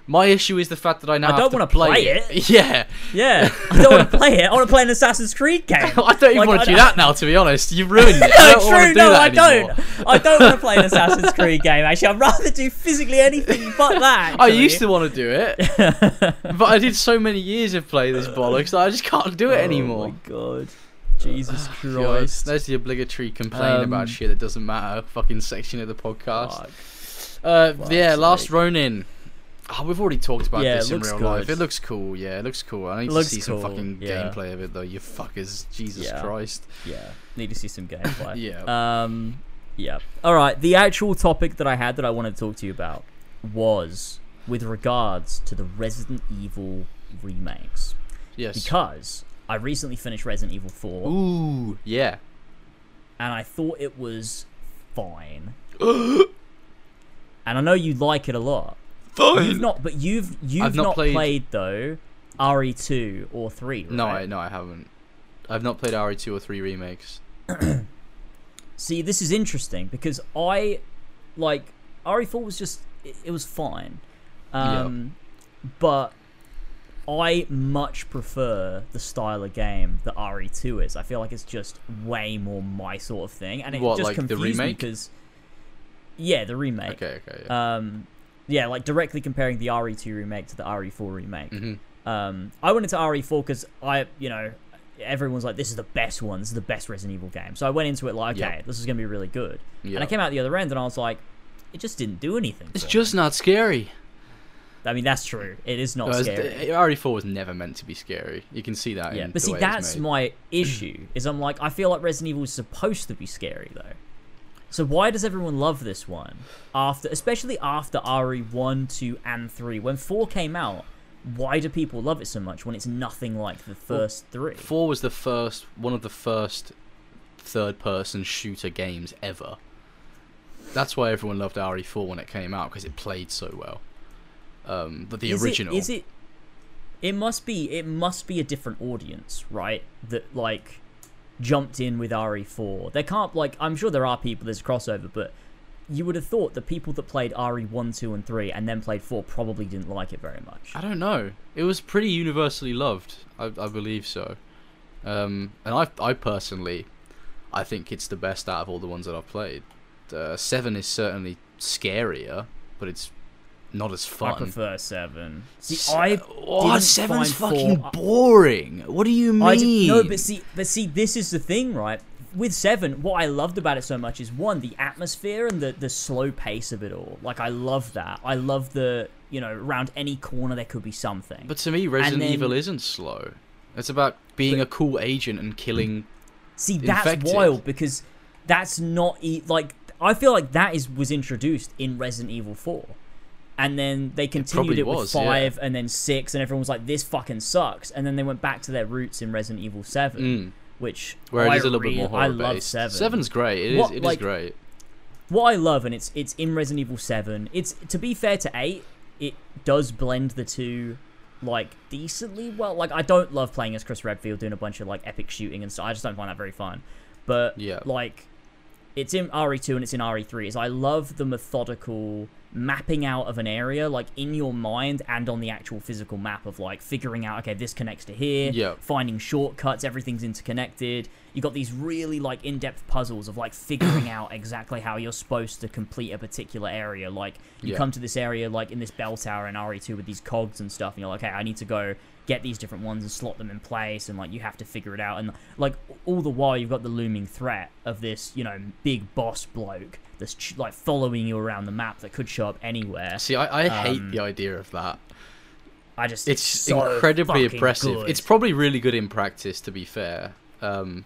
My issue is the fact that I now I don't wanna play, play it. *laughs* Yeah, Yeah, I don't want to *laughs* play it. I want to play an Assassin's Creed game. *laughs* I don't even Like, want to do that now. To be honest, you've ruined it. I No, don't want to true. No, I anymore. don't. I don't want to play an Assassin's Creed game. Actually, I'd rather do physically anything but that. I used to want to do it, but I did so many years of play this bollocks that I just can't do it anymore. Oh my god, Jesus *sighs* Christ. There's the obligatory complain Um, about shit that doesn't matter. Fucking section of the podcast. Fuck. Uh, Fuck's yeah, Last. Ronin. Oh, we've already talked about Yeah, this in real good. life. It looks cool. Yeah, it looks cool. I need to see some fucking yeah. gameplay of it though. You fuckers, Jesus Yeah. Christ. Yeah, need to see some gameplay. *laughs* Yeah. Um, yeah. All right. The actual topic that I had that I wanted to talk to you about was with regards to the Resident Evil remakes Yes. because I recently finished Resident Evil Four Ooh, yeah. and I thought it was fine. *gasps* and I know you like it a lot. You've not, but you've you've I've not not, played- played... though RE2 or 3, right? No, I no, I haven't. I've not played RE2 or 3 remakes. *clears throat* See, this is interesting because I like RE4 was just it, it was fine. Yeah. Um but I much prefer the style of game that RE2 is. I feel like it's just way more my sort of thing and it What, just like the confused me because yeah, the remake. Okay, okay. Yeah. Um yeah, like directly comparing the RE2 remake to the RE4 remake. hmm Um, I went into RE4 because I, you know, everyone's like, this is the best one. This is the best Resident Evil game. So I went into it like, okay, Yep. this is going to be really good. Yeah. And I came out the other end and I was like, it just didn't do anything. It's for me. just not scary. I mean, that's true. It is not No, scary. RE4 was never meant to be scary. You can see that. yeah, but see, that's my issue. Is I'm like, I feel like Resident Evil is supposed to be scary though. So why does everyone love this one after, especially after RE1, 2, and 3? When 4 came out, why do people love it so much when it's nothing like the first three? Four was the first, one of the first third-person shooter games ever. That's why everyone loved RE4 when it came out because it played so well. Um, but the is original, It, is it? It must be. It must be a different audience, right? That like jumped in with RE4. There can't like. I'm sure there are people. There's a crossover, but you would have thought the people that played RE1, 2, and 3 and then played 4 probably didn't like it very much. I don't know. It was pretty universally loved. I, I believe so. Um, and I, I personally, I think it's the best out of all the ones that I've played. Uh, Seven is certainly scarier, but it's not as fun. I prefer 7. See, Se- I oh, seven's fucking four- boring. What do you mean? I no, but see, but see, this is the thing, right? With Seven, what I loved about it so much is one, the atmosphere and the the slow pace of it all. Like I love that. I love the you know around any corner there could be something. But to me, Resident then- Evil isn't slow. It's about being a cool agent and killing. see, that's infected. wild because that's not e- like I feel like that is was introduced in Resident Evil Four. And then they continued probably it, with was, yeah. five, and then six, and everyone was like, "This fucking sucks." And then they went back to their roots in Resident Evil Seven, Mm, which where it I is a little bit more horror I love based. Seven. Seven's great. It is. What, It is like- great. what I love, and it's it's in Resident Evil Seven. It's to be fair to eight, it does blend the two like decently well. Like I don't love playing as Chris Redfield doing a bunch of like epic shooting and stuff. I just don't find that very fun. But Yeah. like it's in RE2 and it's in RE3. Is I love the methodical mapping out of an area like in your mind and on the actual physical map of like figuring out okay this connects to here Yeah. finding shortcuts everything's interconnected you got these really like in-depth puzzles of like figuring *clears throat* out exactly how you're supposed to complete a particular area like you Yeah. come to this area like in this bell tower in re2 with these cogs and stuff and you're like okay i need to go get these different ones and slot them in place and like you have to figure it out and like all the while you've got the looming threat of this you know big boss bloke that's ch- like following you around the map that could show up anywhere See, I, I hate Um, the idea of that. i just It's so incredibly impressive. good. It's probably really good in practice, to be fair. Um,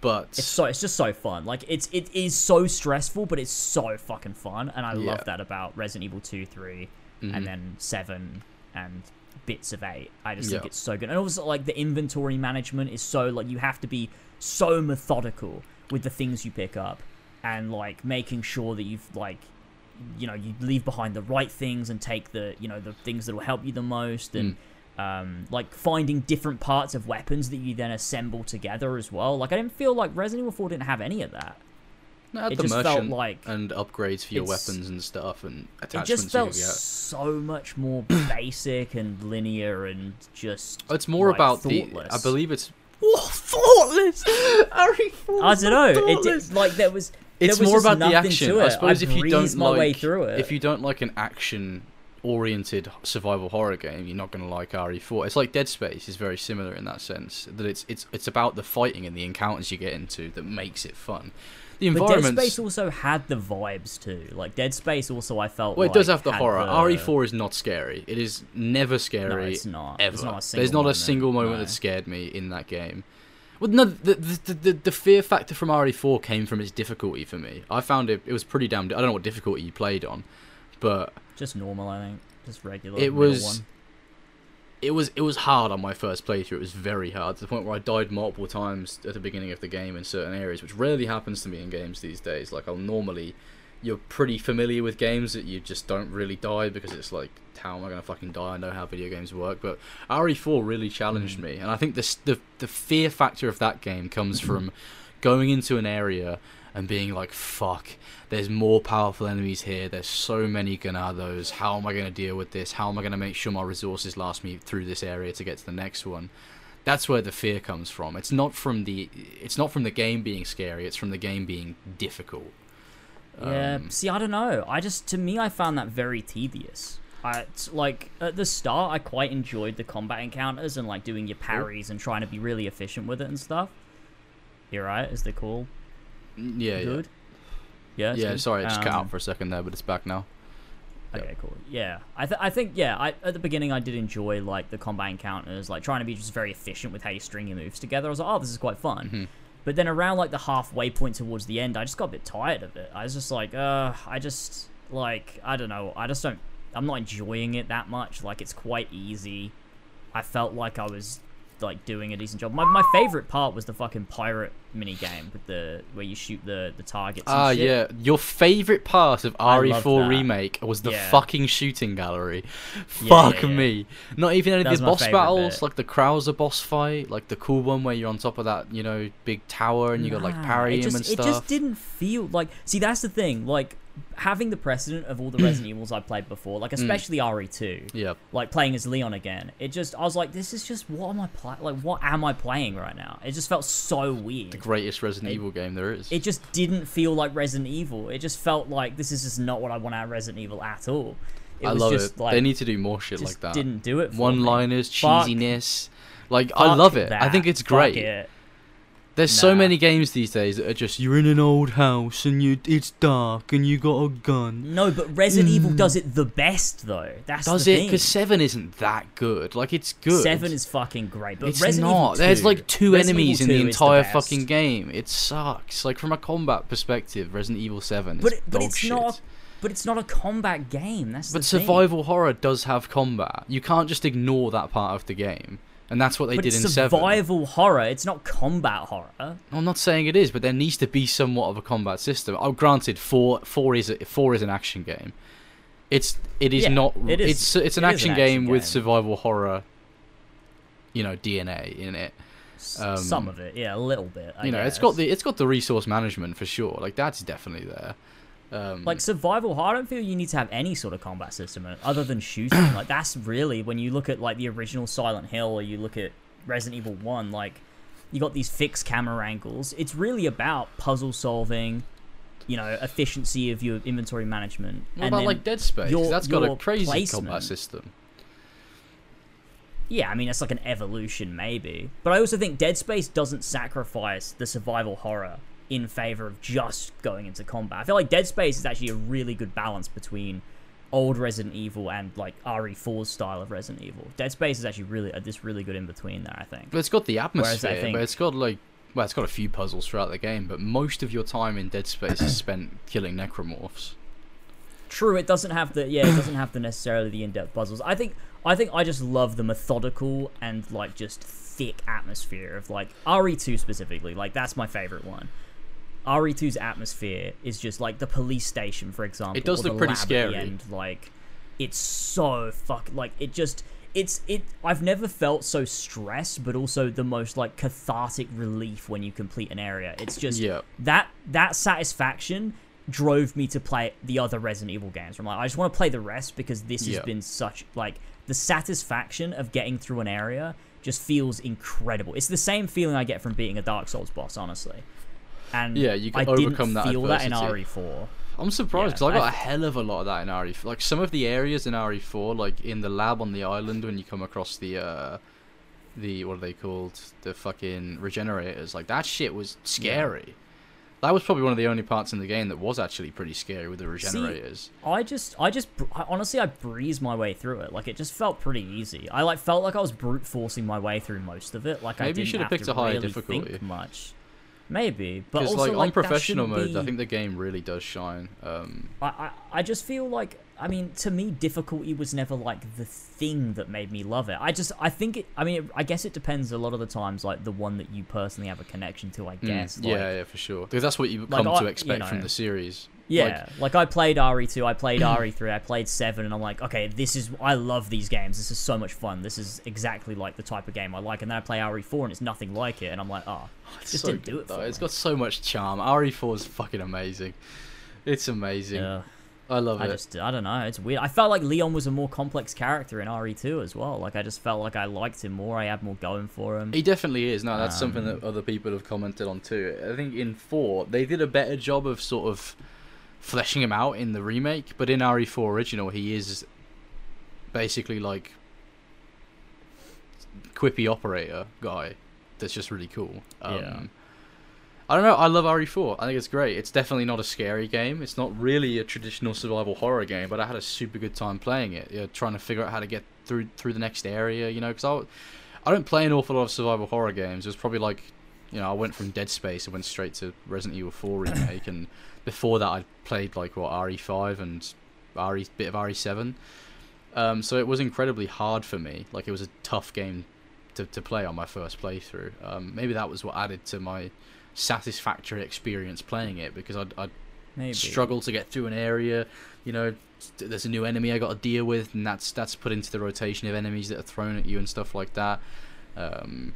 but it's so it's just so fun like it's it is so stressful but it's so fucking fun and i Yeah. love that about resident evil 2 3 mhm. and then 7 and bits of 8 i just Yeah. think it's so good and also like the inventory management is so like you have to be so methodical with the things you pick up and like making sure that you've like you know you leave behind the right things and take the you know the things that will help you the most and um, like finding different parts of weapons that you then assemble together as well like i didn't feel like resident evil 4 didn't have any of that No, it the just felt like and upgrades for your weapons and stuff and attachments. it just felt so much more *clears throat* basic and linear and just Oh, It's more like, about the. I believe it's. Oh, *laughs* thoughtless. Harry I don't know. It did, like there was. It's more about the action. I suppose if you don't my like, way through it, if you don't like an action-oriented survival horror game, you're not going to like RE4. It's like Dead Space is very similar in that sense. That it's it's it's about the fighting and the encounters you get into that makes it fun. The but Dead environment. Space also had the vibes too. Like Dead Space also, I felt. Well, it like, does have the horror. the- RE4 is not scary. It is never scary. No, it's not. ever. It's not a single There's not a single moment no. that scared me in that game. Well, no, the, the the the fear factor from RE4 came from its difficulty for me. I found it it was pretty damn. I don't know what difficulty you played on, but Just normal, I think. Just regular. it was One. it was it was hard on my first playthrough. It was very hard to the point where I died multiple times at the beginning of the game in certain areas, which rarely happens to me in games these days. Like I'll normally, you're pretty familiar with games that you just don't really die because it's like, how am I gonna fucking die? I know how video games work, but RE4 really challenged Mm. me, and I think this the the fear factor of that game comes from *laughs* going into an area and being like, fuck, there's more powerful enemies here. There's so many Ganados. How am I going to deal with this? How am I going to make sure my resources last me through this area to get to the next one? That's where the fear comes from. It's not from the it's not from the game being scary. It's from the game being difficult. Yeah. Um, See, I don't know. I just to me, I found that very tedious. I like at the start, I quite enjoyed the combat encounters and like doing your parries and trying to be really efficient with it and stuff. You're right. Is the call yeah, good? Yeah. yeah. Yeah, sorry, it just cut Um, out for a second there, but it's back now. Yep. Okay, cool. Yeah, I, th- I think yeah. I at the beginning I did enjoy like the combat encounters, like trying to be just very efficient with how you string your moves together. I was like, oh, this is quite fun. Mhm. But then around like the halfway point towards the end, I just got a bit tired of it. I was just like, uh, I just like I don't know. I just don't. I'm not enjoying it that much. Like it's quite easy. I felt like I was like doing a decent job. My my favorite part was the fucking pirate mini game with the where you shoot the the targets. Ah, shit. yeah. Your favorite part of I loved RE4 remake was the Yeah. fucking shooting gallery. Yeah, Fuck yeah, me. Not even any That of the boss battles, bit. like the Krauser boss fight, like the cool one where you're on top of that, you know, big tower and you got like Nah, parry him and It stuff. just didn't feel like. See, that's the thing. Like having the precedent of all the *clears throat* Resident Evils I played before, Mm. like especially RE2, Yep. like playing as Leon again. It just, I was like, this is just what am I playing? Like, what am I playing right now? It just felt so weird. The greatest Resident It- Evil game there is. It just didn't feel like Resident Evil. It just felt like this is just not what I want out of Resident Evil at all. It I love just it. like they need to do more shit like that. didn't do it. for. One-liners, Fuck- cheesiness. Like I love it. I think it's Fuck great. it. There's so many games these days that are just you're in an old house and you it's dark and you got a gun. No, but Resident Evil Mm. does it the best though. That's Does the it? Because seven isn't that good. Like it's good. Seven is fucking great, but it's Resident not. Evil 2, There's like two Resident enemies Evil in the entire best. fucking game. It sucks. Like from a combat perspective, Resident Evil Seven is But it- but dog it's shit. not But it's not a combat game. That's But the thing. survival horror does have combat. You can't just ignore that part of the game, and that's what they But did it's in Seven. survival horror. It's not combat horror. I'm not saying it is, but there needs to be somewhat of a combat system. Oh, granted, four four is a, four is an action game. It's it is Yeah, not. it is- It's it's an it action an game action with game. survival horror. You know DNA in it. Um, Some of it, yeah, a little bit. I you know, it's got the it's got the resource management for sure. Like that's definitely there. Um, Like survival horror, I don't feel you need to have any sort of combat system other than shooting. *coughs* like that's really when you look at like the original Silent Hill or you look at Resident Evil One, like you got these fixed camera angles. It's really about puzzle solving, you know, efficiency of your inventory management. what about like Dead Space? your- that's got a crazy placement. combat system. Yeah, I mean it's like an evolution maybe. But I also think Dead Space doesn't sacrifice the survival horror in favor of just going into combat. I feel like Dead Space is actually a really good balance between old Resident Evil and like RE4's style of Resident Evil. Dead Space is actually really uh, this really good in between there, I think. But it's got the Whereas I atmosphere, think- but it's got like well, it's got a few puzzles throughout the game, but most of your time in Dead Space is spent killing necromorphs. True, it doesn't have the yeah, it doesn't have the necessarily the in-depth puzzles. I think I think I just love the methodical and like just thick atmosphere of like RE2 specifically. Like that's my favorite one. RE2's atmosphere is just like the police station, for example. It does look pretty scary. end, Like it's so fuck like it just it's it I've never felt so stressed, but also the most like cathartic relief when you complete an area. It's just Yeah. that that satisfaction drove me to play the other Resident Evil games. I'm like, I just want to play the rest because this has been such like the satisfaction of getting through an area just feels incredible. It's the same feeling I get from beating a Dark Souls boss, honestly. And Yeah, you can I overcome didn't that feel that in. RE4. I'm surprised Yeah, because I got I- a hell of a lot of that in RE. Like some of the areas in RE4, like in the lab on the island when you come across the uh the what are they called? The fucking regenerators. Like that shit was scary. That was probably one of the only parts in the game that was actually pretty scary with the regenerators. I just, I just, I, honestly, I breezed my way through it. Like it just felt pretty easy. I like felt like I was brute forcing my way through most of it. Like I Maybe you didn't should have have picked a higher really difficulty. think much. Maybe, but also like, like, on that professional mode, I think the game really does shine. Um, I, I, I just feel like I mean to me difficulty was never like the thing that made me love it. I just I think it I mean I guess it depends a lot of the times like the one that you personally have a connection to I mm, guess. yeah, like, yeah, for sure. Because that's what you Like, come I- to you expect from the series. Yeah, like, I played RE2, I played RE3, I played 7 and I'm like, okay, this is I love these games. This is so much fun. This is exactly like the type of game I like. And then I play RE4 and it's nothing like it and I'm like, oh, *sighs* It's just so didn't do good, it though. It's me. got so much charm. RE4 is fucking amazing. It's amazing. yeah. I love I it. just I don't know. It's weird. I felt like Leon was a more complex character in RE2 as well. Like I just felt like I liked him more. I had more going for him. He definitely is. No, that's something Um, that other people have commented on too. I think in four they did a better job of sort of fleshing him out in the remake, but in RE4 original he is basically like quippy operator guy. That's just really cool. Um, Yeah. I don't know. I love RE4. I think it's great. It's definitely not a scary game. It's not really a traditional survival horror game, but I had a super good time playing it. You know, trying to figure out how to get through through the next area. You know, because I, I don't play an awful lot of survival horror games. It was probably like, you know, I went from Dead Space and went straight to Resident Evil 4 remake, and before that I played like what RE5 and RE bit of RE7. Um, so it was incredibly hard for me. Like it was a tough game to, to play on my first playthrough. Um, maybe that was what added to my satisfactory experience playing it because I'd, I'd struggle to get through an area. You know, there's a new enemy I got to deal with, and that's that's put into the rotation of enemies that are thrown at you and stuff like that. Um,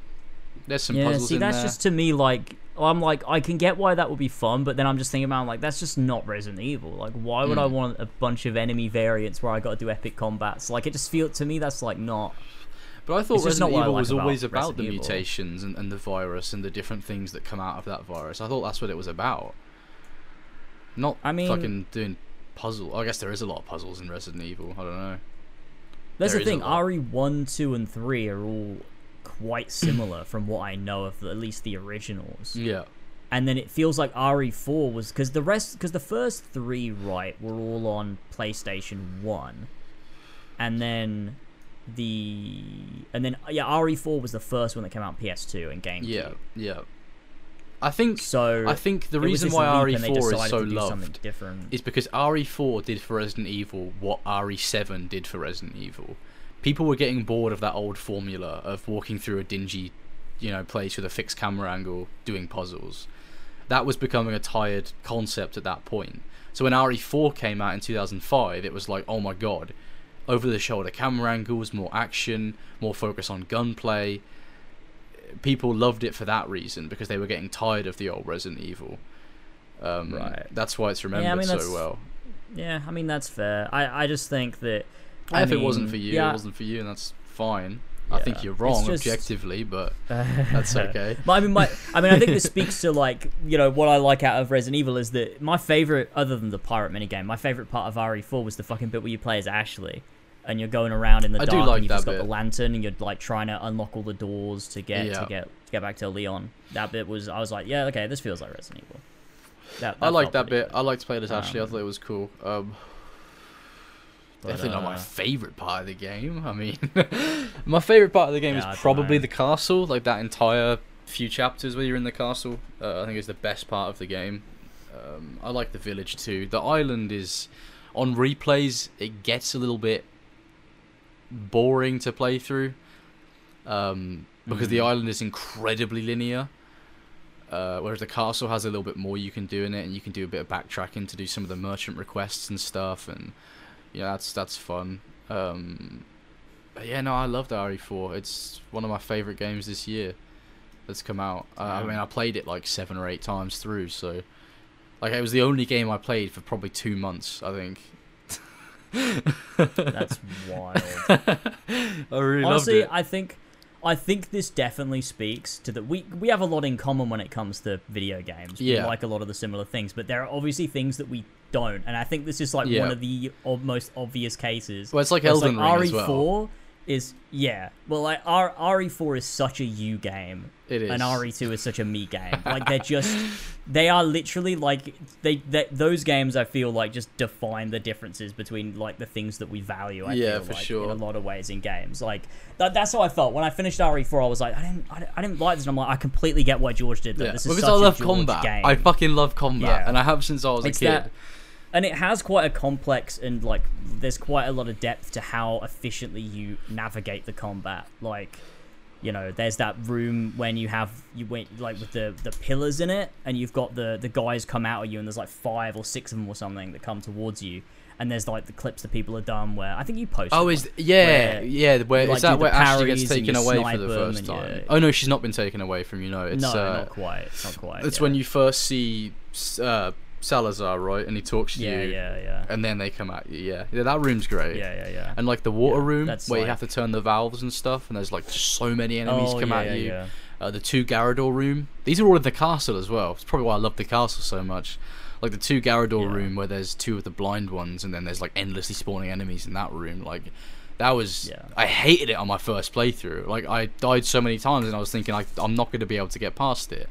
there's some yeah, puzzles see, that's there. just to me like I'm like I can get why that would be fun, but then I'm just thinking about like that's just not Resident Evil. Like, why would I Mm. want a bunch of enemy variants where I got to do epic combats? Like, it just feels to me that's like not. But I thought It's just not Resident Evil like was about always about the Evil. mutations and, and the virus and the different things that come out of that virus. I thought that's what it was about. Not I mean- fucking doing puzzle. I guess there is a lot of puzzles in Resident Evil. I don't know. That's There the a thing. RE one, two, and three are all quite similar from what I know of at least the originals. Yeah. and then it feels like RE4 was because the rest because the first three right were all on PlayStation One, and then the and then yeah RE4 was the first one that came out on PS2 and GameCube. Yeah. Yeah. I think So I think the reason why leap and they RE4 is so to do something loved different. is because RE4 did for Resident Evil what RE7 did for Resident Evil. People were getting bored of that old formula of walking through a dingy, you know, place with a fixed camera angle doing puzzles. That was becoming a tired concept at that point. So when RE4 came out in 2005, it was like, oh my god, over the shoulder camera angles, more action, more focus on gunplay. People loved it for that reason because they were getting tired of the old Resident Evil. Um, Right. That's why it's remembered mean, so well. Yeah, I mean that's fair. I I just think that. I if it wasn't for you, yeah, it wasn't for you, and that's fine. I think you're wrong just- objectively, but *laughs* that's okay. But I mean, my, I mean, I think this speaks to like you know what I like out of Resident Evil is that my favorite, other than the pirate minigame, my favorite part of RE4 was the fucking bit where you play as Ashley, and you're going around in the I dark like and you've just got bit. the lantern and you're like trying to unlock all the doors to get Yeah. to get to get back to Leon. That bit was I was like, yeah, okay, this feels like Resident Evil. That, I like that bit. good. I liked playing as Ashley. I Um, thought it was cool. Um, But, definitely not my uh, favorite part of the game. I mean, *laughs* my favorite part of the game Yeah, is probably the castle. Like that entire few chapters where you're in the castle. Uh, I think is the best part of the game. Um, I like the village too. The island is on replays. It gets a little bit boring to play through um, because the Mm. island is incredibly linear. Uh, whereas the castle has a little bit more you can do in it, and you can do a bit of backtracking to do some of the merchant requests and stuff, and yeah, that's that's fun. Um, but yeah, no, I loved RE4. It's one of my favorite games this year that's come out. Uh, I mean, I played it like seven or eight times through, so like it was the only game I played for probably two months. I think. *laughs* That's wild. *laughs* I really Honestly, loved it. I think I think this definitely speaks to that we we have a lot in common when it comes to video games. We Yeah. like a lot of the similar things, but there are obviously things that we don't, and I think this is like Yeah. one of the most obvious cases. Well, it's like Elden Ring as RE4 well. is yeah, well, like R- RE4 is such a you game, It is. and RE2 is such a me game. Like they're just, *laughs* they are literally like they, they those games. I feel like just define the differences between like the things that we value. I Yeah, feel for like, sure. In a lot of ways in games, like that, that's how I felt when I finished RE4. I was like, I didn't, I didn't, I didn't like this. And I'm like, I completely get why George did that. Yeah, This is because such I love combat. game. I fucking love combat, Yeah. and I have since I was It's a kid. that- and it has quite a complex and like there's quite a lot of depth to how efficiently you navigate the combat like you know there's that room when you have you went like with the the pillars in it and you've got the the guys come out at you and there's like five or six of them or something that come towards you and there's like the clips that people have done where i think you posted Oh, is yeah, where yeah. Where you, is that where Ashley gets taken away for the first time? you- Oh no, she's not been taken away from you. No, it's no uh, not quite not quite it's yeah. when you first see uh, Salazar, right, and he talks to yeah you, yeah yeah and then they come at you. Yeah, yeah, that room's great. yeah yeah yeah And like the water Yeah, room where you have to turn the valves and stuff, and there's like so many enemies oh, come yeah, at you. Uh, the two Garrador room. These are all in the castle as well. It's probably why I love the castle so much. Like the two Garrador Yeah. room where there's two of the blind ones, and then there's like endlessly spawning enemies in that room. Like that was. Yeah. I hated it on my first playthrough. Like I died so many times, and I was thinking like I'm not going to be able to get past it.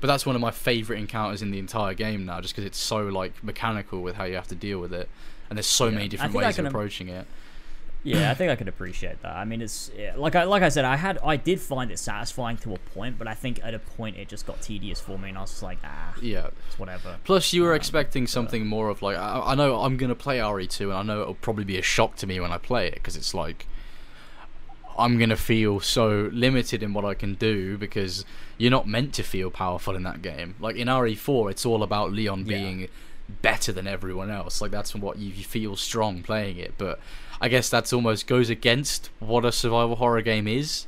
But that's one of my favorite encounters in the entire game now, just because it's so like mechanical with how you have to deal with it, and there's so Yeah. many different ways of can- approaching it. Yeah, I think I could appreciate that. I mean, it's yeah, like I like I said, I had I did find it satisfying to a point, but I think at a point it just got tedious for me, and I was just like, ah, Yeah. it's whatever. Plus, you were Um, expecting something more of like I, I know I'm gonna play RE2, and I know it'll probably be a shock to me when I play it because it's like I'm gonna feel so limited in what I can do because you're not meant to feel powerful in that game. Like in RE4, it's all about Leon Yeah. being better than everyone else. Like that's what you, you feel strong playing it. But I guess that's almost goes against what a survival horror game is.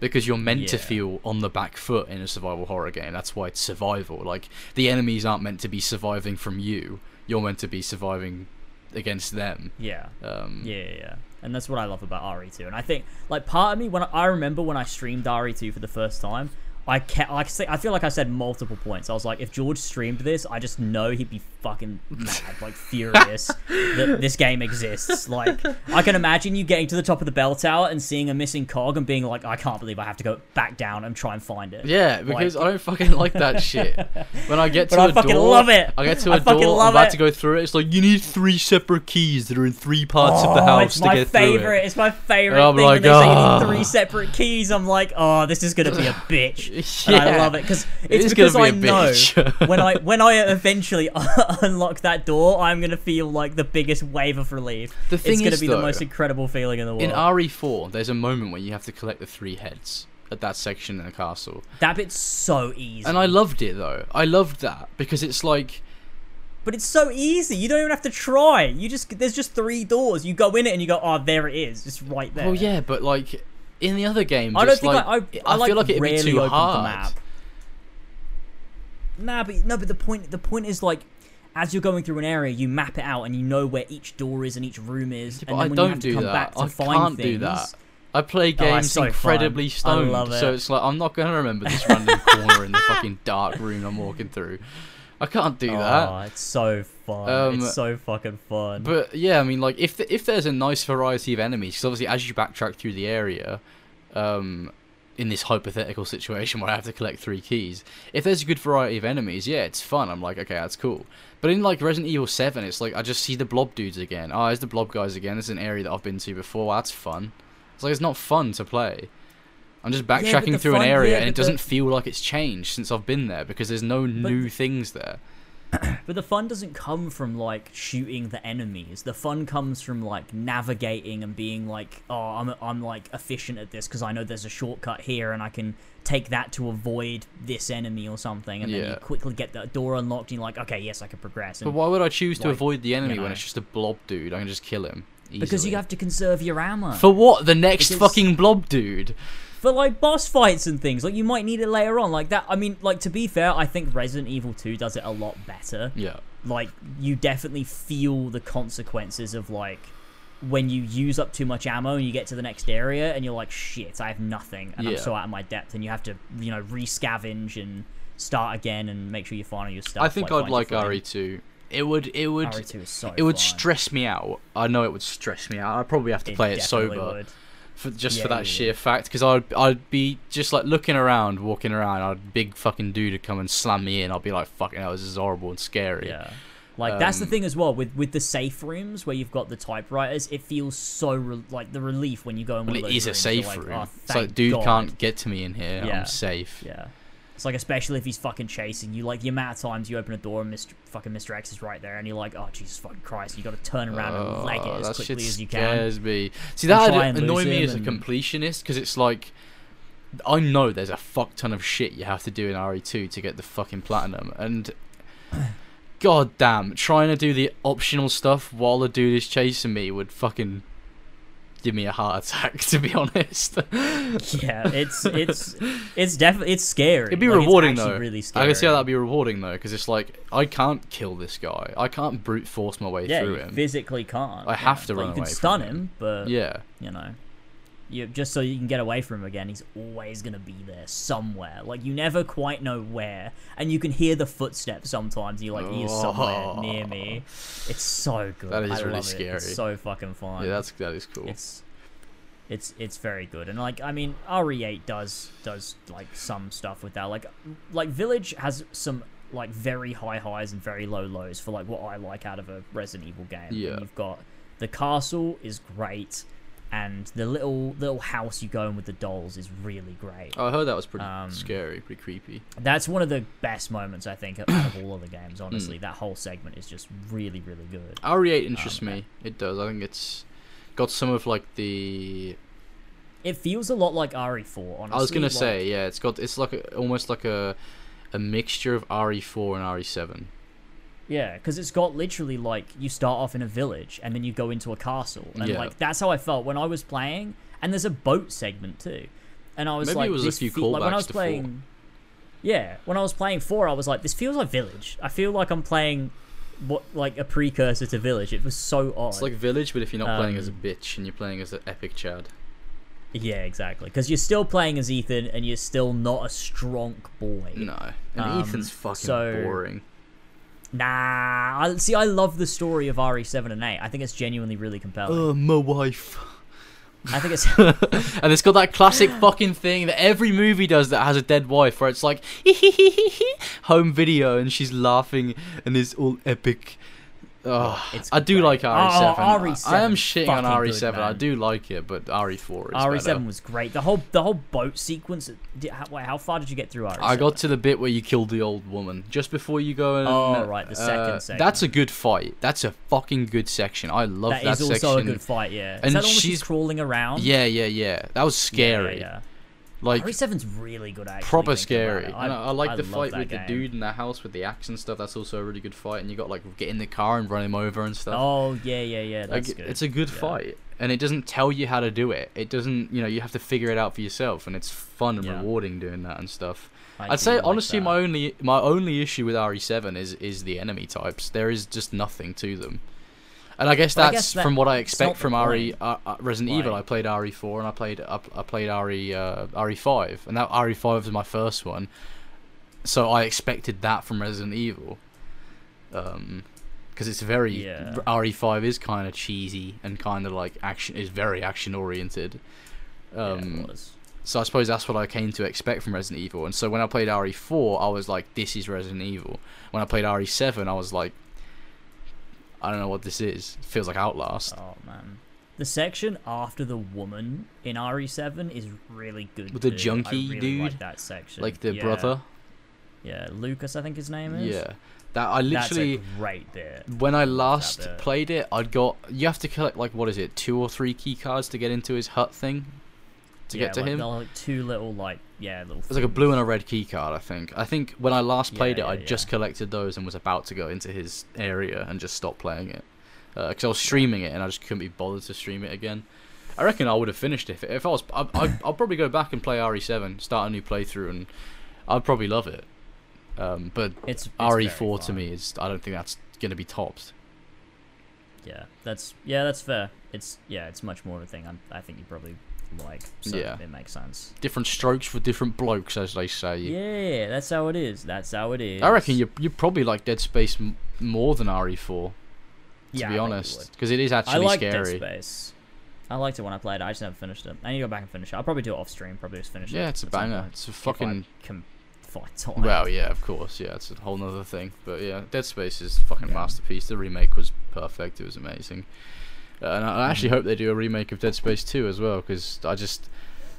Because you're meant to feel on the back foot in a survival horror game. That's why it's survival. Like the enemies aren't meant to be surviving from you. You're meant to be surviving against them. Yeah, Um, yeah, yeah, yeah. And that's what I love about RE2. And I think like part of me when I, I remember when I streamed RE2 for the first time. I kept, like, say- I feel like I said multiple points. I was like, if George streamed this, I just know he'd be fucking mad, like *laughs* furious that this game exists. Like, I can imagine you getting to the top of the bell tower and seeing a missing cog and being like, I can't believe I have to go back down and try and find it. Yeah, because Like- I don't fucking like that shit. *laughs* When I get to But I a fucking door, love it. I get to I a fucking door, I'm about it. to go through it. It's like you need three separate keys that are in three parts of the Oh, house to my get favorite. through it. It's my favorite And I'm thing like, when they say you "Ah." need three separate keys. I'm like, oh, this is gonna be a *laughs* bitch, *laughs* and I love it because it's gonna because I be a know *laughs* when I when I eventually *laughs* unlock that door, I'm gonna feel like the biggest wave of relief. The it's thing gonna is, be though, the most incredible feeling in the world. In RE4, there's a moment where you have to collect the three heads at that section in the castle. that bit's so easy, And I loved it though. I loved that because it's like but it's so easy. You don't even have to try. You just there's just three doors. You go in it and you go, oh, there it is, just right there. well yeah, but like in the other game, I don't think like, I I, I, like feel like it'd be too hard. Nah, but no, but the point the point is like, as you're going through an area, you map it out and you know where each door is and each room is. Yeah, but I don't you have to do that. I can't things, do that. I play Oh, games so fun. incredibly I stoned, love so it's like I'm not gonna remember this random *laughs* corner in the fucking dark room I'm walking through. I can't do that. Oh, it's so fun. Um, it's so fucking fun. But yeah, I mean, like if the, if there's a nice variety of enemies, because obviously as you backtrack through the area, um, in this hypothetical situation where I have to collect three keys, if there's a good variety of enemies, yeah, it's fun. I'm like, okay, that's cool. But in like Resident Evil Seven, it's like I just see the blob dudes again. Oh, there's the blob guys again. It's an area that I've been to before. That's fun. It's like it's not fun to play. I'm just backtracking the through an area yeah, and it doesn't feel like it's changed since I've been there because there's no new things there. *clears throat* But the fun doesn't come from like shooting the enemies. The fun comes from like navigating and being like, oh, I'm I'm like efficient at this because I know there's a shortcut here and I can take that to avoid this enemy or something. And then you quickly get the door unlocked and you're like, okay, yes, I can progress. And But why would I choose to like, avoid the enemy you when it's just a blob dude? I can just kill him. because you have to conserve your ammo For what? The next Because- fucking blob dude. For like boss fights and things. Like you might need it later on. Like that. I mean, like to be fair, I think Resident Evil 2 does it a lot better. Yeah. like you definitely feel the consequences of like when you use up too much ammo and you get to the next area and you're like shit i have nothing and i'm so out of my depth and you have to you know re-scavenge and start again and make sure you find all your stuff I think I'd like. RE2. It would it would RE2 is so it would stress me out. I know it would stress me out. I'd probably have to It play it sober would. For just Yeah, for that yeah, sheer yeah. fact because I'd I'd be just like looking around, walking around, I'd big fucking dude to come and slam me in. I'd be like, fucking hell, this is horrible and scary. yeah like that's the Um, thing as well with with the safe rooms where you've got the typewriters it feels so re- like the relief when you go in Well, it those a safe like, room. oh, it's like, dude God. can't get to me in here. I'm safe. Yeah. It's like especially if he's fucking chasing you, like the amount of times you open a door and Mr. fucking Mr. X is right there, and you're like, oh Jesus fucking Christ, you got to turn around and oh, leg it Oh, as quickly as you can. scares me. See, that try annoy me as a completionist because it's like I know there's a fuck ton of shit you have to do in RE2 to get the fucking platinum, and *sighs* god damn, trying to do the optional stuff while the dude is chasing me would fucking give me a heart attack. *laughs* To be honest, yeah, it's it's it's definitely it's scary. it'd be Like, rewarding though. Really scary. I can see how that'd be rewarding though, because it's like I can't kill this guy. I can't brute force my way yeah, through you him. physically can't. I yeah. have to like, run You can stun him. him, but yeah. you know, you just so you can get away from him again. He's always gonna be there somewhere. Like you never quite know where, and you can hear the footsteps sometimes. You're like, he is somewhere oh. near me. It's so good. That is I really love It. scary. It's so fucking fun. Yeah, that's that is cool. it's it's it's very good and like i mean re8 does does like some stuff with that like like village has some like very high highs and very low lows for like what i like out of a resident evil game And Yeah. you've got the castle is great and the little little house you go in with the dolls is really great Oh, I heard that was pretty Um, scary, pretty creepy. that's one of the best moments i think out of all of the games honestly that whole segment is just really really good RE8 interests Um, me. It does. I think it's got some of like the. it feels a lot like re4 honestly I was gonna like- say yeah. It's got it's like a, almost like a a mixture of RE4 and RE7. Yeah, because it's got literally like you start off in a village and then you go into a castle, and Yeah. like that's how I felt when I was playing. And there's a boat segment too, and I was Maybe like, it was a this fe- like when I was to four. playing. Yeah, when I was playing four, I was like, this feels like Village. I feel like I'm playing what like a precursor to Village. It was so odd. It's like Village, but if you're not playing as a Um, bitch and you're playing as an epic Chad. yeah, exactly. Because you're still playing as Ethan, and you're still not a strong boy. No, and Um, Ethan's fucking so- boring. Nah, I, see, I love the story of RE7 and 8. I think it's genuinely really compelling. Oh, my wife. I think it's *laughs* and it's got that classic fucking thing that every movie does that has a dead wife, where it's like *laughs* home video and she's laughing and it's all epic. Ugh. It's I do like RE7. Oh, I- RE7 I am shitting on RE7. I do like it, but RE4 is RE7 better. was great. The whole the whole boat sequence. Did, how, wait, how far did you get through RE7? I got to the bit where you killed the old woman just before you go and. Oh, right, the second uh, segment. That's a good fight. That's a fucking good section. I love That that, is also a good fight. Yeah, is And she's- crawling around? Yeah, yeah, yeah. That was Yeah, yeah, scary. yeah. Like RE7's really good actually. proper scary. it. I, I like I the fight with game. the dude in the house with the axe and stuff. That's also a really good fight. And you got like get in the car and run him over and stuff. Oh yeah, yeah, yeah. like That's good. it's a good Yeah. fight, and it doesn't tell you how to do it. It doesn't, you know, you have to figure it out for yourself, and it's fun and Yeah. rewarding doing that and stuff. I I'd say like honestly, that. my only my only issue with RE7 is is the enemy types. There is just nothing to them. And I guess But I that's guess that- from what I expect from RE uh, uh, Resident Evil. I played RE4 and I played I, I played RE uh, RE5, and that RE5 was my first one. So I expected that from Resident Evil. Um, because it's very Yeah. RE5 is kind of cheesy and kind of like action is very action oriented. Yeah, it Um, was. so I suppose that's what I came to expect from Resident Evil. And so when I played RE4, I was like, this is Resident Evil. When I played RE7, I was like, I don't know what this is. It feels like Outlast. Oh man. The section after the woman in RE7 is really good. With the too. I junkie really dude? like that section. like the Yeah. brother. Yeah, Lucas, I think his name is. Yeah. That I literally That's a great bit. when I last played it, I'd got you have to collect like what is it, two or three key cards to get into his hut thing to yeah, get to like, him. they're like two little like yeah little. It's like a blue and a red key card, I think. I think when I last played Yeah, it, I yeah, just collected those and was about to go into his area and just stop playing it because I was streaming it and I just couldn't be bothered to stream it again. I reckon I would have finished it if, if I was. I, I, I'll probably go back and play RE7, start a new playthrough, and I'd probably love it. Um, but It's, it's RE4 to me is I don't think that's gonna be topped. Yeah, that's yeah, that's fair. It's yeah, it's much more of a thing. I'm, I think you probably like. So Yeah. it makes sense. Different strokes for different blokes, as they say. Yeah, that's how it is. That's how it is. I reckon you you probably like Dead Space more than RE4. To Yeah, I be you honest, because it is actually I like scary. Dead Space. I liked it when I played. it. I just never finished it. I need to go back and finish it. I'll probably do it off stream. Probably just finish it. Yeah, it's a banger. It's a fucking. Well, yeah, of course, yeah, it's a whole nother thing. But yeah, Dead Space is a fucking Yeah. masterpiece. The remake was perfect. It was amazing, and I actually hope they do a remake of Dead Space 2 as well, because I just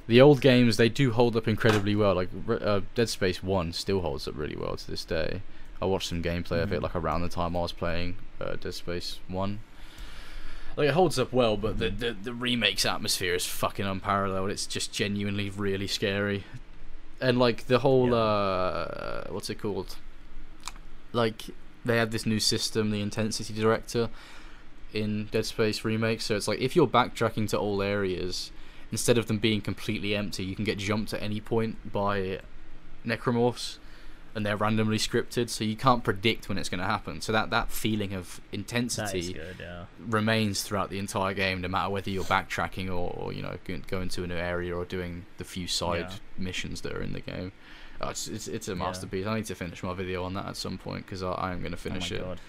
the old games they do hold up incredibly well. Like uh, Dead Space One still holds up really well to this day. I watched some gameplay of it Mhm. like around the time I was playing uh, Dead Space One. Like it holds up well, but the, the the remake's atmosphere is fucking unparalleled. It's just genuinely really scary, and like the whole Yeah. uh, what's it called? Like they had this new system, the intensity director, in Dead Space remake. So it's like if you're backtracking to all areas, instead of them being completely empty, you can get jumped at any point by necromorphs, and they're randomly scripted, so you can't predict when it's going to happen. So that that feeling of intensity good. Yeah. remains throughout the entire game, no matter whether you're backtracking or, or you know going to a new area or doing the few side Yeah. missions that are in the game. Oh, it's, it's it's a Yeah. masterpiece. I need to finish my video on that at some point because I, I am going to finish oh my it. God.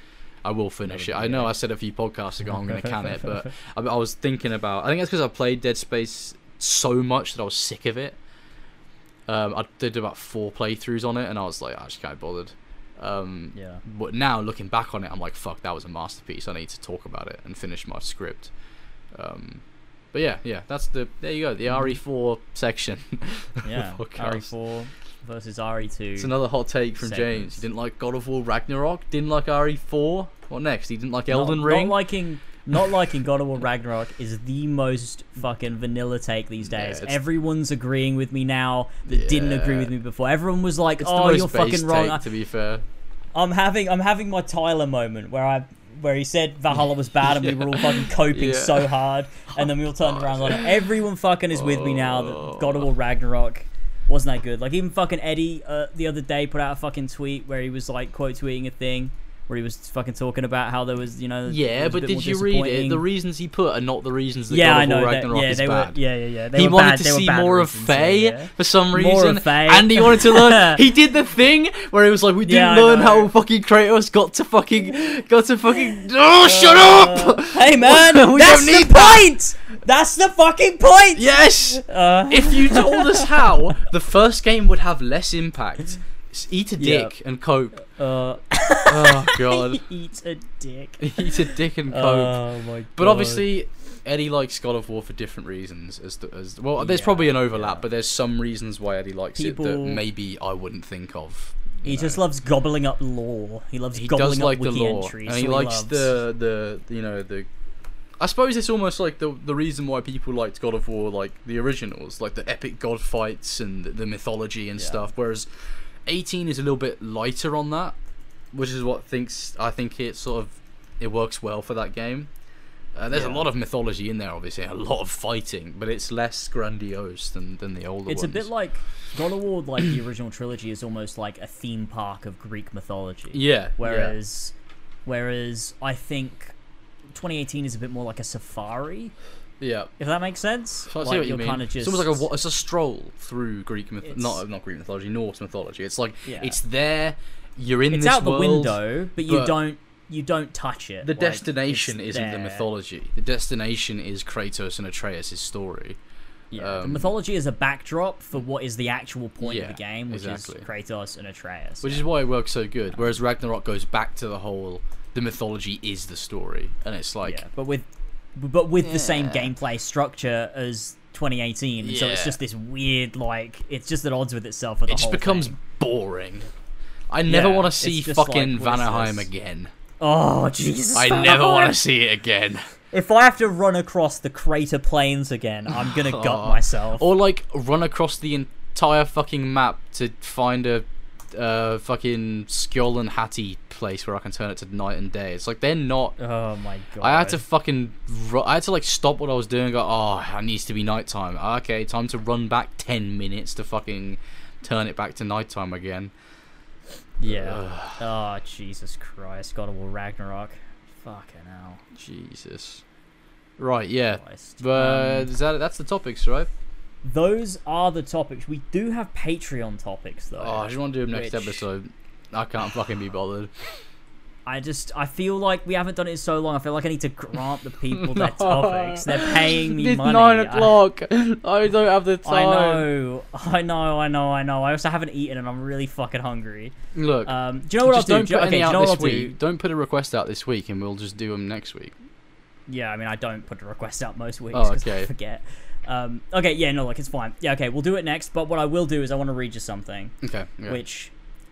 I will finish it. I know. I said a few podcasts ago I'm going to can it, but *laughs* I, I was thinking about. I think it's because I played Dead Space so much that I was sick of it. Um, I did about four playthroughs on it, and I was like, I just can't bothered. Um, Yeah. but now looking back on it, I'm like, fuck, that was a masterpiece. I need to talk about it and finish my script. Um, but yeah, yeah, that's the there you go, the RE4 section. *laughs* Yeah. podcast. RE4 versus RE2. It's another hot take from James. He didn't like God of War Ragnarok. Didn't like RE4. What next? He didn't like Not- Elden Ring. Not liking, *laughs* not liking God of War Ragnarok is the most fucking vanilla take these days. it's- Everyone's agreeing with me now that didn't agree with me before. Everyone was like, it's "Oh, you're fucking wrong." take, to be fair. I'm having, I'm having my Tyler moment where I, where he said Valhalla was bad and we were all *laughs* fucking coping Yeah. so hard, and then we all turned around like everyone fucking is with me now that God of War oh. Ragnarok wasn't that good. Like even fucking Eddie uh, the other day put out a fucking tweet where he was like quote tweeting a thing where he was fucking talking about how there was, you know, Yeah, but did you read it? The reasons he put are not the reasons that yeah, God I know. War that- yeah, is they bad. were. Yeah, yeah, yeah. They he were wanted bad, to they see more of Faye yeah, for some More reason, of Faye. and he wanted to learn. *laughs* he did the thing where it was like, we didn't Yeah, learn how fucking Kratos got to fucking got to fucking. Oh, shut up! Uh, hey man, *laughs* We that's don't need the that. That's the fucking point. Yes. Uh, If you told us how, the first game would have less impact. Eat a Yeah. dick and cope. uh, *laughs* Oh god. *laughs* eat a dick. *laughs* Eat a dick and cope. Oh my god. But obviously, Eddie likes God of War for different reasons. As the, as well, there's Yeah, probably an overlap, yeah. but there's some reasons why Eddie likes it that maybe I wouldn't think of. he know. just loves gobbling up lore. He loves he gobbling does up like the wiki lore, entries. and so he likes loves- the the you know the I suppose it's almost like the the reason why people liked God of War, like the originals, like the epic god fights and the, the mythology and Yeah. stuff. Whereas 18 is a little bit lighter on that, which is what thinks I think it sort of it works well for that game. Uh, there's a lot of mythology in there, obviously, a lot of fighting, but it's less grandiose than, than the older It's ones. a bit like God of War, like the original trilogy, is almost like a theme park of Greek mythology. yeah, Whereas, whereas I think 2018 is a bit more like a safari, yeah, yeah. if that makes sense. So I see what you mean. just It's almost like a it's a stroll through Greek myth, not not Greek mythology, Norse mythology. It's like Yeah. it's there. You're in it's this out the window, but you but- don't you don't touch it. The Like, destination isn't the mythology. The destination is Kratos and Atreus' story. Yeah, the Um, mythology is a backdrop for what is the actual point Yeah, of the game, which exactly. is Kratos and Atreus. Which is why it works so good. Whereas Ragnarok goes back to the whole the mythology is the story. And it's like yeah, but with but with the same gameplay structure as 2018, so it's just this weird like it's just at odds with itself for the it just becomes thing. boring. I never Yeah, want to see like, fucking is Vanaheim again. Oh Jesus! I never want to see it again. If I have to run across the crater plains again, I'm gonna *laughs* gut Oh. myself. Or like run across the entire fucking map to find a uh, fucking Skjold and Hattie place where I can turn it to night and day. It's like they're not oh my god! I had to fucking. Ru- I had to like stop what I was doing. and Go, oh, it needs to be nighttime. Okay, time to run back ten minutes to fucking turn it back to nighttime again. Yeah. Oh Jesus Christ! God of War Ragnarok. Fucking hell. Jesus. Right, yeah. Christ. But Um, is that that's the topics, right? those are the topics. We do have Patreon topics though. Oh, I just want to do them next Which- episode. I can't fucking be bothered. *laughs* I just I feel like we haven't done it in so long. I feel like I need to grant the people *laughs* their No. topics. They're paying me it's money. nine o'clock. *laughs* I, don't have the time. I, know, I know, I know, I know. I also haven't eaten and I'm really fucking hungry. Look, Um, do you know what I'll do? don't Do you- put okay, any do you out know this week. do? Don't put a request out this week, and we'll just do them next week. Yeah, I mean, I don't put a request out most weeks Oh, because I okay. forget. Um, okay, yeah, no, like it's fine. Yeah, okay, we'll do it next. But what I will do is I want to read you something, Okay. Yeah. which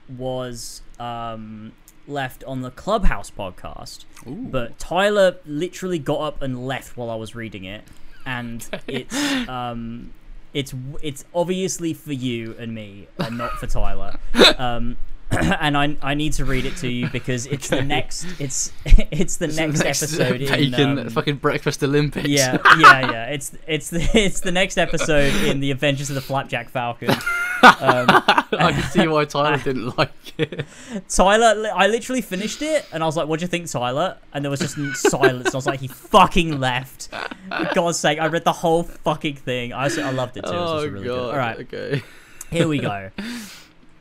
was um, left on the Clubhouse podcast. Ooh. But Tyler literally got up and left while I was reading it, and *laughs* it's um, it's it's obviously for you and me, and not for Tyler. *laughs* Um, *coughs* and I I need to read it to you because it's the next it's *laughs* it's the It's next, episode in bacon um, fucking breakfast Olympics. yeah, *laughs* yeah, yeah. It's it's the *laughs* it's the next episode in the Adventures of the Flapjack Falcon. Um, I can see why Tyler didn't like it. Tyler, I literally finished it, and I was like, "What do you think, Tyler?" And there was just silence. I was like, "He fucking left." For God's sake, I read the whole fucking thing. I I loved it too. It was Oh really god. good. All right, Okay. here we go.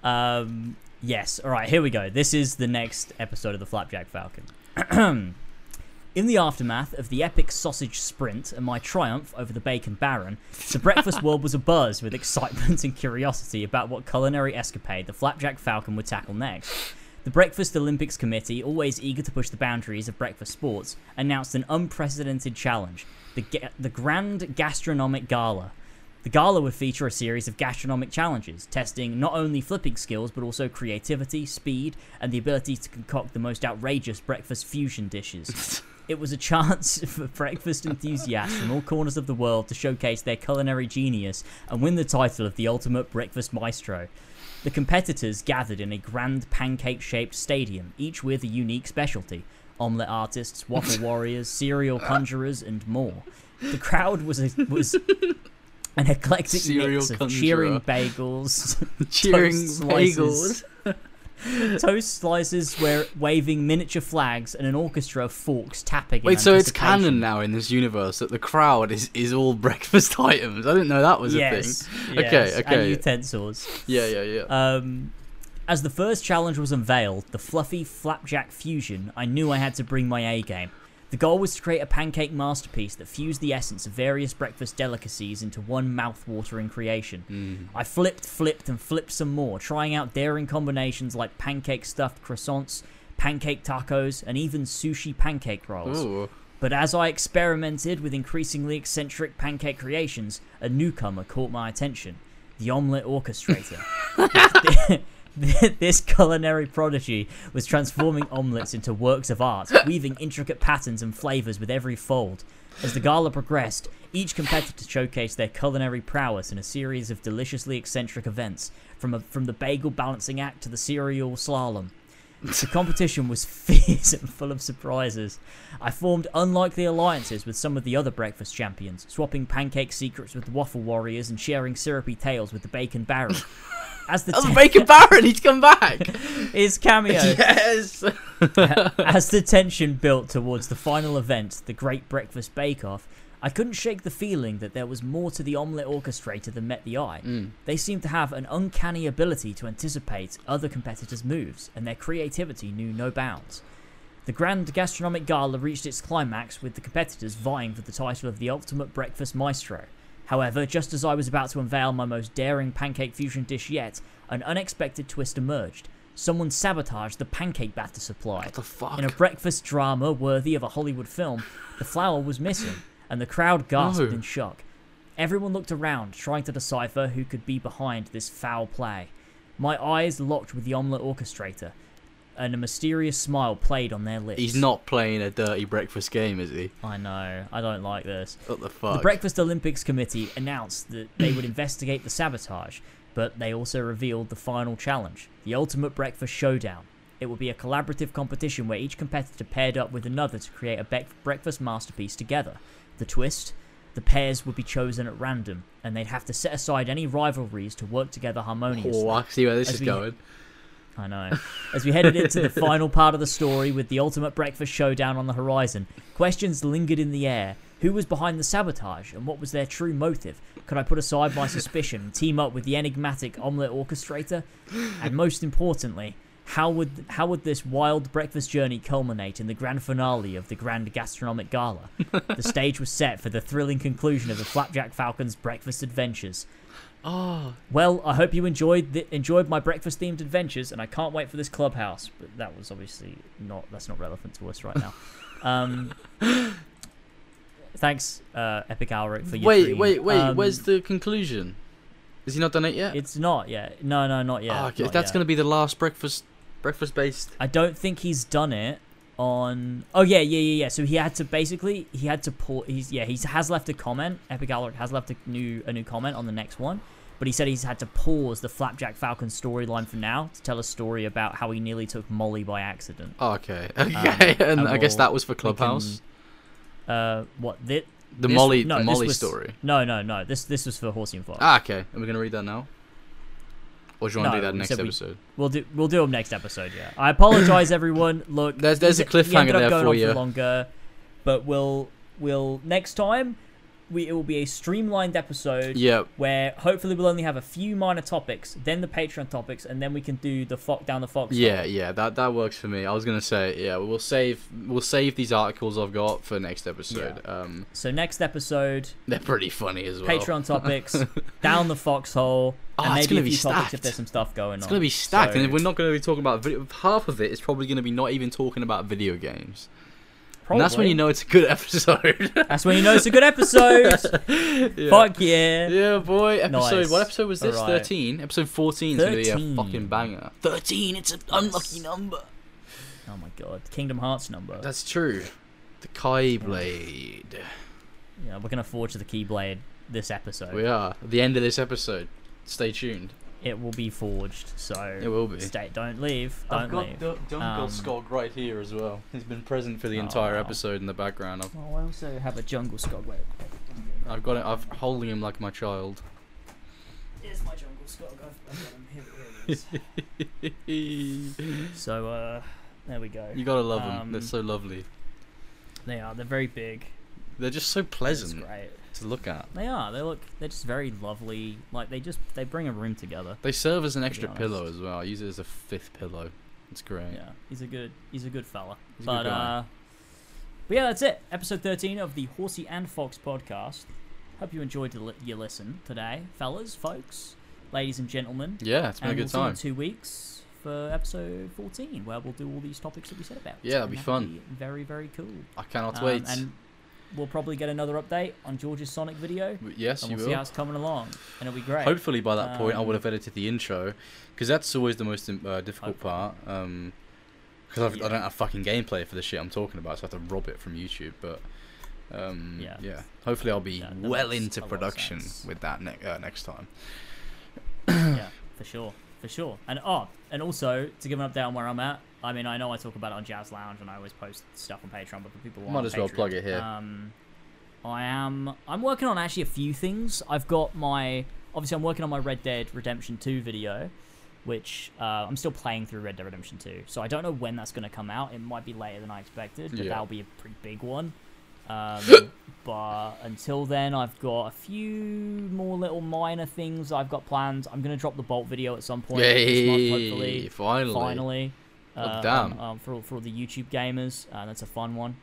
Um, yes. All right, here we go. This is the next episode of the Flapjack Falcon. *clears throat* In the aftermath of the epic sausage sprint and my triumph over the bacon baron, the breakfast *laughs* world was abuzz with excitement and curiosity about what culinary escapade the Flapjack Falcon would tackle next. The Breakfast Olympics Committee, always eager to push the boundaries of breakfast sports, announced an unprecedented challenge the, ga- the Grand Gastronomic Gala. The gala would feature a series of gastronomic challenges, testing not only flipping skills but also creativity, speed, and the ability to concoct the most outrageous breakfast fusion dishes. *laughs* It was a chance *laughs* for breakfast enthusiasts from all corners of the world to showcase their culinary genius and win the title of the ultimate breakfast maestro. The competitors gathered in a grand pancake shaped stadium, each with a unique specialty omelette artists, waffle *laughs* warriors, cereal conjurers, and more. The crowd was a, was *laughs* an eclectic Cereal mix of conjurer. cheering bagels, *laughs* Cheering bagels. *laughs* toast slices where waving miniature flags, and an orchestra of forks tapping. in Wait, so it's canon now in this universe that the crowd is, is all breakfast items. I didn't know that was a thing. yes, Okay, and okay. utensils. Yeah, yeah, yeah. Um, as the first challenge was unveiled, the fluffy flapjack fusion, I knew I had to bring my A game. The goal was to create a pancake masterpiece that fused the essence of various breakfast delicacies into one mouth-watering creation. Mm. I flipped, flipped, and flipped some more, trying out daring combinations like pancake stuffed croissants, pancake tacos, and even sushi pancake rolls. Ooh. But as I experimented with increasingly eccentric pancake creations, a newcomer caught my attention the omelette orchestrator. *laughs* *laughs* *laughs* this culinary prodigy was transforming omelets into works of art, weaving intricate patterns and flavors with every fold. As the gala progressed, each competitor showcased their culinary prowess in a series of deliciously eccentric events, from, a, from the bagel balancing act to the cereal slalom. The competition was *laughs* fierce and full of surprises. I formed unlikely alliances with some of the other breakfast champions, swapping pancake secrets with the waffle warriors and sharing syrupy tales with the bacon baron. As the *laughs* Oh, Bacon Baron, he's come back. *laughs* his cameo yes. as the tension built towards the final event, the Great Breakfast Bake Off, I couldn't shake the feeling that there was more to the omelette orchestrator than met the eye. Mm. They seemed to have an uncanny ability to anticipate other competitors' moves, and their creativity knew no bounds. The Grand Gastronomic Gala reached its climax with the competitors vying for the title of the Ultimate Breakfast Maestro. However, just as I was about to unveil my most daring pancake fusion dish yet, an unexpected twist emerged. Someone sabotaged the pancake batter supply. What the fuck? In a breakfast drama worthy of a Hollywood film, the flour was missing, and the crowd gasped No. in shock. Everyone looked around, trying to decipher who could be behind this foul play. My eyes locked with the omelette orchestrator, and a mysterious smile played on their lips. He's not playing a dirty breakfast game, is he? I know. I don't like this. What the fuck? The? Breakfast Olympics Committee announced that they would investigate the sabotage, but they also revealed the final challenge the Ultimate Breakfast Showdown. It would be a collaborative competition where each competitor paired up with another to create a breakfast masterpiece together. The twist the pairs would be chosen at random, and they'd have to set aside any rivalries to work together harmoniously. oh, I see where this As is we- going. I know. As we headed into the *laughs* final part of the story with the ultimate breakfast showdown on the horizon, questions lingered in the air. Who was behind the sabotage and what was their true motive? Could I put aside my suspicion and team up with the enigmatic omelette orchestrator? And most importantly, how would how would this wild breakfast journey culminate in the grand finale of the Grand Gastronomic Gala? *laughs* the stage was set for the thrilling conclusion of the Flapjack Falcon's breakfast adventures. Oh, Well, I hope you enjoyed the, enjoyed my breakfast themed adventures, and I can't wait for this clubhouse. But that was obviously not that's not relevant to us right now. *laughs* Um, thanks, uh, Epic Alric, for your wait, dream. wait, wait. Um, Where's the conclusion? Has he not done it yet? It's not yet. No, no, not yet. oh, okay. not That's yet. gonna be the last breakfast, breakfast based. I don't think he's done it on. Oh yeah, yeah, yeah, yeah. So he had to basically he had to pull. He's yeah he has left a comment. Epic Alric has left a new a new comment on the next one. But he said he's had to pause the Flapjack Falcon storyline for now to tell a story about how he nearly took Molly by accident. Oh, okay, *laughs* okay. and and I guess we'll- that was for we Clubhouse. Uh, what thi- the this- Molly, no, the Molly was- story. No, no, no. This this was for Horsey and Fox. Ah, okay. Are we gonna read that now? Or do you want to do that next we- episode? We'll do we'll do them next episode. Yeah, I apologize, *coughs* everyone. Look, There's- there's he- a cliffhanger he ended up there for you. longer, but we'll we'll next time. We, it will be a streamlined episode Yep. where hopefully we'll only have a few minor topics, then the Patreon topics, and then we can do the fuck down the fox. Yeah, yeah, that that works for me. I was gonna say, yeah, we'll save we'll save these articles I've got for next episode. Um, So next episode, they're pretty funny as well. Patreon topics, *laughs* down the foxhole, Oh, and it's maybe gonna a be few topics if there's some stuff going It's on. It's gonna be stacked, So- and we're not gonna be talking about video, half of it is probably gonna be not even talking about video games. And that's when you know it's a good *laughs* episode. That's when you know it's a good episode. *laughs* yeah. Fuck yeah. Yeah, boy. Episode. Nice. What episode was this? Alright. Thirteen. Episode fourteen is gonna be a fucking banger. Thirteen. It's an unlucky number. Oh my god, Kingdom Hearts number. That's true. The Keyblade. yeah, we're gonna forge the Keyblade this episode. We are at the end of this episode. Stay tuned. It will be forged, so It will be. stay. Don't leave. Don't I've got leave. the Jungle Um, Skog right here as well. He's been present for the entire Aw. episode in the background. I've, Oh, I also have a Djungelskog. Wait. I've got it. I'm holding him like my child. Here's my Djungelskog. I've, I've got him. Here, here it is. *laughs* so, uh, there we go. You gotta love them. They're Um, so lovely. They are. They're very big. They're just so It's pleasant great. To look at. They are. They look. They're just very lovely. Like they just they bring a room together. They serve as an extra pillow as well. I use it as a fifth pillow. It's great. Yeah, he's a good. He's a good fella. He's but good uh, but yeah, that's it. Episode thirteen of the Horsey and Fox podcast. Hope you enjoyed li- your listen today, fellas, folks, ladies and gentlemen. Yeah, it's been and a we'll good see you in time. two weeks for episode fourteen, where we'll do all these topics that we said about. Yeah, that'll be fun. will Very, very cool. I cannot Um, wait. And we'll probably get another update on George's Sonic video, Yes, and you we'll will. see how it's coming along, and it'll be great. Hopefully by that point I Um, would have edited the intro, because that's always the most uh, difficult Hopefully. part. Um, because Yeah. I don't have fucking gameplay for the shit I'm talking about, so I have to rob it from YouTube. But um, Yeah. yeah, hopefully I'll be Yeah, well into a lot of production with that ne- uh, next time. yeah, *coughs* for sure, for sure. And oh, and also to give an update on where I'm at. I mean, I know I talk about it on Jazz Lounge, and I always post stuff on Patreon, but for people Might as well Patreon, plug it here. Um, I am. I'm working on actually a few things. I've got my. Obviously, I'm working on my Red Dead Redemption 2 video, which uh, I'm still playing through Red Dead Redemption 2. So I don't know when that's going to come out. It might be later than I expected, but Yeah. that'll be a pretty big one. Um, *laughs* but until then, I've got a few more little minor things I've got planned. I'm gonna drop the Bolt video at some point this month, hopefully. Finally. Finally, Oh, uh, damn. um, um, for all- for all the YouTube gamers, uh, that's a fun one.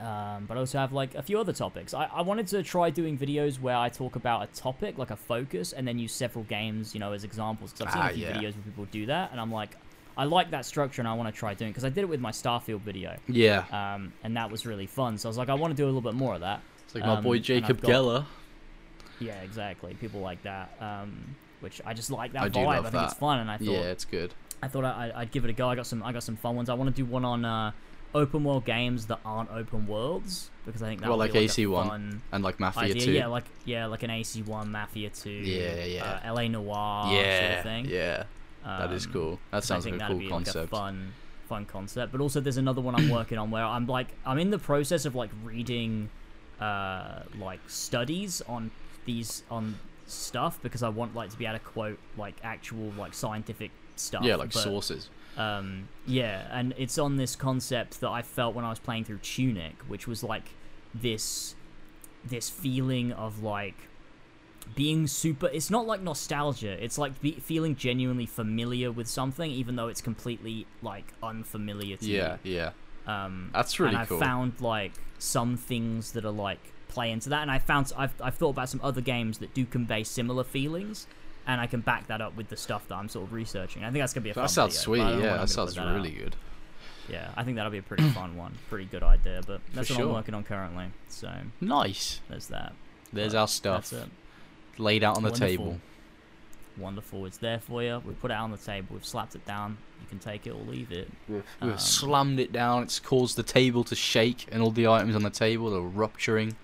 Um, but I also have like a few other topics. I, I wanted to try doing videos where I talk about a topic, like a focus, and then use several games, you know, as examples. Because I've seen Ah, a few yeah. videos where people do that, and I'm like, I like that structure, and I want to try doing. Because I did it with my Starfield video, Yeah. um, and that was really fun. So I was like, I want to do a little bit more of that. It's like my um, boy Jacob got- Geller. Yeah, exactly. People like that, um, which I just like that I vibe. I think that. it's fun, and I thought Yeah, it's good. I thought I, I'd give it a go. I got some I got some fun ones. I want to do one on uh, open world games that aren't open worlds because I think that Well, like be like AC1 a fun And like Mafia idea. 2. Yeah, like yeah, like an AC one Mafia two. Yeah, yeah. Uh, L.A. Noire yeah, sort of thing. yeah. That is Um, cool. That sounds I like a cool be concept. Like a fun, fun concept. But also, there's another one I'm *coughs* working on where I'm like, I'm in the process of like reading, uh, like studies on these on stuff because I want like to be able to quote like actual like scientific stuff. yeah, like but, sources. Um, yeah, and it's on this concept that I felt when I was playing through Tunic, which was like this, this feeling of like being super it's not like nostalgia it's like be, feeling genuinely familiar with something even though it's completely like unfamiliar to Yeah, yeah. um That's really and cool. i found like some things that are like play into that and i found I've, I've thought about some other games that do convey similar feelings and i can back that up with the stuff that i'm sort of researching i think that's gonna be a fun That sounds video, sweet. but I don't know when Yeah, that sounds that really out. good. yeah i think that'll be a pretty *clears throat* fun one pretty good idea but that's what i'm working on currently so Nice. there's that There's But our stuff that's it laid out on the Wonderful. table. Wonderful. It's there for you. We put it on the table. We've slapped it down. You can take it or leave it. We've Um, slammed it down. It's caused the table to shake, and all the items on the table are rupturing.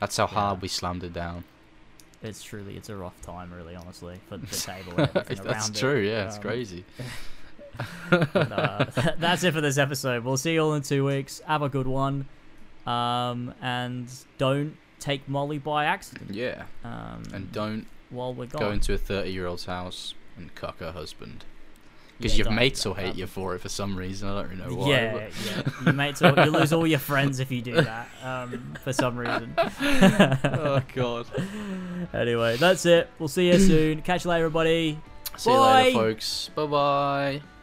That's how hard we slammed it down. It's truly, it's a rough time, really, honestly, for the *laughs* table That's around true. it. Yeah, it's Um, crazy. *laughs* but, uh, *laughs* that's it for this episode. We'll see you all in two weeks. Have a good one. Um, and don't take Molly by accident. Yeah, Um, and don't while we're gone. go into a thirty-year-old's house and cuck her husband. Because Yeah, your mates will hate you for it for some reason. I don't really know why. Yeah, yeah. You mates, will, you lose all your friends if you do that. Um, for some reason. *laughs* oh god. *laughs* Anyway, that's it. We'll see you soon. Catch you later, everybody. See you later, folks. Bye bye.